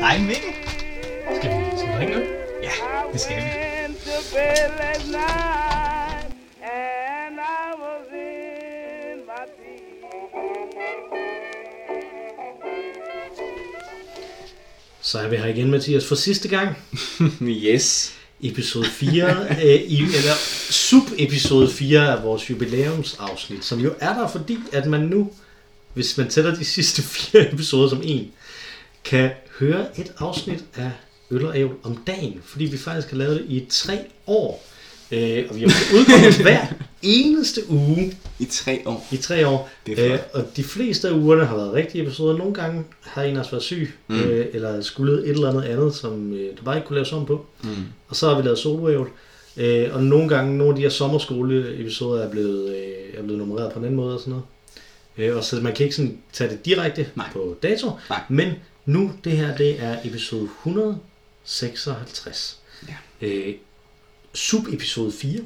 Hej Mikkel. Skal vi, skal vi drikke nu? Ja, det skal vi. Så er vi her igen, Mathias, for sidste gang. yes. Episode 4, øh, i, eller sub-episode 4 af vores jubilæumsafsnit, som jo er der, fordi at man nu, hvis man tæller de sidste fire episoder som en, kan høre et afsnit af Øl og Ævl om dagen, fordi vi faktisk har lavet det i tre år. Øh, og vi har udkommet hver eneste uge I tre år. i tre år. Øh, og de fleste af ugerne har været rigtige episoder. Nogle gange har en af os været syg, mm. øh, eller skulle et eller andet andet, som øh, der bare ikke kunne laves om på. Mm. Og så har vi lavet soloævl. Øh, og nogle gange, nogle af de her sommerskole-episoder er blevet, øh, er blevet nummereret på en anden måde og sådan noget. Øh, og så man kan ikke sådan tage det direkte Nej. på dato. Nej. Men nu, det her, det er episode 156. Ja. Øh, sub-episode 4.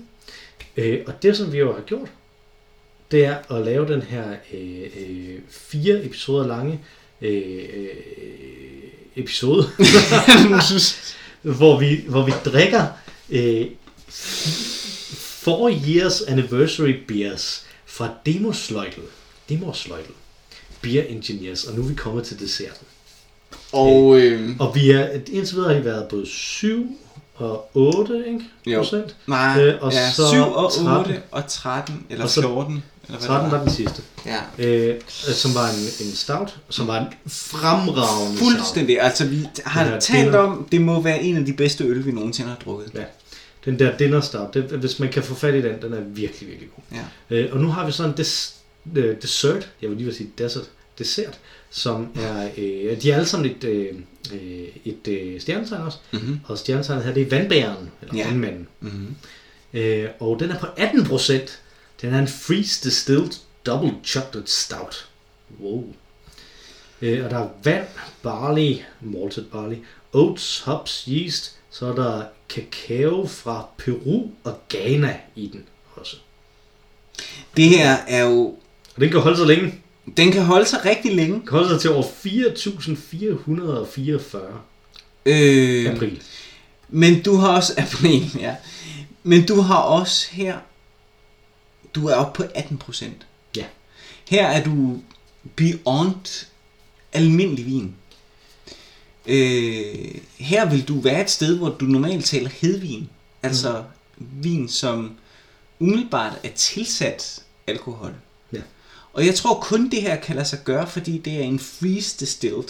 Øh, og det, som vi jo har gjort, det er at lave den her øh, øh, fire episoder lange øh, øh, episode, hvor vi, hvor vi drikker øh, four years anniversary beers fra Demosløjtel. Demosløjtel. Beer Engineers. Og nu er vi kommet til desserten. Og øh, Og vi er, indtil videre har vi været både 7 og 8 ikke? Jo. procent. nej, Øh, og ja, så 7 og 8 13. og 13, eller Og så 14. Eller hvad 13 det var den sidste. Ja. Øh, som var en, en stout, som var en fremragende stout. Fuldstændig. Altså, vi har talt dinner. om, det må være en af de bedste øl, vi nogensinde har drukket. Ja. Den der dinner stout, det, hvis man kan få fat i den, den er virkelig, virkelig god. Ja. Øh, og nu har vi sådan en des, øh, dessert, jeg vil lige vil sige desert, dessert, som er, øh, de er alle sammen et, øh, øh, et øh, stjernetegn også, Mhm. og stjernetegnet her, det er vandbæren, eller Ja. vandmanden. Mhm. Øh, og den er på 18 procent. Den er en freeze distilled double chocolate stout. Wow. Øh, og der er vand, barley, malted barley, oats, hops, yeast, så er der kakao fra Peru og Ghana i den også. Det her er jo... Og den kan holde sig længe. Den kan holde sig rigtig længe. Den sig til over 4.444 Øh, april. Men du har også april, ja. Men du har også her, du er oppe på 18 procent. Ja. Her er du beyond almindelig vin. Øh, her vil du være et sted, hvor du normalt taler hedvin. Altså mm. vin, som umiddelbart er tilsat alkohol. Og jeg tror kun det her kan lade sig gøre, fordi det er en freeze distilled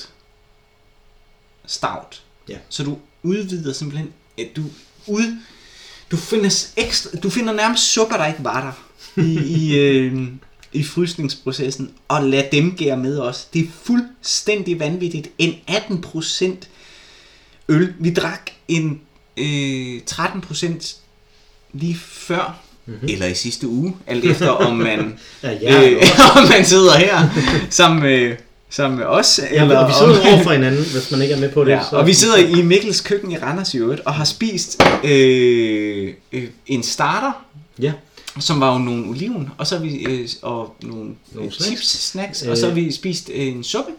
stout. Ja. Så du udvider simpelthen, at du ud, du finder, ekstra, du finder nærmest sukker, der ikke var der i, i, øh, i frysningsprocessen, og lad dem gære med os. Det er fuldstændig vanvittigt. En 18% øl. Vi drak en øh, 13% lige før, mm-hmm. eller i sidste uge, alt efter om man, Ja, ja. øh, om man sidder her sammen med, sammen med os. ja eller og vi om- sidder over for hinanden, hvis man ikke er med på det. Ja, og vi sidder i Mikkels køkken i Randers i øvrigt, og har spist øh, øh, en starter, Ja, som var jo nogle oliven, og så har vi øh, og nogle, Nogle nogle snacks. chips, snacks, og så har vi spist øh, en suppe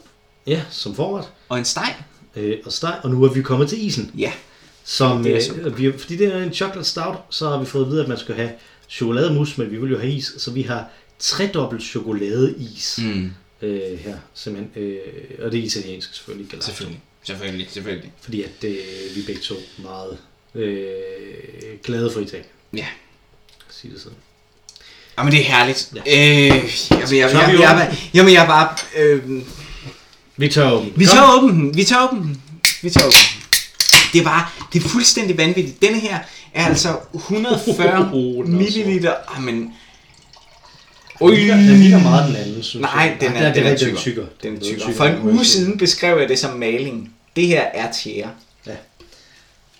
ja som forret. og en steg. Øh, og steg, og nu er vi kommet til isen. Ja, Som, Det er øh, vi, fordi det er en chocolate stout, så har vi fået at vide, at man skal have chokolademus, men vi vil jo have is, så vi har tredobbelt chokoladeis mm. øh, her, simpelthen. Øh, og det er italiensk selvfølgelig, gelato. selvfølgelig. Selvfølgelig, selvfølgelig. Fordi at øh, vi er begge to meget øh, glade for Italien. Ja. Sige det sådan. Jamen det er herligt. Ja. Øh, jamen, jeg, er jeg, jeg, jamen jeg er bare... Øh, Vi tør åben. Vi tager åben. Vi tager åben. Vi tager åben. Det er bare, det er fuldstændig vanvittigt. Denne her er altså 140 Oh, den er milliliter. Jamen, Den Ui. ligner, den ligner meget den anden, synes nej, jeg. den Nej, er, den er rigtig tykkere. tykkere. Den er tykkere. For en uge siden beskrev jeg det som maling. Det her er tjære.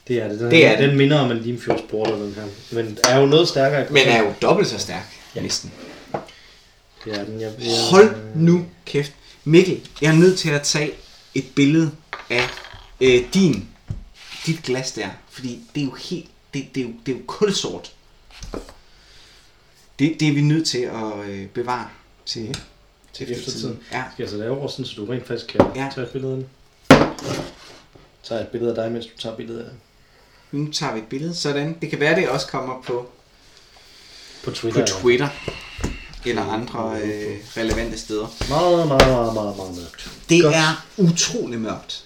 Det er det. Den, Det er det. den minder om en Limfjords Porter, den her. Men er jo noget stærkere. i Men er jo dobbelt så stærk. Ja. Næsten. Det er den. Jeg, jeg, Hold nu kæft. Mikkel, jeg er nødt til at tage et billede af øh, din, dit glas der. Fordi det er jo helt, det, det, er, jo, det er jo kulsort. Det, det er vi nødt til at øh, bevare til, til eftertiden. Ja. Skal jeg så lave over sådan, så du rent faktisk kan Ja. tage billederne? Tager et billede af dig, mens du tager billedet af Nu tager vi et billede. Sådan. Det kan være, det også kommer på, på på Twitter. Twitter. Eller andre øh, relevante steder. Meget, meget, meget, meget, meget mørkt. Det Godt. er utrolig mørkt.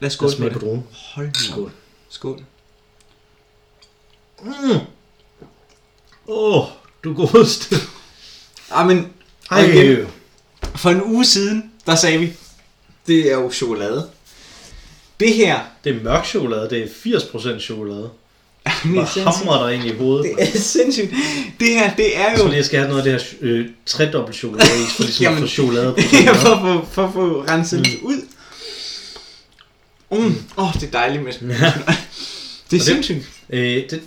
Lad os Skål skåle med på dronen. Hold nu. Skål. Skål. Åh, oh, du godeste. Ah, men Ej, og igen, for en uge siden, der sagde vi, det er jo chokolade. Det her, det er mørk chokolade. Det er 80% chokolade. det Hvor er hamrer der ind i hovedet. Det er sindssygt. Det her, det er Jeg jo... tror lige, jeg skal have noget af det her øh, tredobbelt chokolade for ligesom Jamen. at få chokolade på. Ja, for, at få- for at få renset det ud. Åh, mm. oh, det er dejligt med det er sindssygt. Øh, det,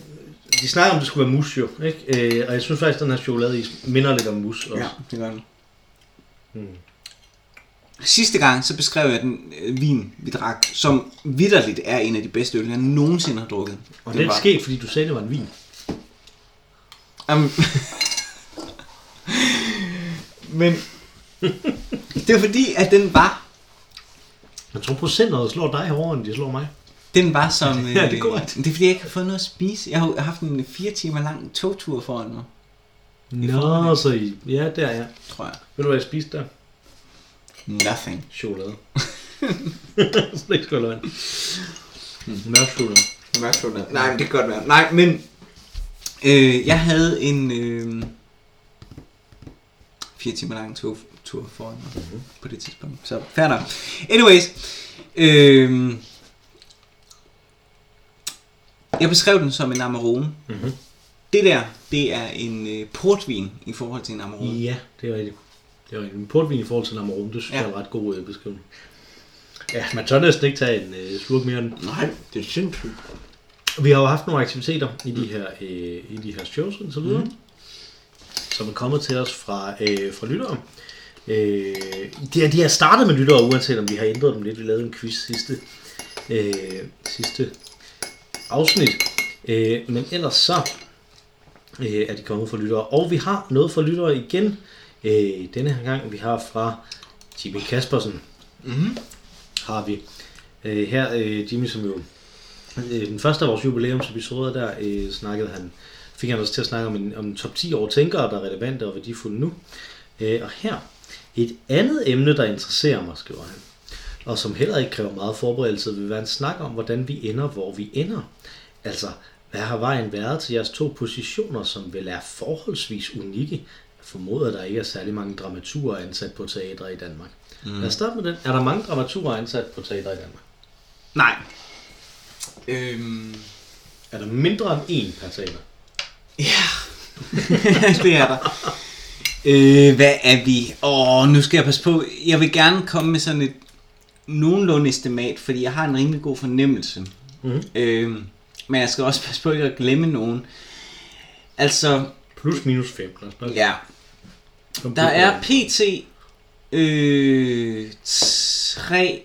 de snakker om, at det skulle være mus jo, ikke? Øh, og jeg synes faktisk, at den her chokoladeis minder lidt om mus også. Ja, det gør den. Mm. Sidste gang, så beskrev jeg den øh, vin, vi drak, som vidderligt er en af de bedste øl, jeg nogensinde har drukket. Og det er sket, fordi du sagde, det var en vin. Um, men det er fordi, at den var, Jeg tror, procenterne slår dig hårdere, end de slår mig. Den var som... Ja, det er øh, korrekt. Det er fordi, jeg ikke har fået noget at spise. Jeg har jeg haft en fire timer lang togtur foran mig, Nå, så I... Ja, der ja. tror jeg. Ved du, hvad jeg spiste der? Nothing. Chokolade. Slet ikke skal løgn. Mørk chokolade. Mørk chokolade. Nej, men det kan godt være. Nej, men øh, jeg havde en øh, fire timer lang tog, tur foran mig mm-hmm. på det tidspunkt. Så fair nok. Anyways. Øh, jeg beskrev den som en Amarone. Mhm. Det der, det er en øh, portvin i forhold til en Amarone. Ja, det er rigtigt. Det er rigtigt. En portvin i forhold til en Amarone, det synes Ja. jeg er en ret god øh, beskrivning. Ja, man tør næsten ikke tage en øh, slurk mere end Nej, det er sindssygt. Vi har jo haft nogle aktiviteter i de her, øh, i de her shows og så videre, mm. som er kommet til os fra, øh, fra lyttere. Øh, de, de har startet med lyttere, uanset om vi har ændret dem lidt. Vi lavede en quiz sidste, øh, sidste afsnit. Øh, men ellers så øh, er de kommet fra lyttere. Og vi har noget fra lyttere igen øh, denne her gang. Vi har fra Jimmy Kaspersen. Mm-hmm. Har vi. Øh, her øh, Jimmy, som jo Øh, den første af vores jubilæumsepisoder, der øh, snakkede han, fik han os til at snakke om en, om top 10 over tænkere, der er relevante og værdifulde nu. Øh, og her, et andet emne, der interesserer mig, skriver han, og som heller ikke kræver meget forberedelse, vil være en snak om, hvordan vi ender, hvor vi ender. Altså, hvad har vejen været til jeres to positioner, som vel er forholdsvis unikke? Jeg formoder, der ikke er særlig mange dramaturer ansat på teatre i Danmark. Mm. Lad os starte med den. Er der mange dramaturer ansat på teatre i Danmark? Nej. Øhm, Er der mindre end én per teater? Ja, det er der. Øh, hvad er vi? Åh, nu skal jeg passe på. Jeg vil gerne komme med sådan et nogenlunde estimat, fordi jeg har en rimelig god fornemmelse. Mhm. Øh, men jeg skal også passe på ikke at glemme nogen. Altså, Plus minus 5. Lad os ja, der er pt. Øh, tre...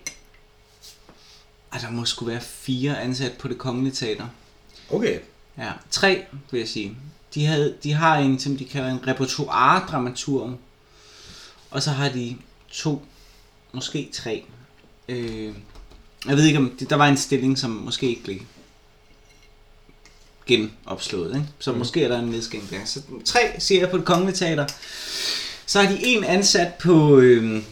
Ej, der må sgu være fire ansat på det kongelige teater. Okay. Ja, tre vil jeg sige. De, havde, de har en, som de kalder en repertoire-dramaturg. Og så har de to, måske tre. Øh, jeg ved ikke om, det, der var en stilling, som måske ikke genopslået. Ikke? Så mm. måske er der en nedskæring der. Så tre siger jeg på det kongelige teater. Så har de en ansat på, øh,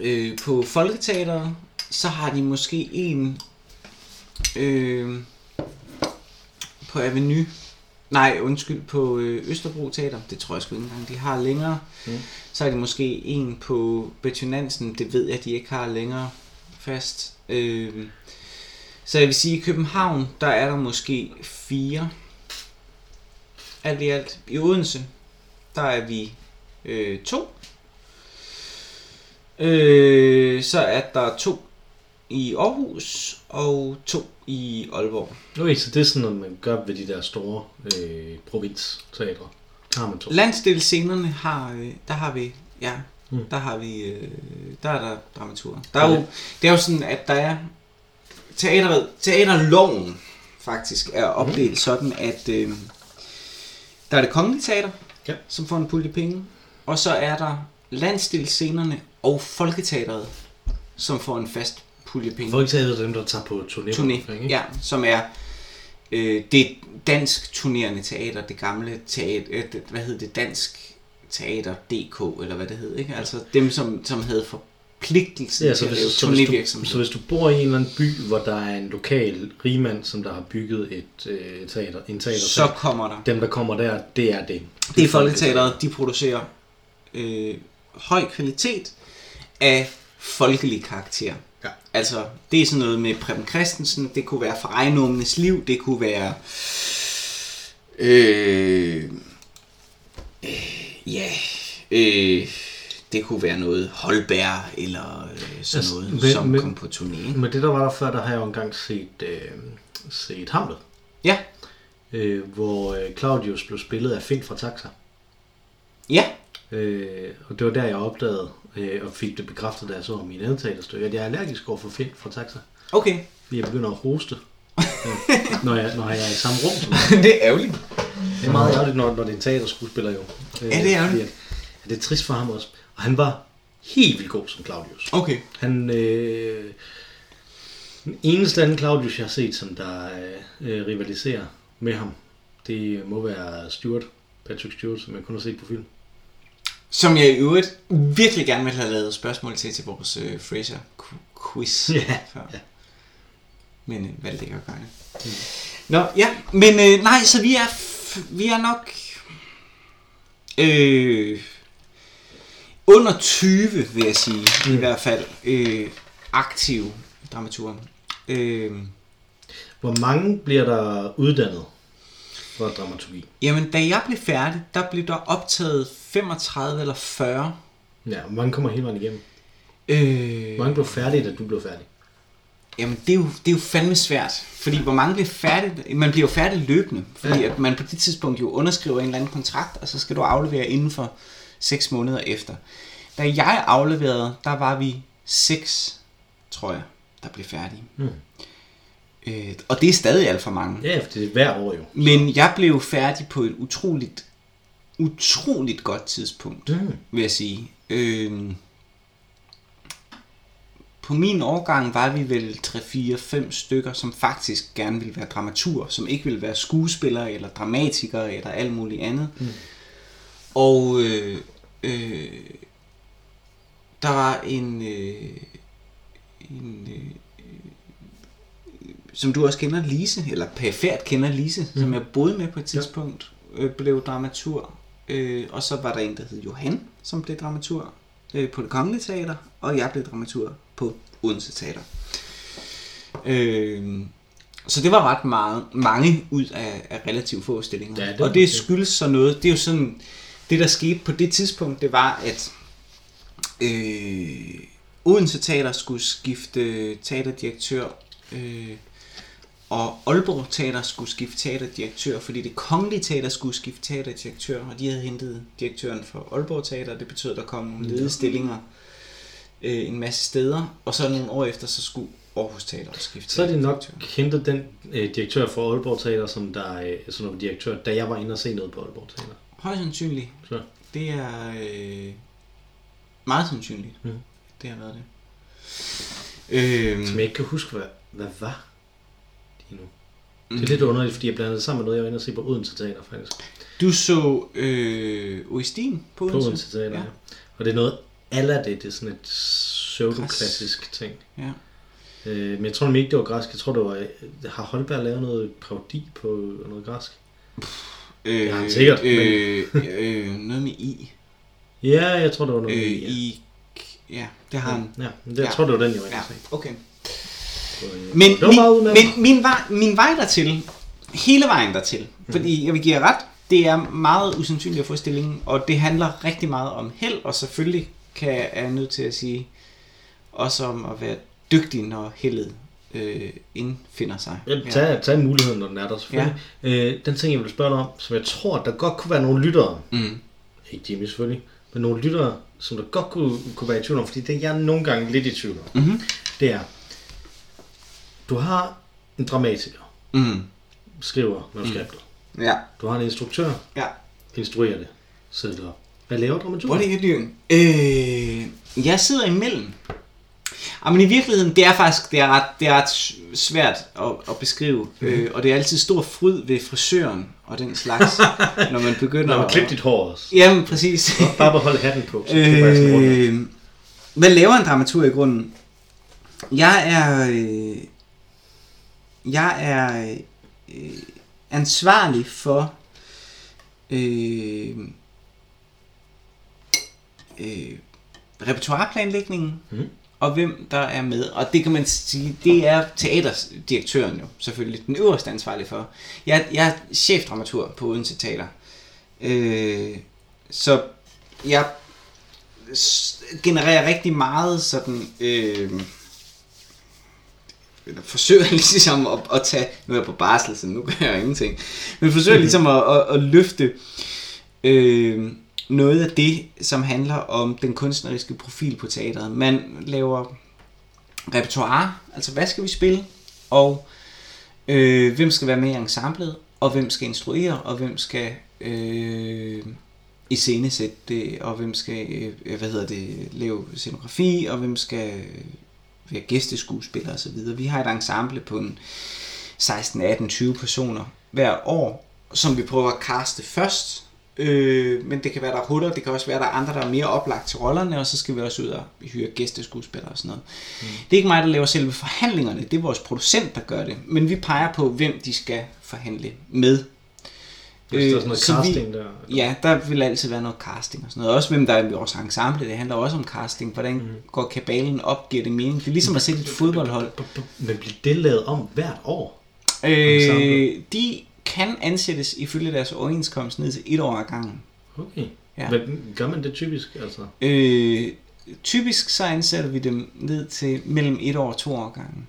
øh, på Folketeateret. Så har de måske en øh, på Avenue. Nej, undskyld, på øh, Østerbro Teater. Det tror jeg sgu ikke engang, de har længere. Mm. Så har de måske en på Betty Nansen. Det ved jeg, de ikke har længere fast. Øh, så jeg vil sige, i København, der er der måske fire. Alt i alt. I Odense, der er vi øh, to. Øh, så er der to i Aarhus og to i Aalborg. Okay, så det er sådan noget, man gør ved de der store øh, provinsteatre. Der har man to. Landsdelsscenerne har, øh, der har vi, ja, Mm. der har vi, øh, der er der dramatur. Der er jo, det er jo sådan, at der er teateret, teaterloven faktisk er opdelt mm. sådan, at øh, der er det kongelige teater, Ja. som får en pulje penge, og så er der landsdelsscenerne og folketeateret, som får en fast pulje penge. Folketeateret er dem, der tager på turné. turné, ikke? ja, som er øh, det dansk turnerende teater, det gamle teater, øh, det- hvad hed det, dansk teater DK, eller hvad det hed, ikke? Altså dem, som, som havde forpligtelsen Ja, så til at hvis, lave så, hvis du, så hvis du bor i en eller anden by, hvor der er en lokal rigmand, som der har bygget et øh, teater, en teater, Så kommer der. dem, der kommer der, det er det. Det er Folketeateret, de producerer øh, høj kvalitet af folkelig karakter. Ja. Altså, det er sådan noget med Preben Christensen, det kunne være for ejendommenes liv, det kunne være... Øh, øh, ja, øh, det kunne være noget Holberg eller øh, sådan Altså, noget, men- som men- kom på turné. Men det, der var der før, der har jeg jo engang set, øh, set Hamlet, Ja, øh, hvor øh, Claudius blev spillet af Finn fra Taxa. ja, Øh, og det var der, jeg opdagede øh, og fik det bekræftet, da jeg så ham i teaterstykke, at jeg er allergisk over for Finn fra Taxa. okay. Fordi jeg begynder at hoste, øh, når, jeg, når jeg er i samme rum som det er ærgerligt. Det er meget ærgerligt, når, når det er en teaterskuespiller jo. Øh, Ja, det er ærgerligt. fordi at- det er trist for ham også. Og han var helt vildt god som Claudius. Okay. Han, øh, den eneste anden Claudius, jeg har set, som der øh, rivaliserer med ham, det må være Stewart, Patrick Stewart, som jeg kun har set på film. Som jeg i øvrigt virkelig gerne vil have lavet spørgsmål til til vores øh, Fraser-quiz. Ja, før. ja. Men øh, valgte ikke at gøre det. Mm. Nå, ja. Men øh, nej, så vi er, vi er nok øh, under 20, vil jeg sige. Mm. I hvert fald øh, aktive dramaturger. Øh, Hvor mange bliver der uddannet for dramaturgi? jamen, da jeg blev færdig, der blev der optaget 35 eller 40. Ja, hvor mange kommer hele vejen igennem? Øh, Hvor mange blev færdige, da du blev færdig? Jamen, det er, jo, det er jo fandme svært. Fordi hvor mange bliver færdig? Man bliver jo færdig løbende. Fordi Ja. at man på det tidspunkt jo underskriver en eller anden kontrakt, og så skal du aflevere inden for 6 måneder efter. Da jeg afleverede, der var vi 6, tror jeg, der blev færdige. Mm. Øh, og det er stadig alt for mange. Ja, for det er hver år jo. Men jeg blev færdig på et utroligt, utroligt godt tidspunkt Mm. vil jeg sige. Øh, på min årgang var vi vel 3-4-5 stykker, som faktisk gerne ville være dramatur, som ikke ville være skuespillere eller dramatikere eller alt muligt andet. Mm. Og øh, øh, der var en, øh, en øh, som du også kender, Lise, eller perifært kender Lise, mm. som jeg boede med på et tidspunkt, øh, blev dramatur. Øh, og så var der en, der hed Johan, som blev dramatur øh, på det kongelige teater, og jeg blev dramatur på Odense Teater. Øh, så det var ret meget, mange ud af, af relativt få stillinger. Ja, det og det. skyldes så noget, det er jo sådan, det der skete på det tidspunkt, det var, at øh, Odense Teater skulle skifte teaterdirektør, øh, og Aalborg Teater skulle skifte teaterdirektør, fordi det kongelige teater skulle skifte teaterdirektør, og de havde hentet direktøren for Aalborg Teater, og det betød, at der kom nogle ledige stillinger øh, en masse steder, og så nogle år efter, så skulle Aarhus Teater også skifte Så er det nok hentet den øh, direktør for Aalborg Teater, som der øh, som var direktør, da jeg var inde og se noget på Aalborg Teater. Højst sandsynligt. Så. Det er øh, meget sandsynligt, mm. det har været det. Øh, Som jeg ikke kan huske, hvad, hvad var de nu. Det Mm. er lidt underligt, fordi jeg blandede det sammen med noget, jeg var inde og se på Odense Teater, faktisk. Du så øh, Oestin på På Odense? Odense Teater, ja. Ja. Og det er noget alla det, det er sådan et pseudo-klassisk ting. Ja. Øh, men jeg tror øh, noget græsk? Øh, sikkert, Øh, øh, noget med I. Ja, jeg tror, det var noget. Øh, med- ja. I. Ja, det har han. Ja, men det, jeg Ja. tror, det var den, jeg var Ja, okay. Øh, Men, det var min, men min, vej, min vej dertil, hele vejen dertil, Mm. fordi jeg vil give jer ret, det er meget usandsynligt at få stillingen, og det handler rigtig meget om held, og selvfølgelig kan jeg, er jeg nødt til at sige, også om at være dygtig, når heldet øh, indfinder sig. Ja, tag, tag muligheden, når den er der selvfølgelig. Ja. Øh, den ting, jeg vil spørge dig om, som jeg tror, der godt kunne være nogle lyttere, Mm. ikke Jimmy selvfølgelig, men nogle lyttere, som der godt kunne, kunne være i tvivl om, fordi det er jeg nogle gange lidt i tvivl om, Mm-hmm. det er, du har en dramatiker, Mm. skriver manuskriptet. Ja. Du har en instruktør, Ja. instruerer det, sætter det op. Hvad laver dramaturgen? Hvor er det dyr? Øh, jeg sidder imellem. Ja, men i virkeligheden, det er faktisk det er ret, det er ret svært at, at beskrive. Mhm. Øh, og det er altid stor fryd ved frisøren og den slags, når man begynder Når man at... klipper dit hår også. Jamen, præcis. Bare beholde hatten på. Så. Øh, hvad laver en dramatur i grunden? Jeg er... Øh, jeg er øh, ansvarlig for... Øh, øh, repertoireplanlægningen, Mhm. Og hvem der er med. Og det kan man sige, det er teaterdirektøren jo selvfølgelig den øverste ansvarlige for. Jeg, jeg er chefdramatur på Odense Teater. Øh, så jeg genererer rigtig meget sådan... Øh, eller forsøger ligesom at, at tage, nu er jeg på barsel, så nu gør jeg ingenting, men forsøger ligesom at, at, at løfte øh, noget af det, som handler om den kunstneriske profil på teateret. Man laver repertoire, altså hvad skal vi spille, og øh, hvem skal være med i ensemblet, og hvem skal instruere, og hvem skal øh, iscenesætte det, og hvem skal øh, hvad hedder det, lave scenografi, og hvem skal være gæsteskuespiller osv. Vi har et ensemble på en 16, 18, 20 personer hver år, som vi prøver at kaste først. Øh, men det kan være, der er hutter, det kan også være, der er andre, der er mere oplagt til rollerne, og så skal vi også ud og hyre gæsteskuespillere og sådan noget. Mm. Det er ikke mig, der laver selve forhandlingerne, det er vores producent, der gør det. Men vi peger på, hvem de skal forhandle med. Hvis der er sådan noget Øh, så vi- casting der. Ja, der vil altid være noget casting og sådan noget. Også hvem der er i vores ensemble, det handler også om casting. Hvordan mm. går kabalen op, giver det mening? Det er ligesom at sætte et fodboldhold. Men bliver det lavet om hvert år? Øh, de kan ansættes ifølge deres overenskomst ned til et år ad gangen. Okay. Ja. Men gør man det typisk? Altså? Øh, typisk så ansætter vi dem ned til mellem et år og to år gangen.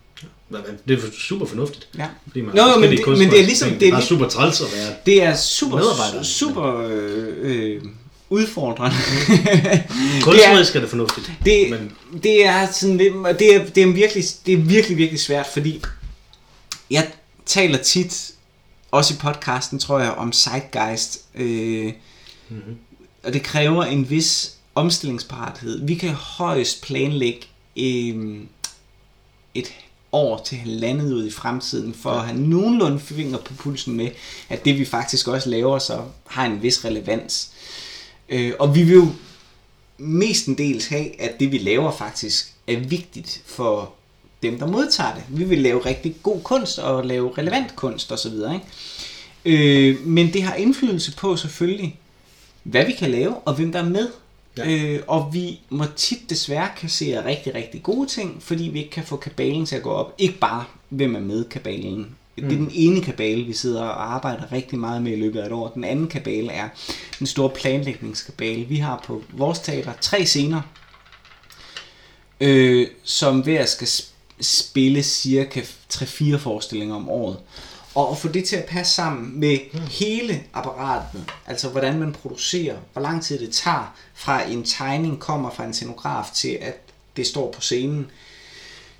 Hvad- hvad- Det er super fornuftigt. Ja. Fordi man Nå, jo, men det- men det er ligesom- det er bare super træls at være. Det er super, super øh, øh, udfordrende. Kunstnerisk er det fornuftigt. Det, Men det er sådan lidt, det er, det er virkelig, det er virkelig, virkelig svært, fordi jeg taler tit, også i podcasten, tror jeg, om zeitgeist, øh, Mhm. og det kræver en vis omstillingsparathed. Vi kan højst planlægge øh, et år til halvandet ud i fremtiden, for at have nogenlunde finger på pulsen med, at det vi faktisk også laver, så har en vis relevans. Øh, og vi vil jo mestendels have, at det vi laver faktisk er vigtigt for dem, der modtager det. Vi vil lave rigtig god kunst og lave relevant kunst osv. Ikke? Øh, men det har indflydelse på selvfølgelig, hvad vi kan lave og hvem der er med. Ja. Øh, og vi må tit desværre kassere rigtig, rigtig gode ting, fordi vi ikke kan få kabalen til at gå op. Ikke bare, hvem er med kabalen. Mm. Det er den ene kabale, vi sidder og arbejder rigtig meget med i løbet af et år. Den anden kabale er den store planlægningskabale. Vi har på vores teater tre scener, øh, som hver skal spille cirka 3-4 forestillinger om året. Og at få det til at passe sammen med hele apparatet, altså hvordan man producerer, hvor lang tid det tager fra en tegning kommer fra en scenograf til at det står på scenen,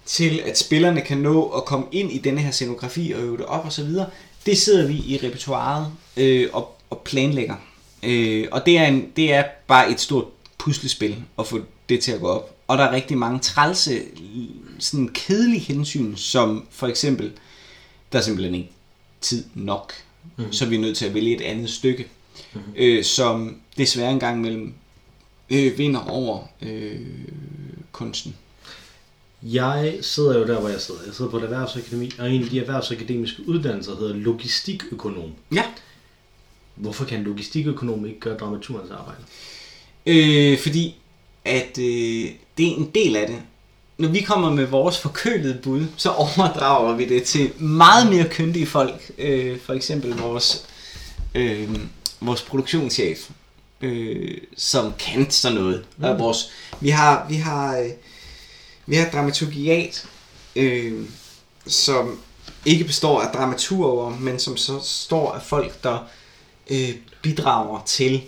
til at spillerne kan nå at komme ind i denne her scenografi og øve det op og så videre. Det sidder vi i repertoiret øh, og, og planlægger. Øh, og det er, en, det er bare et stort puslespil at få det til at gå op. Og der er rigtig mange trælse, sådan kedelige hensyn, som for eksempel, der er simpelthen ikke tid nok, mm-hmm. så vi er nødt til at vælge et andet stykke, mm-hmm. øh, som desværre en gang imellem øh, vinder over øh, kunsten. jeg sidder jo der, hvor jeg sidder. Jeg sidder på et erhvervsakademi, og en af de erhvervsakademiske uddannelser hedder logistikøkonom. Ja, Hvorfor kan en logistikøkonom ikke gøre dramaturgens arbejde? øh, fordi at øh, det er en del af det. Når vi kommer med vores forkølede bud, så overdrager vi det til meget mere kyndige folk. Øh, for eksempel vores, øh, vores produktionschef, øh, som kan sådan noget. Mm. Og vores, vi har, vi har, øh, vi har dramaturgiat, øh, som ikke består af dramaturger, men som så står af folk, der øh, bidrager til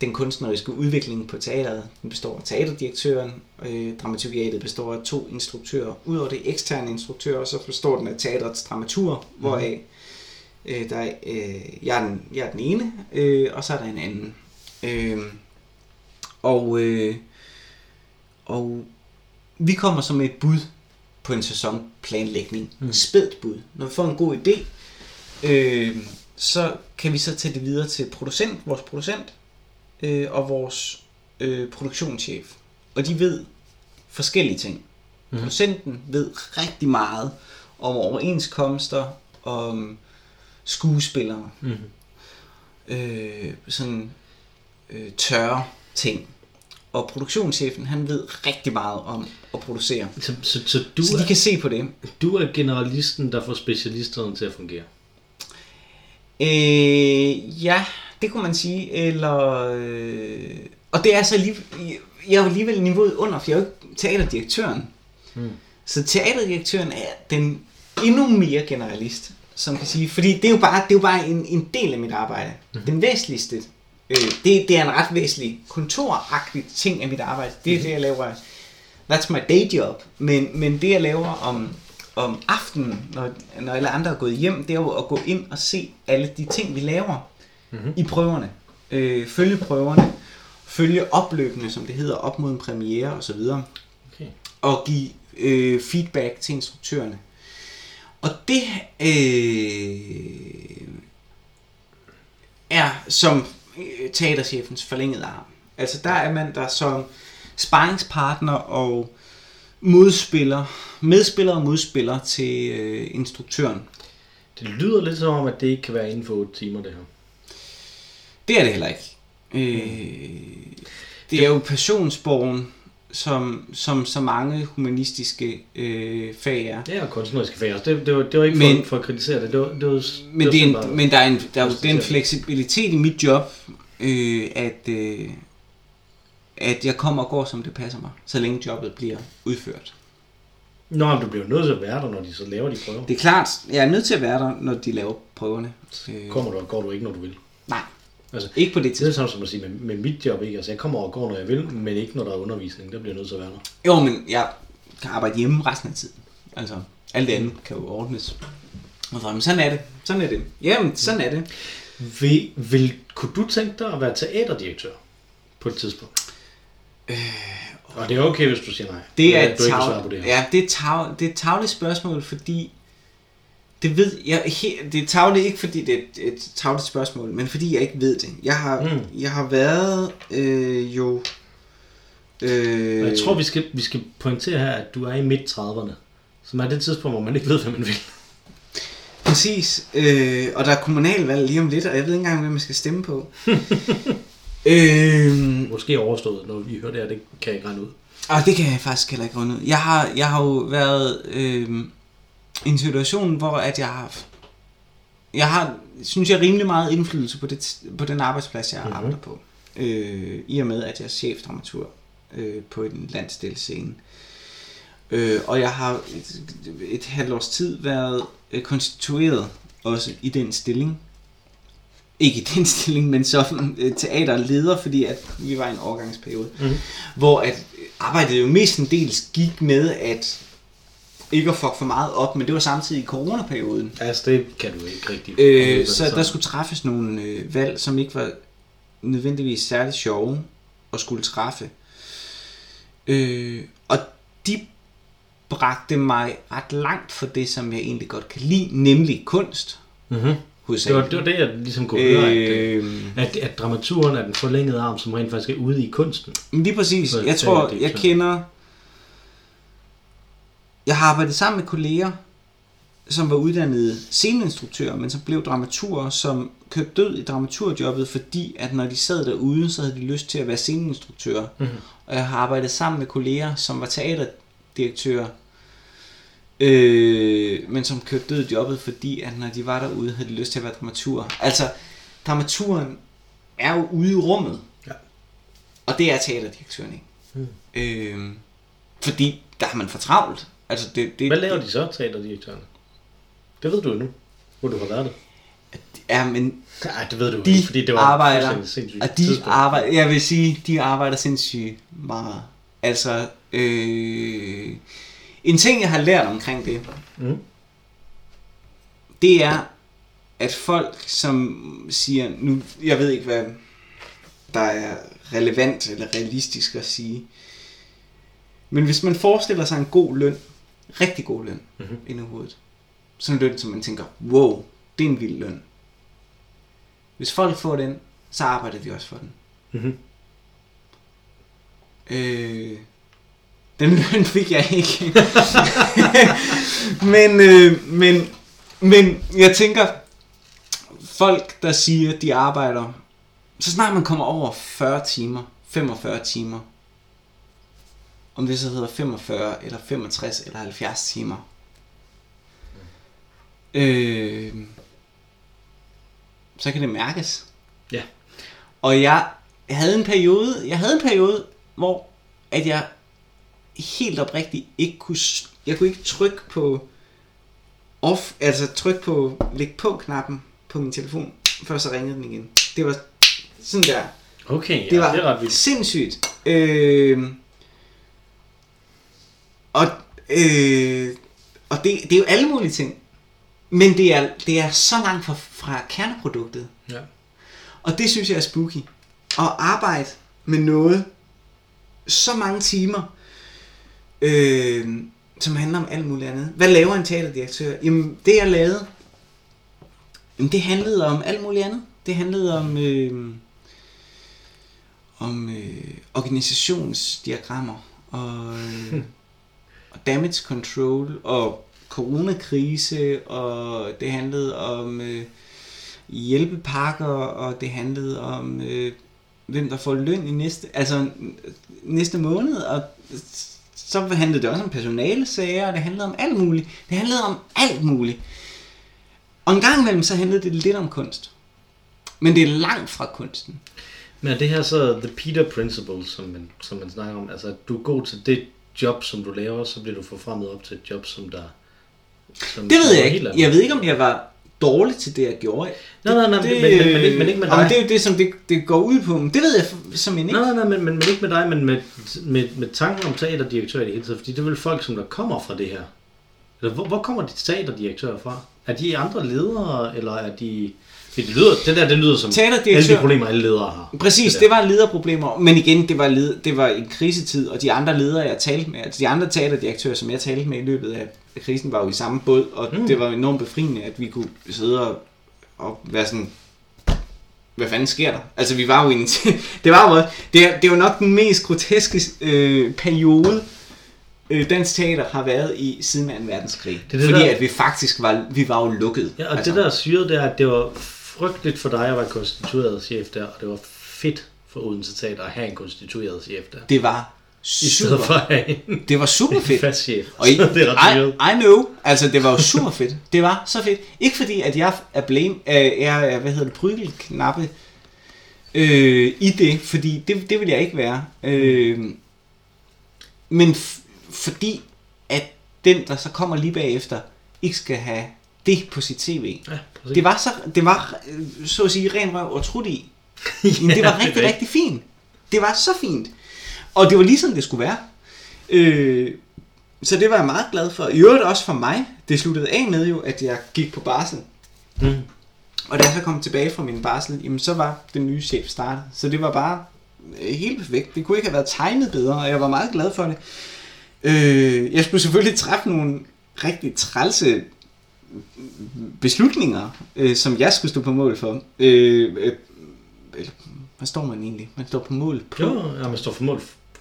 den kunstneriske udvikling på teateret. Den består af teaterdirektøren, øh, dramaturgiatet består af to instruktører. Udover det eksterne instruktører, så består den af teaterets dramatur, mm. hvoraf øh, der er, øh, jeg, er den, jeg er den ene, øh, og så er der en anden. Øh, og, øh, og vi kommer som et bud på en sæsonplanlægning. Mm. Spædt bud. Når vi får en god idé, øh, så kan vi så tage det videre til producent, vores producent øh, og vores øh, produktionschef. Og de ved forskellige ting. Mm. Producenten ved rigtig meget om overenskomster, om skuespillere, Mhm. øh, sådan øh, tørre ting. Og produktionschefen, han ved rigtig meget om at producere. Så, så, så, du, Så de er, kan se på det. du er generalisten, der får specialisterne til at fungere. Øh, ja, det kunne man sige. Eller, øh, og det er så lige, jeg er jo alligevel niveauet under, for jeg er jo ikke teaterdirektøren. Mm. Så teaterdirektøren er den endnu mere generalist, som kan sige, fordi det er jo bare, det er jo bare en, en del af mit arbejde. Mm. Den væsentligste, øh, det, det er en ret væsentlig kontoragtig ting af mit arbejde. Det er Mhm. det, jeg laver. That's my day job. Men, men det, jeg laver om, om aftenen, når, når alle andre er gået hjem, det er jo at gå ind og se alle de ting, vi laver Mhm. i prøverne. Øh, følge prøverne, følge opløbende, som det hedder, op mod en premiere osv. Okay. Og give øh, feedback til instruktørerne. Og det øh, er som øh, teaterchefens forlængede arm. Altså der er man der som sparringspartner og modspiller, medspiller og modspiller til øh, instruktøren. Det lyder lidt som om, at det ikke kan være inden for 8 timer, det her. Det er det heller ikke. Øh, det er jo passionsborgen, som, som så mange humanistiske øh, fag er. Ja, og kunstneriske fag også. Det, det, var, det var ikke Men- for, for at kritisere det. Det var, det var, Men, var det er en, men der er, en, der er jo konstatere den det. fleksibilitet i mit job, øh, at, øh, at jeg kommer og går, som det passer mig, så længe jobbet bliver udført. Nå, men du bliver nødt til at være der, når de så laver de prøver. Det er klart, jeg er nødt til at være der, når de laver prøverne. Øh, Kommer du og går du ikke, når du vil. nej, Altså, ikke på det det er tidspunkt. det samme som at sige med, med mit job, ikke? Altså, jeg kommer og går, når jeg vil, men ikke når der er undervisning. Der bliver jeg nødt til at være der. Jo, men jeg kan arbejde hjemme resten af tiden. Altså, alt det andet kan jo ordnes. Og så, men sådan er det. Sådan er det. Jamen, sådan er det. Vil, vil, kunne du tænke dig at være teaterdirektør på et tidspunkt? Øh, og det er okay, hvis du siger nej. Det er Ja, et du ikke vil svare tav- på det her. ja, det er, tav- det er et tavligt spørgsmål, fordi det ved jeg he- det er tavligt ikke fordi det er et, et tavligt spørgsmål, men fordi jeg ikke ved det. Jeg har Mm. jeg har været øh, jo øh, Og jeg tror, vi skal, vi skal pointere her, at du er i midt 30'erne. Som er det tidspunkt, hvor man ikke ved, hvad man vil. præcis øh, og der er kommunalvalg lige om lidt, og jeg ved ikke engang, hvem man skal stemme på. øh, Måske overstået, når vi hører det her. Det kan jeg ikke regne ud. Og det kan jeg faktisk heller ikke runde ud. Jeg har, jeg har jo været øh, en situation, hvor at jeg har jeg har, synes jeg, rimelig meget indflydelse på, det, på den arbejdsplads, jeg Mhm. mm-hmm. arbejder på. Øh, I og med, at jeg er chefdramatur øh, på en landsdelsscene. Øh, og jeg har et, et halvt års tid været øh, konstitueret også i den stilling. Ikke i den stilling, men som øh, teaterleder, fordi at vi var i en overgangsperiode Mhm. hvor at arbejdet jo mestendels gik med at ikke at fuck for meget op, men det var samtidig i coronaperioden. Altså, det kan du ikke rigtig. Øh, så der skulle træffes nogle øh, valg, som ikke var nødvendigvis særlig sjove at skulle træffe. Øh, og de bragte mig ret langt for det, som jeg egentlig godt kan lide, nemlig kunst. Mm-hmm. Det, var, det var det, jeg ligesom kunne høre, at, øh, Øh, at, at dramaturen er den forlængede arm, som rent faktisk er ude i kunsten. Men lige præcis. Jeg tror, jeg kender... Jeg har arbejdet sammen med kolleger, som var uddannede sceneinstruktører, men som blev dramaturer, som kørte død i dramaturjobbet, fordi at når de sad derude, så havde de lyst til at være sceneinstruktører. Mhm. Og jeg har arbejdet sammen med kolleger, som var teaterdirektører, øh, men som kørte død i jobbet, fordi at når de var derude, havde de lyst til at være dramaturer. Altså, dramaturen er jo ude i rummet. Ja. Og det er teaterdirektøren ikke. Mm. Øh, fordi der har man for travlt. Altså det, det, Hvad laver de så, teaterdirektørerne? Det ved du jo nu, hvor du har været det. Ja, men Nej, det ved du de ikke, fordi det var arbejder, sindssygt de tidspunkt. arbejder, jeg vil sige, de arbejder sindssygt meget. Altså, øh, en ting, jeg har lært omkring det, Mm. det er, at folk, som siger, nu, jeg ved ikke, hvad der er relevant eller realistisk at sige, Men hvis man forestiller sig en god løn, rigtig god løn, Mhm. mm-hmm. inde i hovedet, sådan en løn, som man tænker, wow, det er en vild løn. Hvis folk får den, så arbejder de også for den. Mhm. Øh, den løn fik jeg ikke. men, øh, men, men jeg tænker, folk der siger, de arbejder, så snart man kommer over 40 timer, 45 timer, om det så hedder 45 eller 65 eller 70 timer, øh, så kan det mærkes. Ja. Og jeg havde en periode, jeg havde en periode, hvor at jeg helt oprigtigt ikke kunne, jeg kunne ikke trykke på off, altså trykke på læg på knappen på min telefon, før så ringede den igen. Det var sådan der. Okay, ja, Det var det er ret vildt. sindssygt. Øh, og øh, og det, det er jo alle mulige ting. Men det er, det er så langt fra, fra kerneproduktet. Ja. Og det synes jeg er spooky. At arbejde med noget så mange timer, øh, som handler om alt muligt andet. Hvad laver en teaterdirektør? Jamen, det jeg lavede, jamen, det handlede om alt muligt andet. Det handlede om, øh, om øh, organisationsdiagrammer og, øh, og damage control og coronakrise og det handlede om øh, hjælpepakker og det handlede om øh, hvem der får løn i næste altså næste måned og så handlede det også om personalesager og det handlede om alt muligt. Det handlede om alt muligt. Og en gang imellem så handlede det lidt om kunst. Men det er langt fra kunsten. Men er det her så The Peter Principle, som man, som man snakker om? Altså, at du er god til det job, som du laver, så bliver du forfremmet op til et job, som der... Som Det ved som jeg ikke. Jeg ved ikke, om jeg var dårlig til det, jeg gjorde. Nej, nej, nej, det, men- men- men ikke- men ikke med dig. det er jo det, som det, det går ud på. Men det ved jeg som ikke. Nej, nej, men, men, men ikke med dig, men med, med, med tanken om teaterdirektør i det hele taget. Fordi det er vel folk, som der kommer fra det her. Eller hvor, hvor kommer de teaterdirektører fra? Er de andre ledere, eller er de... Det, lyder, det der, det lyder som alle de problemer, alle ledere har. Præcis, der. det var lederproblemer, men igen, det var, led, det var en krisetid, og de andre ledere, jeg talte med, altså de andre teaterdirektører, som jeg talte med i løbet af krisen, var jo i samme båd, og Mm. det var enormt befriende, at vi kunne sidde og, og være sådan, hvad fanden sker der? Altså vi var jo i en, det var jo, det er, det jo nok den mest groteske øh, periode, øh, dansk teater har været i siden 2. verdenskrig. Det det fordi der- at vi faktisk var, vi var jo lukket. Ja, og altså. det der er syret, det er, at det var frygteligt for dig at være konstitueret chef der, og det var fedt for Odense Teater at have en konstitueret chef der. det var I stedet super, for at have en, det var super fedt. fast chef. Og I, det er. I, I know, altså det var jo super fedt. Det var så fedt. Ikke fordi, at jeg er blame, øh, jeg er, hvad hedder det, prygelknappe øh, i det, fordi det, det vil jeg ikke være. Øh, men f- fordi, at den, der så kommer lige bagefter, ikke skal have det på sit tv. Ja, præcis. Det var så, det var, øh, så at sige, ren røv og trut i. Men det var rigtig, rigtigt. rigtig fint. Det var så fint. Og det var ligesom det skulle være. Øh, så det var jeg meget glad for. I øvrigt også for mig. Det sluttede af med jo, at jeg gik på barsel. Mm. Og da jeg så kom tilbage fra min barsel, jamen så var den nye chef startet. Så det var bare øh, helt perfekt. Det kunne ikke have været tegnet bedre, og jeg var meget glad for det. Øh, jeg skulle selvfølgelig træffe nogle rigtig trælse beslutninger, øh, som jeg skulle stå på mål for. Øh, øh, eller, hvad står man egentlig? Man står på mål på. Jo, ja, man står for mål,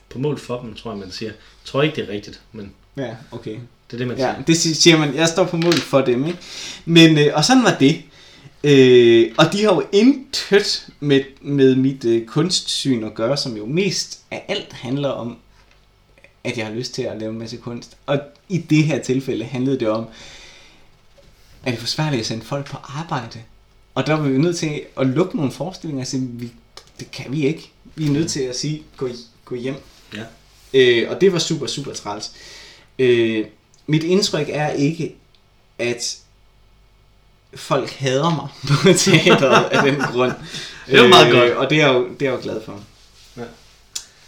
på mål for dem, tror jeg, man siger. Jeg tror ikke, det er rigtigt, men Ja, okay. det er det, man Ja, siger. det si- siger man. Jeg står på mål for dem, ikke? Men, øh, og sådan var det. Øh, og de har jo intet med, med mit øh, kunstsyn at gøre, som jo mest af alt handler om, at jeg har lyst til at lave en masse kunst. Og i det her tilfælde handlede det om, at det er forsværligt at sende folk på arbejde. Og der var vi nødt til at lukke nogle forestillinger og sige, vi, det kan vi ikke. Vi er nødt til at sige, gå, gå hjem. Ja. Øh, og det var super, super træls. Øh, mit indtryk er ikke, at folk hader mig på teateret af den grund. Det er jo meget godt. Og det er, jeg jo, det er jeg jo glad for.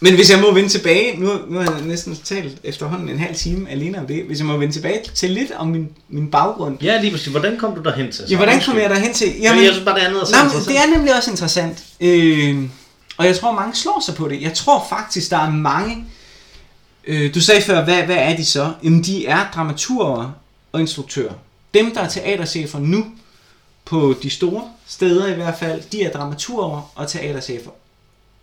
Men hvis jeg må vende tilbage, nu, nu har jeg næsten talt efterhånden en halv time alene om det, hvis jeg må vende tilbage til lidt om min, min baggrund. Ja, lige præcis. Hvordan kom du derhen til? Ja, hvordan kom jeg derhen til? Jamen, jeg synes bare, det andet er så Nej, det er nemlig også interessant. Øh, og jeg tror, mange slår sig på det. Jeg tror faktisk, der er mange Øh, du sagde før, hvad, hvad er de så? Jamen, de er dramaturger og instruktører. Dem, der er teaterchefer nu, på de store steder i hvert fald, de er dramaturger og teaterchefer.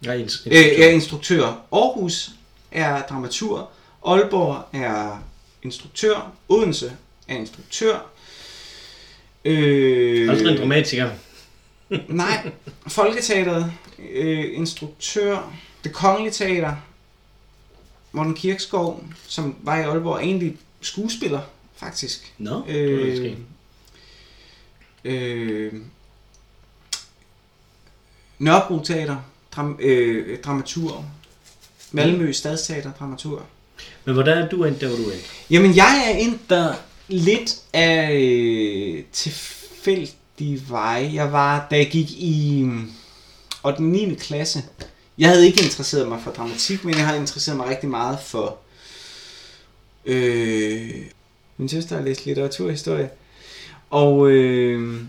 Ja, ins- Øh, er instruktør. Aarhus er dramatur. Aalborg er instruktør. Odense er instruktør. Øh, Aldrig en dramatiker. Nej, Folketeateret, øh, instruktør, Det Kongelige Teater, Morten Kirkskov, som var i Aalborg, egentlig skuespiller, faktisk. Nå, Øh, øh, øh, Nørrebro Teater, dram, øh, dramatur. Malmø Stadsteater, dramatur. Men hvordan er du endt der, hvor du er? Jamen, jeg er endt der lidt af øh, tilfældige veje. Jeg var, da jeg gik i mm, 8. 9. klasse, jeg havde ikke interesseret mig for dramatik, men jeg har interesseret mig rigtig meget for... Øh, min søster har læst litteraturhistorie. Og, øh,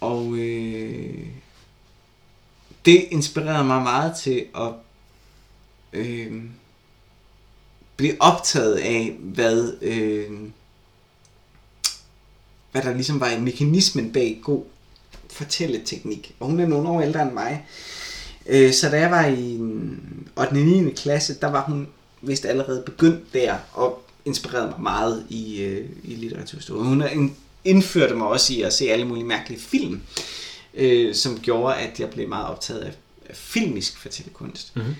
og øh, det inspirerede mig meget til at øh, blive optaget af, hvad, øh, hvad der ligesom var mekanismen bag god fortælleteknik. Og hun er nogle år ældre end mig. Øh, så da jeg var i 8. og 9. klasse, der var hun vist allerede begyndt der og inspirerede mig meget i, øh, i litteraturstudie. Hun indførte mig også i at se alle mulige mærkelige film, øh, som gjorde, at jeg blev meget optaget af, af filmisk fortællekunst. Mhm.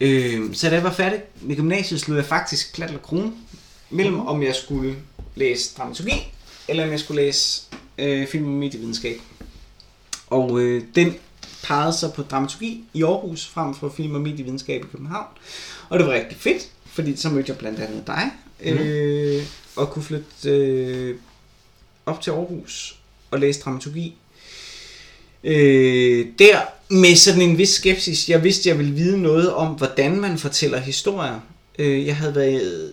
Øh, så da jeg var færdig med gymnasiet, slog jeg faktisk klat eller krone mellem, om jeg skulle læse dramaturgi, eller om jeg skulle læse øh, film- og medievidenskab. Og øh, den pegede sig på dramaturgi i Aarhus, frem for film- og medievidenskab i København. Og det var rigtig fedt, fordi så mødte jeg blandt andet dig, øh, og kunne flytte øh, op til Aarhus og læse dramaturgi. Øh, der med sådan en vis skepsis. Jeg vidste, jeg ville vide noget om, hvordan man fortæller historier. Øh, jeg havde været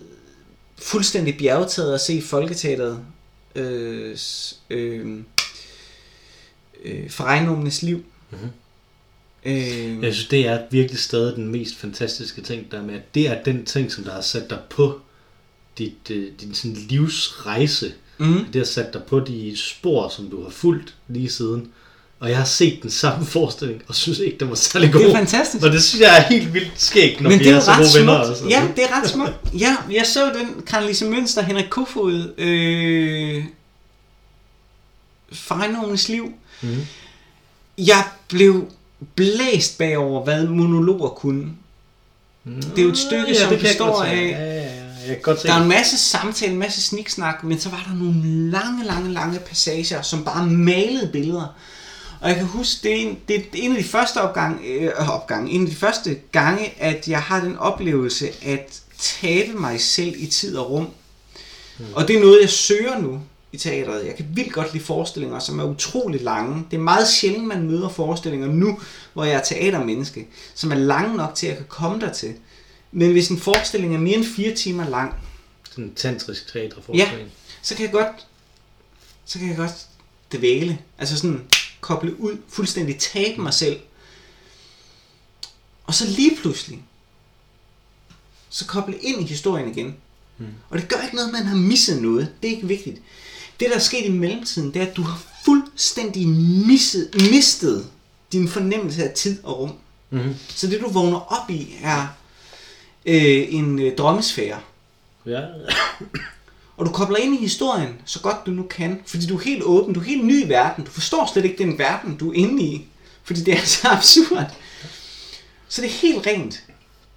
fuldstændig bjergtaget at se Folketeateret øh, øh, øh, for ejendommenes liv. Mhm. Øh, Jeg synes, det er virkelig stadig den mest fantastiske ting, der er med, at det er den ting, som der har sat dig på dit, øh, din sådan livsrejse. mm, Det har sat dig på de spor, som du har fulgt lige siden. Og jeg har set den samme forestilling, og synes ikke, den var særlig god. det er fantastisk. Og det synes jeg er helt vildt skægt, når Men vi det er er, så gode venner. smukt. Altså. Ja, det er ret smukt. Ja, jeg så den Karoline Mønster, Henrik Kofod, øh, Fejnomens liv. Mhm. Jeg blev blæst bagover, hvad monologer kunne. Det er jo et stykke, som kan jeg består af- Ja, ja, ja. Jeg kan godt se Der er en masse samtale, en masse sniksnak, men så var der nogle lange, lange, lange passager, som bare malede billeder. Og jeg kan huske, det er en, det er en af de første opgang, øh, opgang, en af de første gange, at jeg har den oplevelse at tabe mig selv i tid og rum. Mm. Og det er noget, jeg søger nu i teateret. Jeg kan vildt godt lide forestillinger, som er utrolig lange. Det er meget sjældent, man møder forestillinger nu, hvor jeg er teatermenneske, som er lange nok til, at jeg kan komme der til. Men hvis en forestilling er mere end fire timer lang, Sådan en tantrisk teaterforestilling. så kan jeg godt, så kan jeg godt dvæle. Altså sådan koble ud, fuldstændig tabe mig selv. Og så lige pludselig, så koble ind i historien igen. Mm. Og det gør ikke noget, man har misset noget. Det er ikke vigtigt. Det, der er sket i mellemtiden, det er, at du har fuldstændig misset, mistet din fornemmelse af tid og rum. Mm-hmm. Så det, du vågner op i, er øh, en øh, drømmesfære. Ja. Og du kobler ind i historien, så godt du nu kan. Fordi du er helt åben, du er helt ny i verden. Du forstår slet ikke den verden, du er inde i. Fordi det er så absurd. Så det er helt rent.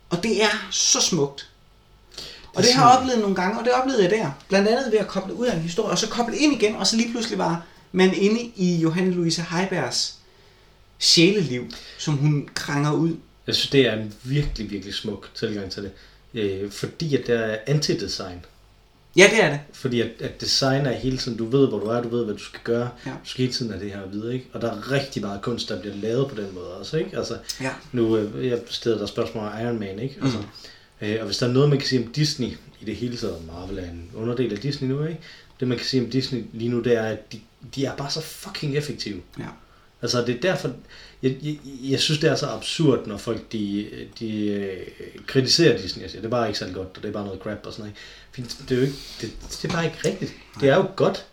Og det er så smukt. Og det har jeg oplevet nogle gange, og det oplevede jeg der. Blandt andet ved at koble ud af en historie, og så koble ind igen, og så lige pludselig var man inde i Johanne Louise Heibergs sjæleliv, som hun kranger ud. Jeg synes, det er en virkelig, virkelig smuk tilgang til det. Øh, fordi at der er anti-design. Ja, det er det. Fordi at, at design er hele tiden, du ved, hvor du er, du ved, hvad du skal gøre. Ja. Du skal hele tiden have det her at vide, ikke? Og der er rigtig meget kunst, der bliver lavet på den måde også, ikke? Altså, Ja. nu øh, jeg stillede der spørgsmål om Iron Man, ikke? Altså, øh, og hvis der er noget, man kan sige om Disney i det hele taget, Marvel er en underdel af Disney nu, ikke? Det man kan sige om Disney lige nu, det er, at de, de er bare så fucking effektive. Ja. Altså, det er derfor... Jeg, jeg, jeg synes, det er så absurd, når folk de, de øh, kritiserer Disney. Jeg siger, det er bare ikke særlig godt, og det er bare noget crap og sådan noget. Det er jo ikke, det, det er bare ikke rigtigt. Det er jo godt.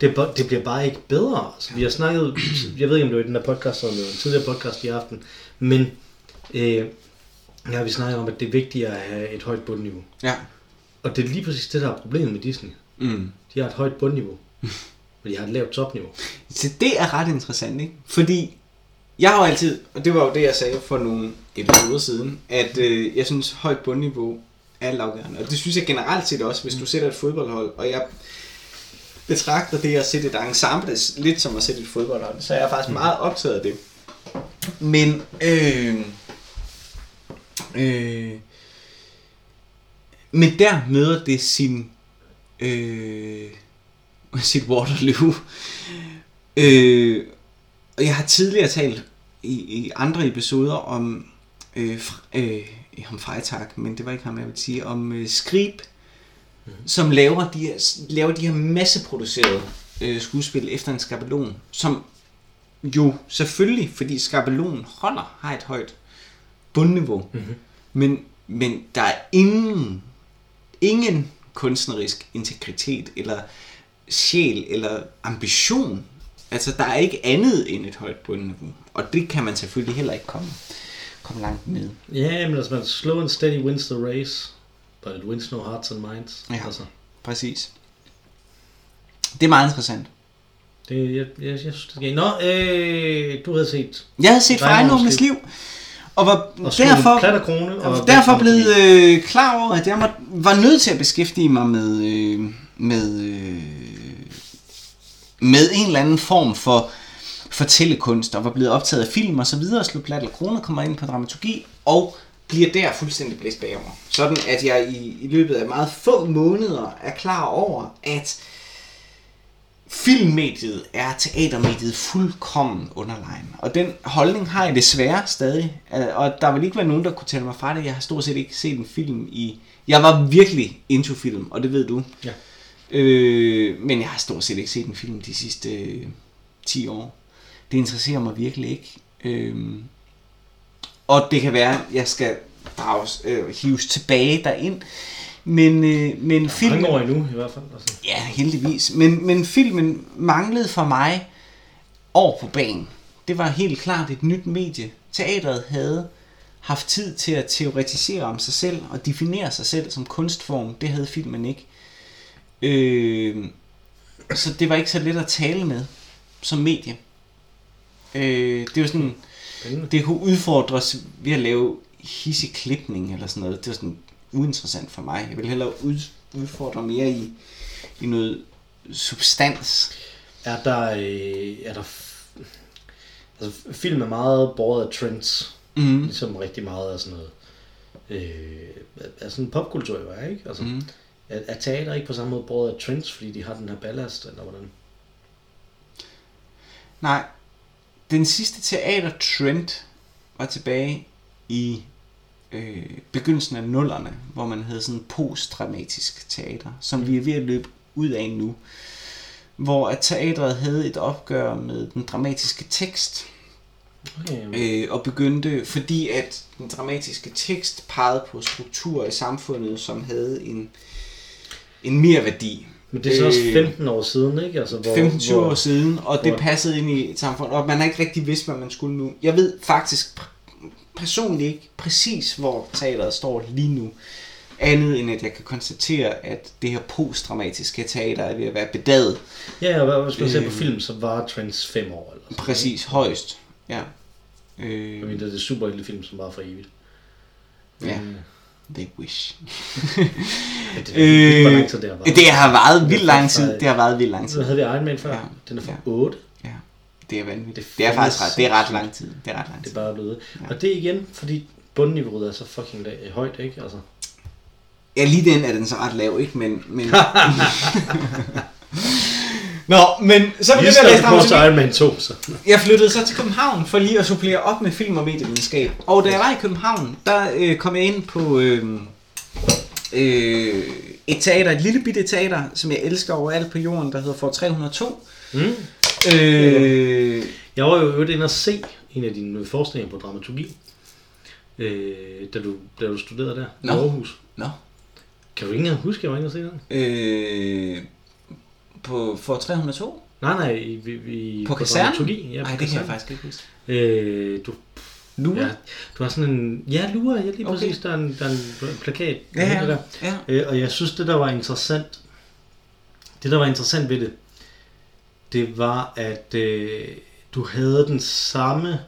Det, det bliver bare ikke bedre. Altså, vi har snakket, jeg ved ikke, om det var i den der podcast, eller en tidligere podcast i aften, men øh, ja, vi snakker om, at det er vigtigt at have et højt bundniveau. Ja. Og det er lige præcis det, der er problemet med Disney. Mm. De har et højt bundniveau, men de har et lavt topniveau. Så det er ret interessant, ikke? Fordi jeg har jo altid, og det var jo det, jeg sagde for nogle episoder siden, at øh, jeg synes, højt bundniveau altafgørende. Og det synes jeg generelt set også, hvis du sætter et fodboldhold, og jeg betragter det at sætte et ensemble lidt som at sætte et fodboldhold, så er jeg faktisk meget optaget af det. Men, øh, øh, men der møder det sin, øh, sit Waterloo. Øh, og jeg har tidligere talt i, i andre episoder om, øh, øh, om Freitag, men det var ikke ham, jeg vil sige, om øh, Skrib, som laver de her, laver de her masseproducerede øh, skuespil efter en skabelon, som jo selvfølgelig, fordi skabelon holder, har et højt bundniveau, mm-hmm. men, men der er ingen, ingen kunstnerisk integritet, eller sjæl, eller ambition. Altså, der er ikke andet end et højt bundniveau, og det kan man selvfølgelig heller ikke komme, komme langt ned. Ja, men altså, man slow and steady wins the race, but it wins no hearts and minds. Ja. Altså, Præcis. Det er meget interessant. det, jeg, jeg, jeg synes, det skal... Nå, øh, du havde set... Jeg havde set Frejnormens liv, og var Og derfor, derfor, plat og krone. og derfor blevet øh, klar over, at jeg må, var nødt til at beskæftige mig med, øh, med, øh, med en eller anden form for fortællekunst, og var blevet optaget af film og så videre, slog plat eller krone, kommer ind på dramaturgi, og bliver der fuldstændig blæst bagover. Sådan at jeg i, i løbet af meget få måneder er klar over, at filmmediet er teatermediet fuldkommen underlegen. Og den holdning har jeg desværre stadig. Øh, Og der vil ikke være nogen, der kunne tælle mig fra det. Jeg har stort set ikke set en film i... Jeg var virkelig into film, og det ved du. Ja. Øh, men jeg har stort set ikke set en film de sidste øh, 10 år. Det interesserer mig virkelig ikke. Øh, og det kan være, at jeg skal drages, øh, hives tilbage derind. Men, øh, men filmen... Mange år endnu, i hvert fald. Altså. Ja, heldigvis. Men, men filmen manglede for mig år på banen. Det var helt klart et nyt medie. Teatret havde haft tid til at teoretisere om sig selv og definere sig selv som kunstform. Det havde filmen ikke. Øh, så det var ikke så let at tale med som medie. Øh, det var sådan, Spændende. det kunne udfordres ved at lave hissig klipning eller sådan noget. Det var sådan uinteressant for mig. Jeg vil hellere ud, udfordre mere i, i noget substans. Er der... Øh, er der f- altså, film er meget båret af trends. Mm. Ligesom rigtig meget af sådan noget... Øh, er sådan en popkultur, jo er, ikke? Altså, Mm. er, er teater ikke på samme måde båret af trends, fordi de har den her ballast, eller hvordan? Nej, den sidste teatertrend var tilbage i øh, begyndelsen af nullerne, hvor man havde sådan postdramatisk teater, som vi er ved at løbe ud af nu. Hvor at teatret havde et opgør med den dramatiske tekst, Okay, øh, og begyndte, fordi at den dramatiske tekst pegede på strukturer i samfundet, som havde en, en mere værdi. Men det er så også øh, 15 år siden, ikke? Altså, hvor, 15-20 år siden, og det hvor- passede ind i et samfund, og man har ikke rigtig vidst, hvad man skulle nu. Jeg ved faktisk personligt ikke præcis, hvor teateret står lige nu, andet end at jeg kan konstatere, at det her postdramatiske teater er ved at være bedaget. Ja, og hvis man ser på Øh, film, så var trends 5 år. Eller sådan, Præcis, højst. Ja. Ikke? Øh, Det er det super film, som var for evigt. Ja. Men, they wish. øh, det, øh, hvor lang tid det har været. Det har varet vildt Det lang tid. Det har varet vildt lang tid. Så havde vi Iron Man før. Ja. Den er fra Ja. 8. Ja, det er vanvittigt. Det Det er faktisk ret, det er ret lang tid. Det er ret lang Det tid. er bare blevet. Ja. Og det er igen, fordi bundniveauet er så fucking la- højt, ikke? Altså. Ja, lige den er den så ret lav, ikke? Men, men... Nå, men så begyndte jeg at læse dramaturgi. Iron Man 2, så. Jeg flyttede så til København for lige at supplere op med film og medievidenskab. Og da jeg var i København, der øh, kom jeg ind på øh, øh, et teater, et lille bitte teater, som jeg elsker overalt på jorden, der hedder For 302. Mm. Øh, Jeg var jo inde og se en af dine forskninger på dramaturgi, øh, da, du, da du studerede der i Aarhus. Nå. Kan du ikke engang huske, at jeg var inde og se den? øh, på, for 302? Nej, nej, i, vi, vi, På kasernen? dramaturgi. Ja, på Nej, det kan jeg kasernen. faktisk ikke huske. Øh, du, Nu? ja, du har sådan en... Ja, lurer, ja, lige Okay. præcis. Der er en, der er en plakat. Ja, ja. Der. ja. Øh, og jeg synes, det der var interessant, det der var interessant ved det, det var, at øh, du havde den samme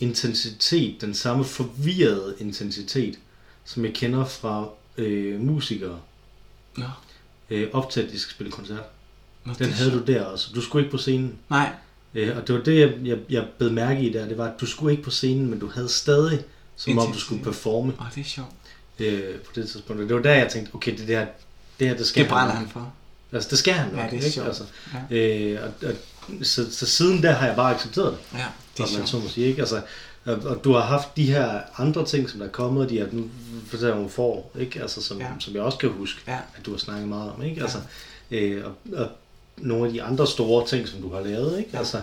intensitet, den samme forvirrede intensitet, som jeg kender fra øh, musikere, Nå. øh, op til at de skal spille koncert. Nå, Den havde du der også. Du skulle ikke på scenen. Nej. Øh, og det var det, jeg, jeg, jeg bed mærke i der. Det var, at du skulle ikke på scenen, men du havde stadig, som om du skulle performe Åh, det er sjovt. øh, på det tidspunkt. Det var der, jeg tænkte, okay, det der, det her, det skal Det brænder han. han for. Altså, det skal han nok, Ja, det er ikke? sjovt. Altså, Ja, øh, og, og, så, så siden der har jeg bare accepteret det, ja det er om man sjovt. så må sige, ikke? Altså, og, og du har haft de her andre ting, som der er kommet, de her, nu for eksempel nogle får, ikke? Altså, som, Ja. ja. som jeg også kan huske, Ja. at du har snakket meget om, ikke? Ja. Altså, øh, og, og nogle af de andre store ting, som du har lavet, ikke? Ja. Altså,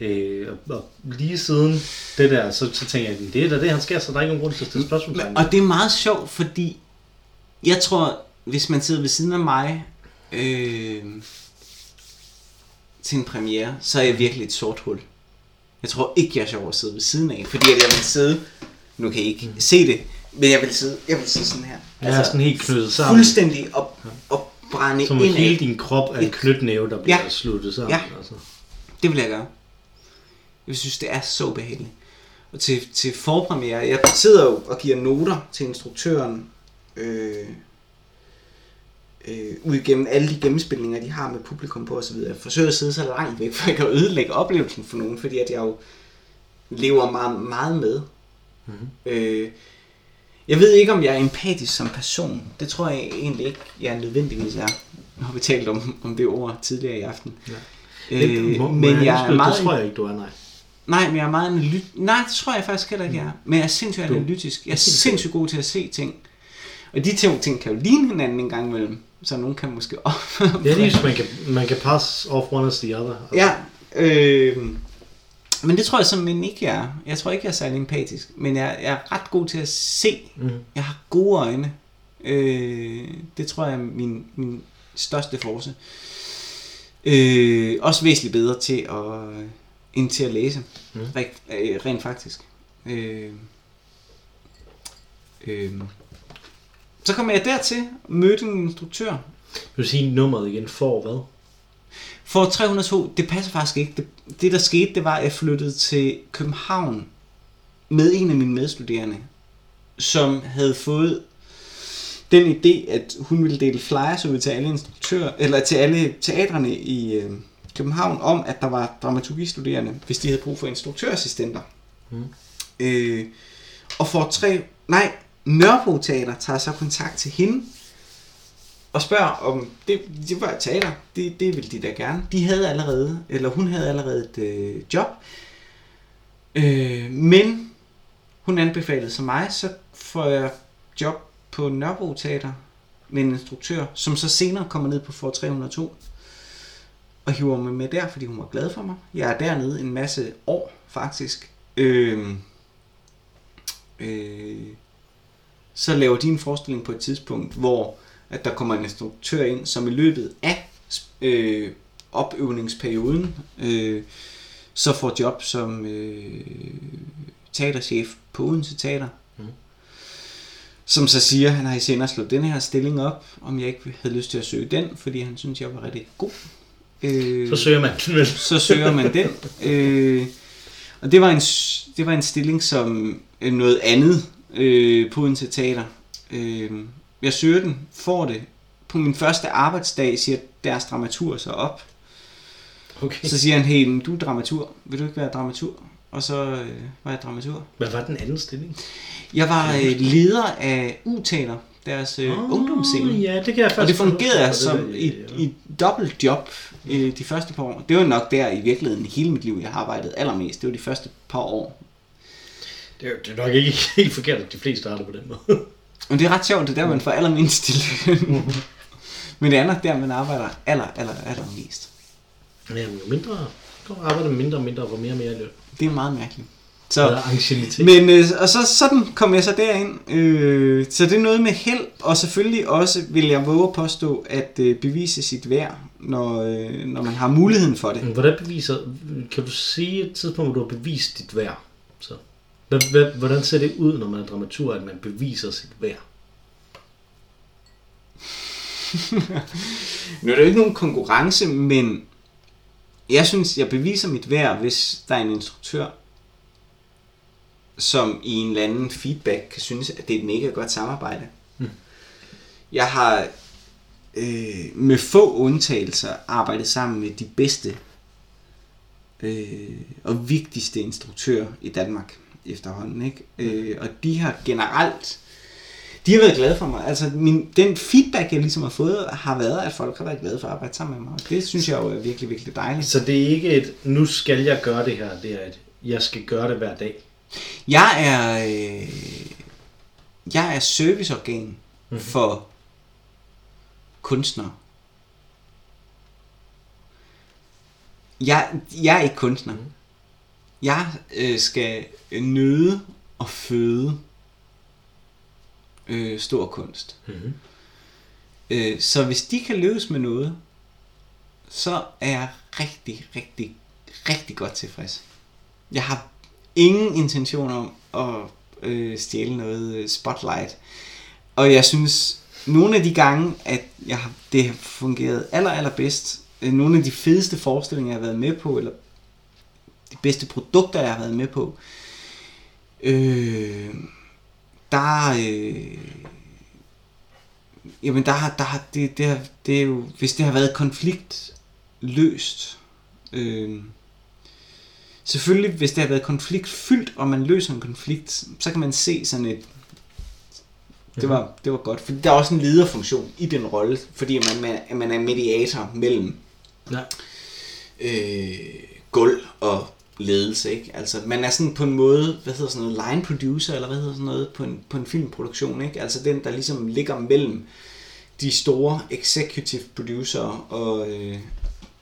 øh, og, og lige siden det der, så, så tænker jeg, det er da det, han skal, så der er ikke nogen grund til at stille spørgsmål. Men, og det er meget sjovt, fordi jeg tror, hvis man sidder ved siden af mig øh, til en premiere, så er jeg virkelig et sort hul. Jeg tror ikke, jeg er sjov at sidde ved siden af, fordi at jeg vil sidde, nu kan I ikke se det, men jeg vil sidde, jeg vil sidde sådan her. Jeg er sådan helt knyttet sammen. Fuldstændig op, op brænde Som ind hele din krop er en knytnæve, der bliver Ja. sluttet sammen. Ja. Altså. Det vil jeg gøre. Jeg synes, det er så behageligt. Og til, til forpremiere, jeg sidder jo og giver noter til instruktøren, øh, øh, ud igennem alle de gennemspilninger, de har med publikum på osv. Jeg forsøger at sidde så langt væk, for jeg kan ødelægge oplevelsen for nogen, fordi at jeg jo lever meget, meget med. Mhm. Øh, jeg ved ikke, om jeg er empatisk som person. Det tror jeg egentlig ikke, jeg nødvendigvis er. Nu har vi talt om, om det ord tidligere i aften. Ja. Øh, må, må men jeg er meget... Det tror jeg ikke, du er, nej. Nej, men jeg er meget analytisk. Nej, det tror jeg faktisk heller ikke, jeg er. Men jeg er sindssygt Du- analytisk. Jeg er sindssygt god til at se ting. Og de to ting kan jo ligne hinanden en gang imellem. Så nogen kan måske op. Det er man kan, man kan pass off one as the other. Altså, ja, øh, men det tror jeg simpelthen ikke, jeg er. Jeg tror ikke, jeg er særlig empatisk. Men jeg, jeg er ret god til at se. Mm. Jeg har gode øjne. Øh, det tror jeg er min, min største force. Øh, også væsentligt bedre til at, end til at læse. Mm. Rent, øh, rent faktisk. Øh, øh. Så kom jeg dertil, mødte en instruktør. Vil du sige nummeret igen for hvad? For 302, det passer faktisk ikke. Det, det der skete, det var, at jeg flyttede til København med en af mine medstuderende, som havde fået den idé, at hun ville dele flyers ud til alle instruktører, eller til alle teatrene i øh, København, om at der var dramaturgistuderende, hvis de havde brug for instruktørassistenter. Mm. Øh, og for tre, nej, Nørrebro Teater tager så kontakt til hende, og spørger om, det, det var teater, det, det ville de da gerne. De havde allerede, eller hun havde allerede et øh, job, øh, men hun anbefalede så mig, så får jeg job på Nørrebro Teater med en instruktør, som så senere kommer ned på for 302 og hiver mig med der, fordi hun var glad for mig. Jeg er dernede en masse år, faktisk. Øh, øh, så laver de en forestilling på et tidspunkt, hvor at der kommer en instruktør ind, som i løbet af øh, opøvningsperioden øh, så får job som øh, teaterchef på Odense Teater. Mm. Som så siger, han har i senere slået den her stilling op, om jeg ikke havde lyst til at søge den, fordi han synes, jeg var rigtig god. Øh, Så søger man den så søger man den. Øh, og det var en, det var en stilling som øh, noget andet øh, på Odense Teater. Øh, jeg søger den, får det. På min første arbejdsdag siger deres dramatur så op. Okay. Så siger han, hey, men du er dramatur. Vil du ikke være dramatur? Og så øh, var jeg dramatur. Hvad var den anden stilling? Jeg var øh, leder af U-teater, deres øh, Åh, ungdomsscene. Ja, det kan jeg faktisk Og det fungerede som det i, ja. i dobbelt job øh, de første par år. Det var nok der i virkeligheden hele mit liv, jeg har arbejdet allermest. Det var de første par år. Det er, det er nok ikke helt forkert, at de fleste starter på den måde. Men det er ret sjovt, det er der, man får allermindst i løn. Men det er nok der, man arbejder aller, aller, allermest. Men jo mindre og arbejder mindre og mindre og får mere og mere i løn. Det er meget mærkeligt. Så. Er men øh, og så sådan kom jeg så derind. Øh, så det er noget med held, og selvfølgelig også vil jeg våge at påstå, at øh, bevise sit værd, når, øh, når man har muligheden for det. Men Hvordan beviser, kan du sige et tidspunkt, hvor du har bevist dit værd? Så. Hvordan ser det ud, når man er dramatur, at man beviser sit værd? Nu er det jo ikke nogen konkurrence, men jeg synes, jeg beviser mit værd, hvis der er en instruktør, som i en eller anden feedback kan synes, at det er et mega godt samarbejde. Mm. Jeg har øh, med få undtagelser arbejdet sammen med de bedste øh, og vigtigste instruktører i Danmark efterhånden. Ikke? Øh, og de har generelt de har været glade for mig. Altså, min, den feedback, jeg ligesom har fået, har været, at folk har været glade for at arbejde sammen med mig. Og det synes jeg jo er virkelig, virkelig dejligt. Så det er ikke et, nu skal jeg gøre det her, det er et, jeg skal gøre det hver dag. Jeg er, øh, jeg er serviceorgan Mhm. mm-hmm. for kunstnere. Jeg, jeg er ikke kunstner. Mhm. Jeg øh, skal nøde og føde øh, stor kunst. Mm-hmm. Øh, så hvis de kan løses med noget, så er jeg rigtig, rigtig, rigtig godt tilfreds. Jeg har ingen intention om at øh, stjæle noget øh, spotlight. Og jeg synes, nogle af de gange, at jeg har, det har fungeret aller, allerbedst, øh, nogle af de fedeste forestillinger, jeg har været med på, eller de bedste produkter, jeg har været med på, øh, der, øh, jamen der der har, det, det, har, det er jo, hvis det har været konfliktløst, øh, selvfølgelig hvis det har været konfliktfyldt, og man løser en konflikt, så kan man se sådan et, det var, det var godt, for der er også en lederfunktion i den rolle, fordi man, man, man er mediator mellem Ja. øh, gulv og ledelse, ikke? Altså, man er sådan på en måde, hvad hedder sådan noget, line producer, eller hvad hedder sådan noget, på en, på en filmproduktion, ikke? Altså den, der ligesom ligger mellem de store executive producer og, øh,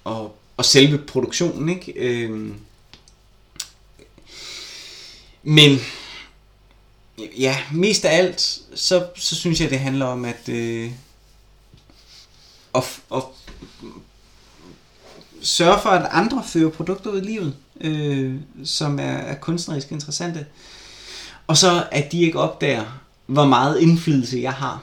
og, og selve produktionen, ikke? Øh, men ja, mest af alt, så, så synes jeg, det handler om at, øh, at, at sørge for, at andre fører produkter ud i livet, øh, som er, er kunstnerisk interessante. Og så, at de ikke opdager, hvor meget indflydelse jeg har.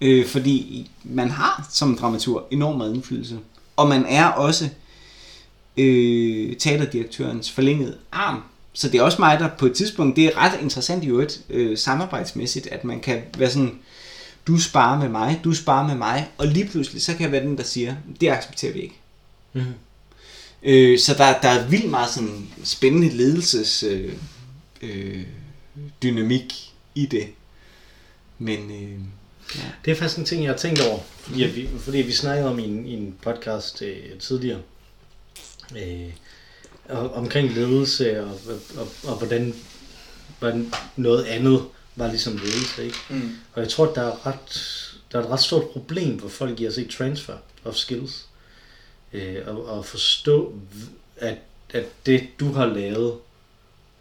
Øh, fordi man har som dramatur enorm meget indflydelse. Og man er også øh, teaterdirektørens forlængede arm. Så det er også mig, der på et tidspunkt, det er ret interessant i øvrigt, øh, samarbejdsmæssigt, at man kan være sådan, du sparer med mig, du sparer med mig, og lige pludselig, så kan jeg være den, der siger, det accepterer vi ikke. Mm-hmm. Øh, så der, der er vildt meget sådan spændende ledelses øh, øh, dynamik i det. Men øh, ja. Det er faktisk en ting, jeg har tænkt over, fordi, vi, fordi vi snakkede om i en, i en podcast øh, tidligere, øh, omkring ledelse, og, og, og, og hvordan, hvordan noget andet var ligesom ledelse. Ikke? Mm. Og jeg tror, at der er, ret, der er et ret stort problem, hvor folk giver sig transfer of skills. Øh, og, og forstå, at, at det, du har lavet,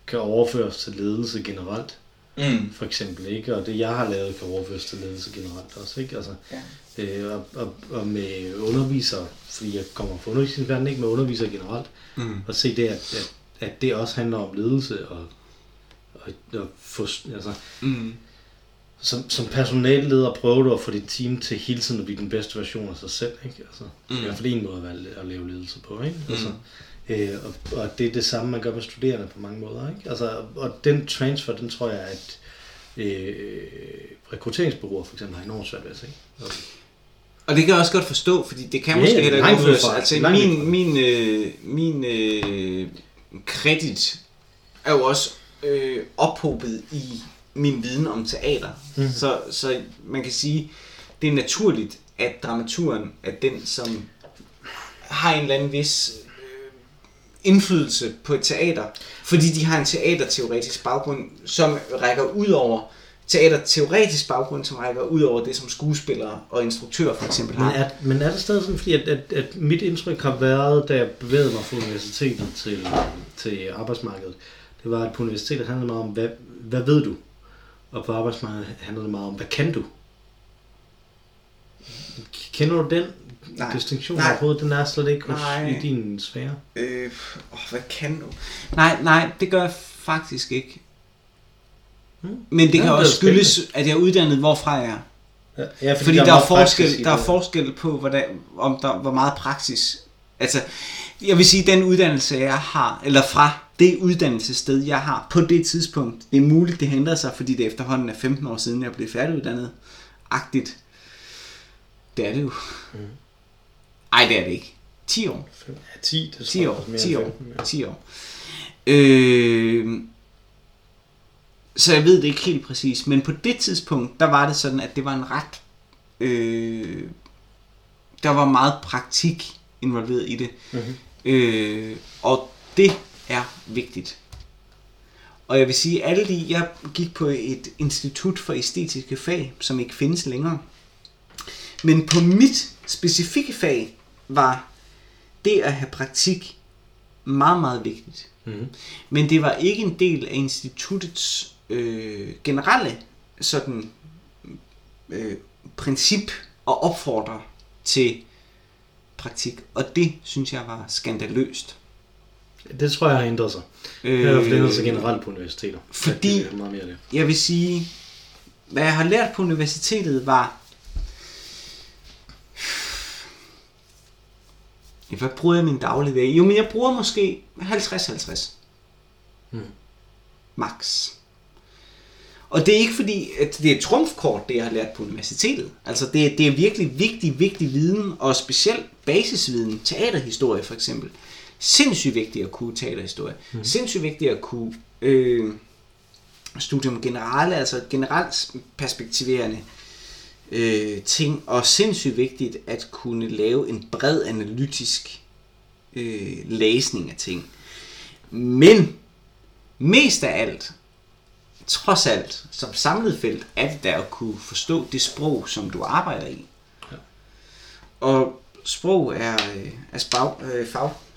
kan overføres til ledelse generelt Mm. for eksempel, ikke? Og det, jeg har lavet, kan overføres til ledelse generelt også, ikke? Altså, Ja. øh, og, og, og, med undervisere, fordi jeg kommer fra undervisningsverdenen, ikke med undervisere generelt, Mm. og se det, at, at, at det også handler om ledelse, og, og, og få, altså, Mm. Som, som personalleder prøver du at få dit team til hele tiden at blive den bedste version af sig selv, ikke? Altså, Mm. mm. I hvert fald en måde at, være, at lave ledelse på, ikke? Altså, øh, og, og det er det samme, man gør med studerende på mange måder, ikke? Altså, og den transfer, den tror jeg, at øh, rekrutteringsbureauer for eksempel har enormt svært ved at se. Og, Og det kan jeg også godt forstå, fordi det kan Ja, måske heller ikke fra. Altså min, min, øh, min øh, kredit er jo også øh, ophobet i min viden om teater. Mm. Så, så man kan sige, det er naturligt, at dramaturen er den, som har en eller anden vis øh, indflydelse på et teater, fordi de har en teaterteoretisk baggrund, som rækker ud over teaterteoretisk baggrund, som rækker ud over det, som skuespillere og instruktører for eksempel Men har. er, men er det stadig sådan, fordi at, at, at mit indtryk har været, da jeg bevægede mig fra universitetet til, til arbejdsmarkedet, det var, at på universitetet handlede meget om, hvad, hvad ved du? Og på arbejdsmarkedet handlede det meget om, hvad kan du? Kender du den Nej. distinktion Nej. overhovedet? Den er slet ikke hos, Nej. i din sfære. Øh, åh, hvad kan du? Nej, nej, det gør jeg faktisk ikke. Hmm. Men det Ja, kan det også spændende. skyldes, at jeg er uddannet, hvorfra jeg er. Ja, ja, Fordi der, der, er, forskel, der er forskel på, hvordan, om der, hvor meget praksis... Altså, jeg vil sige, den uddannelse, jeg har, eller fra det uddannelsessted, jeg har på det tidspunkt, det er muligt, det henter sig, fordi det efterhånden er 15 år siden, jeg blev færdiguddannet. Agtigt. Det er det jo. Mm. Ej, det er det ikke. 10 år. Ja, 10, det 10 tror jeg år. også mere 10 end år. 15, ja. 10 år. Øh, så jeg ved det ikke helt præcis, men på det tidspunkt, der var det sådan, at det var en ret... Øh, der var meget praktik involveret i det. Mhm. Øh, og det er vigtigt. Og jeg vil sige, alle de, jeg gik på et institut for æstetiske fag, som ikke findes længere. Men på mit specifikke fag var det at have praktik meget, meget vigtigt. Mhm. Men det var ikke en del af instituttets øh, generelle sådan øh, princip og opfordre til praktik. Og det synes jeg var skandaløst. Det tror jeg har ændret sig. Det i hvert fald ændret sig generelt på universiteter. Fordi- det meget mere det. Jeg vil sige, hvad jeg har lært på universitetet var... Hvad bruger jeg min dagligdag? Jo, men jeg bruger måske 50-50. Mm. Max. Og det er ikke fordi, at det er et trumfkort, det jeg har lært på universitetet. Altså, det, er- det er virkelig vigtig, vigtig viden, og specielt basisviden, teaterhistorie for eksempel. Sindssygt vigtigt at kunne teaterhistorie. Mm. Sindssygt vigtigt at kunne øh, studium generale, altså generelt perspektiverende øh, ting, og sindssygt vigtigt at kunne lave en bred analytisk øh, læsning af ting. Men mest af alt, trods alt, som samlet felt, er det der at kunne forstå det sprog, som du arbejder i. Ja. Og sprog er, øh, er spag, øh,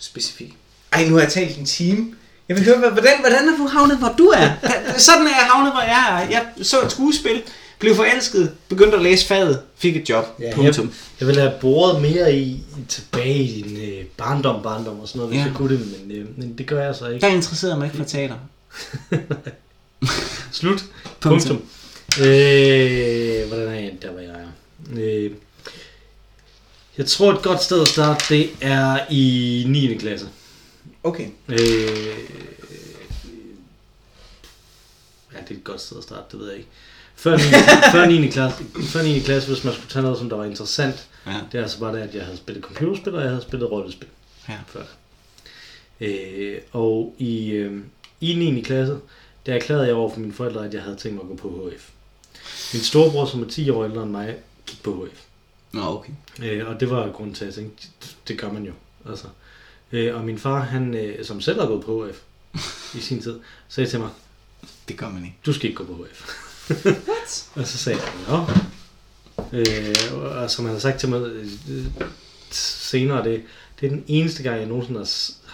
fagspecifik. Ej, nu har jeg talt en time. Jeg vil høre, hvad- hvordan, hvordan er du havnet, hvor du er? Da- Sådan er jeg havnet, hvor jeg er. Jeg så et skuespil, blev forelsket, begyndte at læse faget, fik et job. Ja, punktum. jeg, jeg ville have boret mere i tilbage i din øh, barndom, barndom og sådan noget, hvis Ja. jeg kunne det, men, øh, men det gør jeg så ikke. Der jeg mig ikke for teater. Slut. Punktum. Punktum. Øh, hvordan er jeg der, hvor jeg er? Øh, jeg tror, et godt sted at starte, det er i 9. klasse. Okay. Øh, ja, det er et godt sted at starte, det ved jeg ikke. Før 9. før 9. klasse, før 9. klasse, hvis man skulle tage noget, som der var interessant, Ja. det er altså bare det, at jeg havde spillet computerspil, og jeg havde spillet rollespil Ja. før. Øh, og i, øh, i 9. klasse, der erklærede jeg over for mine forældre, at jeg havde tænkt mig at gå på HF. Min storebror, som er 10 år ældre end mig, gik på HF. Nå, okay. Øh, og det var grunden til, at jeg tænkte, det, det gør man jo. Altså. Øh, og min far, han, øh, som selv har gået på HF i sin tid, sagde til mig, Det gør man ikke. du skal ikke gå på HF. What? Og så sagde jeg, nå. Øh, og som han har sagt til mig øh, senere, det, det er den eneste gang, jeg nogensinde har,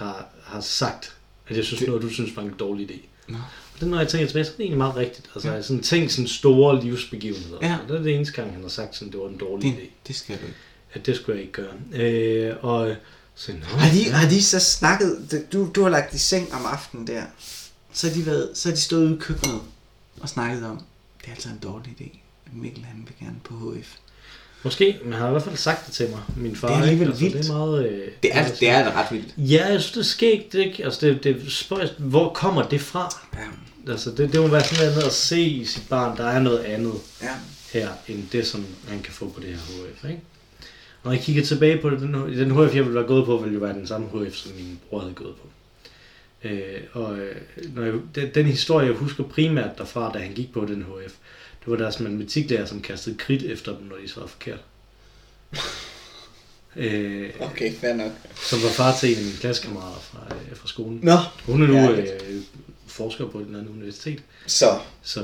har, har sagt, at jeg synes, Det- noget, du synes var en dårlig idé. Nå. Det, når jeg tænker tilbage, så er det egentlig meget rigtigt. Altså, Ja. sådan ting, sådan store livsbegivenheder. Ja. Det er det eneste gang, han har sagt, sådan, det var en dårlig Det, idé. det skal du ikke. At det skulle jeg ikke gøre. Øh, og så, nå, Har de, har de så snakket, du, du har lagt i seng om aftenen der, så har de, været, så har de stået ude i køkkenet og snakket om, det er altså en dårlig idé, at Mikkel han vil gerne på HF. Måske, men han har i hvert fald sagt det til mig, min far. Det er alligevel? Altså, vildt. Det er meget... Øh, Det er, meget det er ret vildt. Ja, jeg synes, det er skægt, ikke? Altså, det, det er spøjst. Hvor kommer det fra? Ja. Altså, det, det må være sådan noget at se i sit barn, der er noget andet ja. her, end det, som man kan få på det her HF, ikke? Når jeg kigger tilbage på det, den, den HF, jeg ville være gået på, ville jo være den samme HF, som min bror havde gået på. Øh, og øh, når jeg, den, den historie, jeg husker primært derfra, da han gik på den HF, det var deres matematiklærer, som kastede kridt efter dem, når de svarede forkert. øh, Okay, fair nok. som var far til en af mine klassekammerater fra, øh, fra skolen. Nå, Hun er nu Herligt. øh, forsker på et eller andet universitet. så Så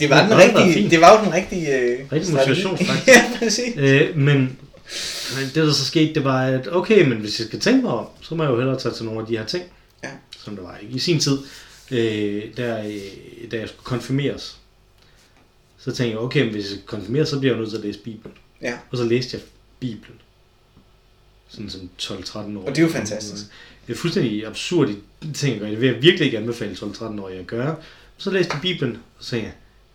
Det var, den Det var rigtige, fint. det var jo den rigtige øh, Rigtig strategi. motivationsfaktor. ja, præcis. Øh, men, men det der så skete, det var, at okay, men hvis jeg skal tænke mig om, så må jeg jo hellere tage til nogle af de her ting, Ja. som der var ikke? i sin tid, øh, der, øh, da jeg skulle konfirmeres. Så tænkte jeg, okay, men hvis jeg skal konfirmeres, så bliver jeg nødt til at læse Bibelen. Ja. Og så læste jeg Bibelen. Sådan som 12-13 år. Og det er jo fantastisk. Det er fuldstændig absurd ting at gøre. Det vil jeg virkelig ikke anbefale 12-13 år at gøre. Så læste jeg Bibelen, og så tænkte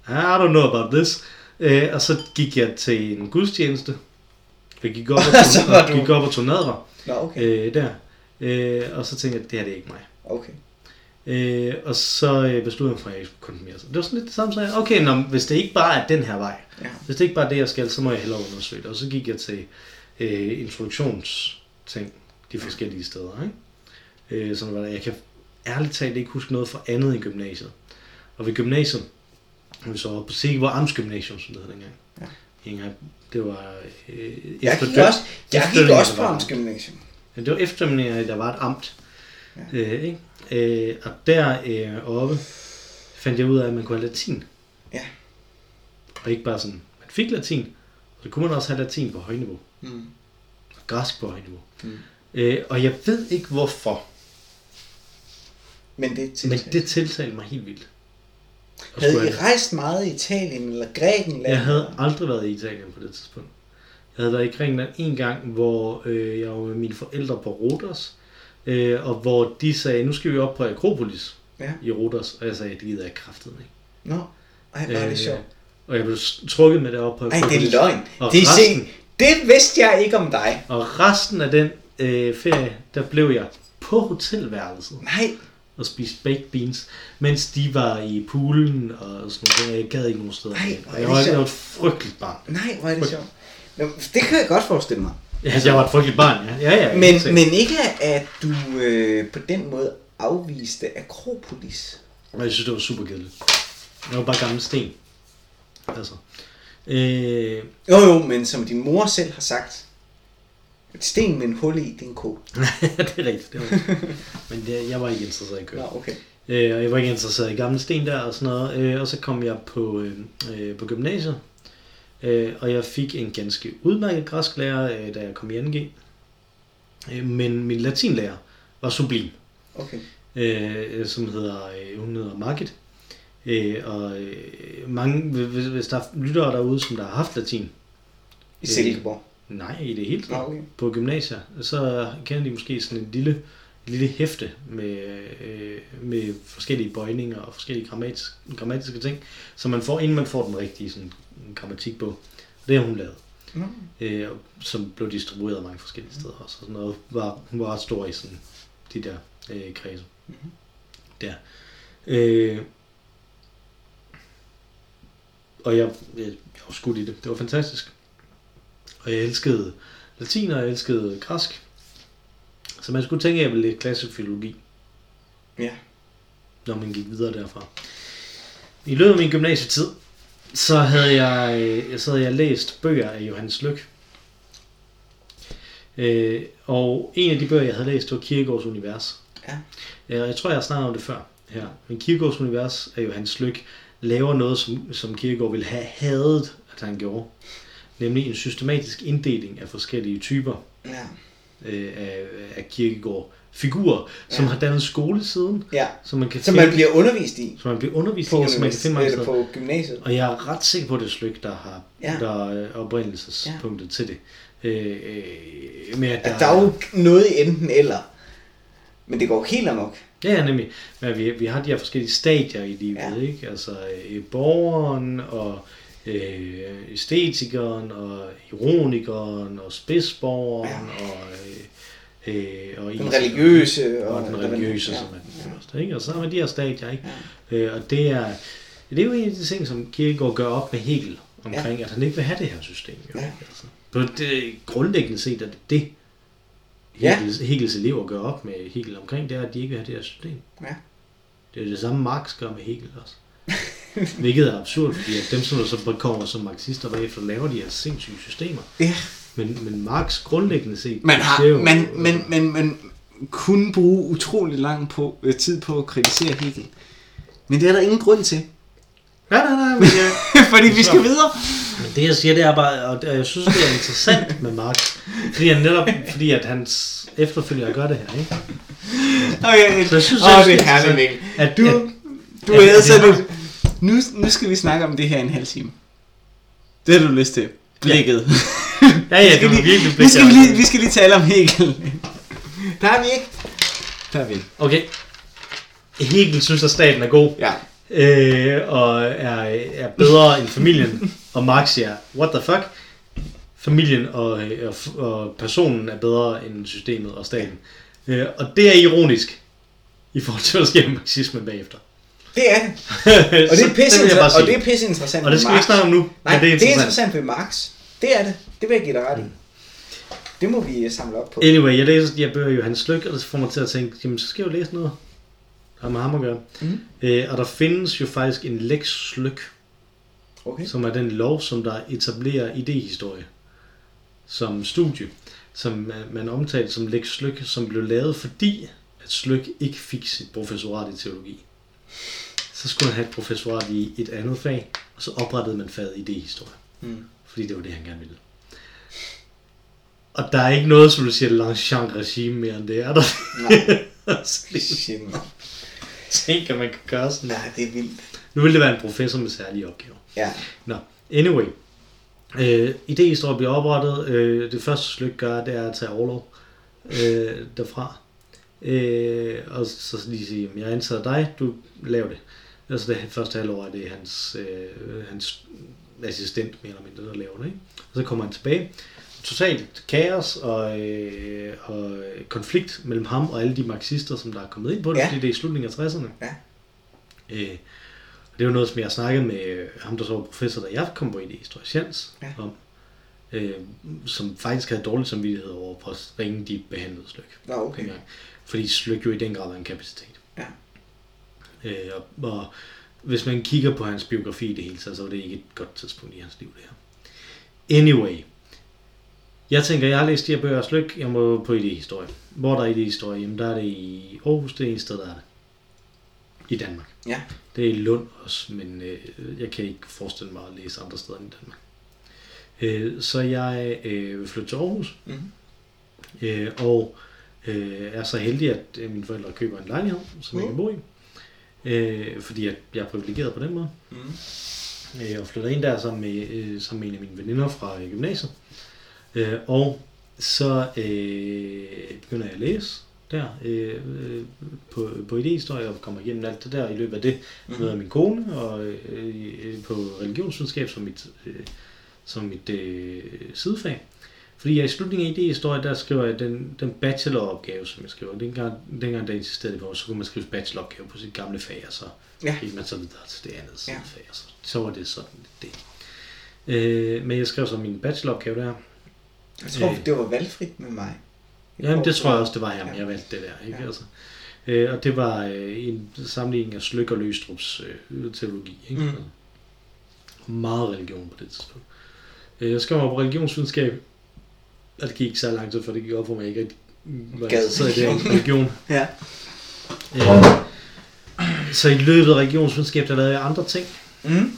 jeg, I don't know about this. Øh, og så gik jeg til en gudstjeneste. Jeg gik op og Så tog, var du- gik op og tog nadver Nå, okay. øh, der. Øh, og så tænkte jeg, det her det er ikke mig. okay. Øh, og så øh, besluttede jeg mig for, at jeg ikke skulle konfirmere sig. Det var sådan lidt det samme, så jeg, okay, nå, hvis det ikke bare er den her vej, Ja. hvis det ikke bare er det, jeg skal, så må jeg hellere undersøge det. Og så gik jeg til øh, introduktionsting de forskellige steder. Ikke? Øh, sådan var der. Jeg kan ærligt talt ikke huske noget for andet end gymnasiet. Og ved gymnasiet, vi så var på Silkeborg Amtsgymnasium, som det hed dengang. Ja. Engang, det var øh, Jeg gik også, jeg gik det, også på var- Amtsgymnasium. Ja, det var eftermiddagen, der var et amt. Ja. Øh, ikke? Øh, og deroppe fandt jeg ud af, at man kunne have latin. Ja. Og ikke bare sådan, man fik latin, og så kunne man også have latin på højniveau. Mm. Og græsk på højniveau. Mm. Øh, og jeg ved ikke hvorfor, Men det er men det tiltalte mig helt vildt. Og Havde I rejst meget i Italien eller Grækenland? Jeg havde aldrig været i Italien på det tidspunkt. Jeg havde været i Grækenland en gang, hvor øh, jeg var med mine forældre på Rodos, øh, og hvor de sagde, nu skal vi op på Akropolis Ja. i Rodos, og jeg sagde, det gider jeg kraftet ikke. Nå, ej, hvor er det Øh, sjovt. Og jeg blev trukket med det op på Ej, det Akropolis. er løgn. Og Det, resten- se, det vidste jeg ikke om dig. Og resten af den øh, ferie, der blev jeg på hotelværelset Nej, og spiste baked beans, mens de var i poolen og sådan noget. Jeg gad ikke nogen steder. Ej, hen. hvor er jeg det var, jeg sjovt. var et frygteligt barn. nej, hvor er det sjovt. Nå, det kan jeg godt forestille mig. Altså, jeg var et frygteligt barn, ja. ja, ja Men, sikkert. men ikke at du øh, på den måde afviste Akropolis. Og jeg synes, det var super kedeligt. Jeg var bare gammel sten. Altså. Øh, Jo jo, men som din mor selv har sagt, et sten med en hul i, det er en ko. det er rigtigt. Det var. Men det, jeg var ikke interesseret i køer. Nå, okay. Øh, og jeg var ikke interesseret i gamle sten der og sådan noget. Øh, og så kom jeg på, øh, øh, på gymnasiet. Øh, og jeg fik en ganske udmærket græsklærer, øh, da jeg kom i 2G. Øh, men min latinlærer var sublim. Okay. øh, som hedder, øh, hun hedder Margit. Øh, og øh, mange, hvis, hvis der er lyttere derude, som der har haft latin, I Silkeborg. Nej, i det hele taget, okay. på gymnasier, så kender de måske sådan en lille, et lille hæfte med, øh, med forskellige bøjninger og forskellige grammatiske, grammatiske ting, som man får, inden man får den rigtige sådan, grammatikbog. Og det har hun lavet, Nå. øh, som blev distribueret mange forskellige steder også. Og sådan noget. Var, hun var ret stor i sådan, de der øh, kredse. Mhm. Der. Øh, og jeg, jeg, jeg var skudt i det. Det var fantastisk. Og jeg elskede latin, og jeg elskede græsk. Så man skulle tænke, at jeg ville læse klassisk filologi, Ja. når man gik videre derfra. I løbet af min gymnasietid, så havde jeg, øh, så havde jeg læst bøger af Johannes Lyk. Øh, og en af de bøger, jeg havde læst, var Kierkegaards Univers. Ja. Jeg tror, jeg har snakket om det før her. Men Kierkegaards Univers af Johannes Lyk laver noget, som, som Kierkegaard ville have hadet, at han gjorde. Nemlig en systematisk inddeling af forskellige typer Ja. øh, af, af Kierkegaard figurer, som Ja. har dannet skole siden, ja. så man kan Som finde, man bliver undervist i som man bliver undervist i, på, og som man kan finde mange steder. på gymnasiet. Og jeg er ret sikker på, at det er Slyk, der har Ja. der er oprindelsespunktet ja. til det. Øh, øh, med at At der er jo noget i enten eller. Men det går helt amok. Ja, ja, nemlig. Men vi, vi har de her forskellige stadier i livet, Ja. ja. ikke? Altså øh, borgeren, og øh, æstetikeren, og ironikeren, og spidsborgeren, ja. og, øh, øh, og Den etikeren. religiøse. og den religiøse, ja. som er den første, ikke? Og så har vi de her stadier, ikke? Ja. Øh, og det er, det er jo en af de ting, som Kierkegaard gør op med Hegel, omkring, ja. at han ikke vil have det her system. Jo, Ja. altså. På det grundlæggende set er det det, Ja. Hegels, Hegels elever gør op med Hegel omkring, det er, at de ikke vil have det her system. Ja. Det er det samme Marx gør med Hegel også. Hvilket er absurd, fordi at dem, som der så kommer som marxister bagefter, laver de her sindssyge systemer. Ja. Men, men Marx grundlæggende set, Man, har, jo- man, man, man, man kunne bruge utrolig lang på, øh, tid på at kritisere Hegel. Men det er der ingen grund til. Nej, nej, nej, men, jeg, Fordi vi skal videre. men det jeg siger, det er bare, og jeg synes, det er interessant med Mark, fordi han netop, fordi at hans efterfølger gør det her, ikke? Okay, Så jeg synes, jeg det er herligt, at- Mikkel. At, Du, at, du sat har- et... Nu, nu skal vi snakke om det her i en halv time. Det har du lyst til. Blikket. ja, ja, Vi det var virkelig vi, skal lige, vi skal lige tale om Hegel. Der er vi ikke. Der er vi ikke. Okay. Hegel synes, at staten er god, Ja. øh, og er, er bedre end familien, og Marx siger, what the fuck? Familien og, og, og personen er bedre end systemet og staten. Øh, og det er ironisk, i forhold til, hvad der sker med marxismen bagefter. Det er det. Og det er pisse, og det er pisse interessant og det skal vi ikke snakke om nu, Nej, men det er interessant. ved Marx. Det er det. Det vil jeg give dig ret i. Det må vi øh, samle op på. Anyway, jeg læser de her bøger Johannes Lyk, og det får mig til at tænke, jamen så skal jeg jo læse noget, der har med ham at gøre. Mhm. Øh, og der findes jo faktisk en Lex Lyk, Okay. som er den lov, som der etablerer idehistorie som studie, som man, man omtalte som Lex Slyk, som blev lavet fordi, at Slyk ikke fik sit professorat i teologi. Så skulle han have et professorat i et andet fag, og så oprettede man faget idehistorie, Mm. fordi det var det, han gerne ville. Og der er ikke noget, som du siger, Longchamp regime mere end det er der. Nej. Shit. Tænk, at man kan gøre sådan. Nej, det er vildt. Nu vil det være en professor med særlige opgaver. Ja. Nå, anyway. Øh, idehistorie bliver oprettet. Øh, det første stykke gør, det er at tage overlov øh, derfra. Øh, og så lige sige, jeg ansætter dig, du laver det. Altså det første halvår er det hans, øh, hans assistent, mere eller mindre, der laver det. Ikke? Og så kommer han tilbage. Totalt kaos og, øh, og konflikt mellem ham og alle de marxister, som der er kommet ind på det, Ja. ja. fordi det er i slutningen af 60'erne. Ja. Øh, det er jo noget, som jeg har snakket med ham, der så var professor, da jeg kom på idehistorie, Jens, Ja. om, øh, som faktisk havde dårlig samvittighed over, hvor ringe de behandlede Slyk. Nå, okay. Fordi Slyk jo i den grad var en kapacitet. Ja. Øh, og, og hvis man kigger på hans biografi i det hele taget, så var det ikke et godt tidspunkt i hans liv, det her. Anyway. Jeg tænker, jeg har læst de her bøger af Slyk, jeg må på idehistorie. Hvor er der idehistorie? Jamen, der er det i Aarhus, det er en sted, der er det. I Danmark. Ja. Det er i Lund også, men øh, jeg kan ikke forestille mig at læse andre steder end i Danmark. Øh, så jeg øh, vil flytte til Aarhus, Mhm. øh, og øh, er så heldig, at øh, mine forældre køber en lejlighed, som jeg kan bo i. Øh, fordi at jeg er privilegeret på den måde. Mm. Øh, og flytter ind der sammen med, øh, sammen med en af mine veninder fra øh, gymnasiet. Øh, og så øh, begynder jeg at læse der øh, øh, på, på idehistorie og kommer igennem alt det der. I løbet af det Mhm. møder min kone og øh, på religionsvidenskab som mit, øh, som mit øh, sidefag. Fordi jeg i slutningen af idehistorie, der skriver jeg den, den bacheloropgave, som jeg skriver. Dengang, dengang der insisterede på, så kunne man skrive bacheloropgave på sit gamle fag, og så Ja. gik man så videre til det andet Ja. sidefag, og så, så var det sådan det. Øh, men jeg skrev så min bacheloropgave der. Jeg tror, Øh. det var valgfrit med mig. Jamen, det tror jeg også, det var her, men Ja. jeg valgte det der. Ikke? Ja. Altså, øh, og det var øh, en sammenligning af Slyk og Løstrups øh, teologi. Ikke? Mm. Meget religion på det tidspunkt. Øh, jeg skrev mig på religionsvidenskab, og det gik ikke så lang tid, for det gik op for mig, at jeg ikke Gad. interesseret i det her religion. Ja. Øh, så i løbet af religionsvidenskab, der lavede jeg andre ting. Mm.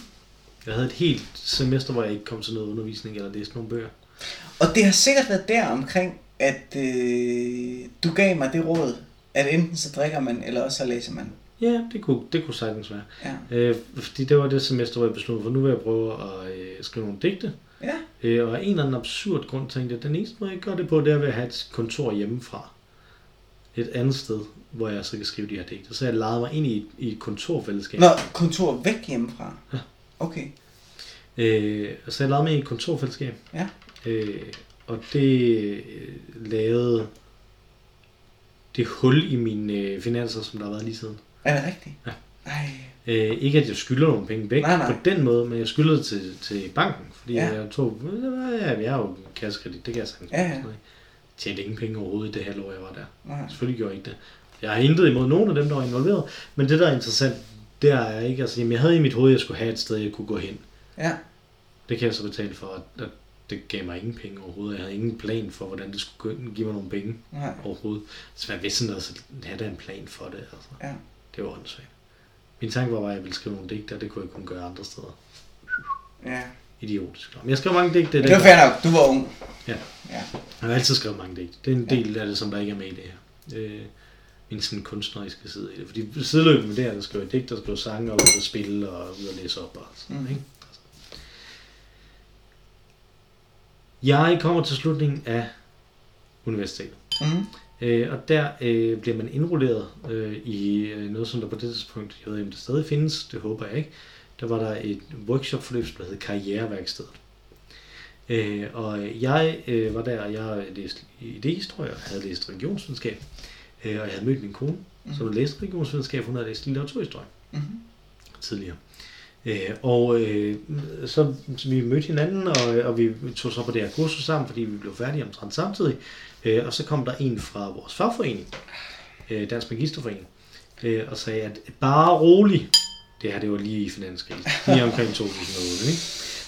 Jeg havde et helt semester, hvor jeg ikke kom til noget undervisning eller læste nogle bøger. Og det har sikkert været der omkring, at øh, du gav mig det råd, at enten så drikker man, eller også så læser man. Ja, det kunne, det kunne sagtens være. Ja. Øh, fordi det var det semester, hvor jeg besluttede, for nu vil jeg prøve at øh, skrive nogle digte. Ja. Øh, og af en eller anden absurd grund tænkte jeg, at den eneste måde, jeg gør det på, det er ved at have et kontor hjemmefra. Et andet sted, hvor jeg så kan skrive de her digte. Så jeg lejede mig ind i et, i et kontorfællesskab. Nå, kontor væk hjemmefra. Ja. Okay. Øh, så jeg lejede mig i et kontorfællesskab. Ja. Øh, og det øh, lavede det hul i mine øh, finanser, som der har været lige siden. Er det rigtigt? Ja. Ej. Øh, ikke at jeg skylder nogle penge væk Nej, nej. på den måde, men jeg skylder det til, til banken, fordi Ja. jeg tog, ja, jeg er jo kassekredit, det kan jeg sagtens. Ja, ja. sådan noget. Jeg tjente ingen penge overhovedet i det halvår, jeg var der. Nej. Selvfølgelig gjorde jeg ikke det. Jeg har intet imod nogen af dem, der var involveret, men det der er interessant, det er ikke, altså, jamen, jeg havde i mit hoved, at jeg skulle have et sted, jeg kunne gå hen. Ja. Det kan jeg så betale for, at, at det gav mig ingen penge overhovedet. Jeg havde ingen plan for, hvordan det skulle give mig nogle penge Nej. overhovedet. Så man vidste noget, så havde der en plan for det. Altså. Ja. Det var åndssvagt. Min tanke var bare, at jeg ville skrive nogle digte, og det kunne jeg kun gøre andre steder. Ja. Idiotisk. Men jeg skrev mange digte. Men det var fair nok. Du var ung. Ja. Ja. Jeg har altid skrevet mange digte. Det er en del af det, som der ikke er med i det her. Øh, min sådan kunstneriske side i det. Fordi sideløbende med det her, der skriver jeg digte, der skriver sange, og ud spille, og ud at læse op og sådan Mm. ikke? Altså. Jeg kommer til slutningen af universitetet. Mm. Øh, og der øh, bliver man indrulleret øh, i øh, noget, som der på det tidspunkt, jeg ved ikke, om det stadig findes, det håber jeg ikke, der var der et workshopforløb, som hed Karriereværkstedet. Øh, og jeg øh, var der, og jeg læste idehistorie, og havde læst religionsvidenskab, øh, og jeg havde mødt min kone, mm. som havde læst religionsvidenskab, hun havde læst litteraturhistorie Mm. tidligere. Øh, og øh, så, så vi mødte hinanden, og, og vi tog så på det her kursus sammen, fordi vi blev færdige omtrent samtidig. Øh, og så kom der en fra vores fagforening, øh, Dansk Magisterforening, øh, og sagde, at bare rolig, det her det var lige i finanskrisen, lige omkring 2008, ikke?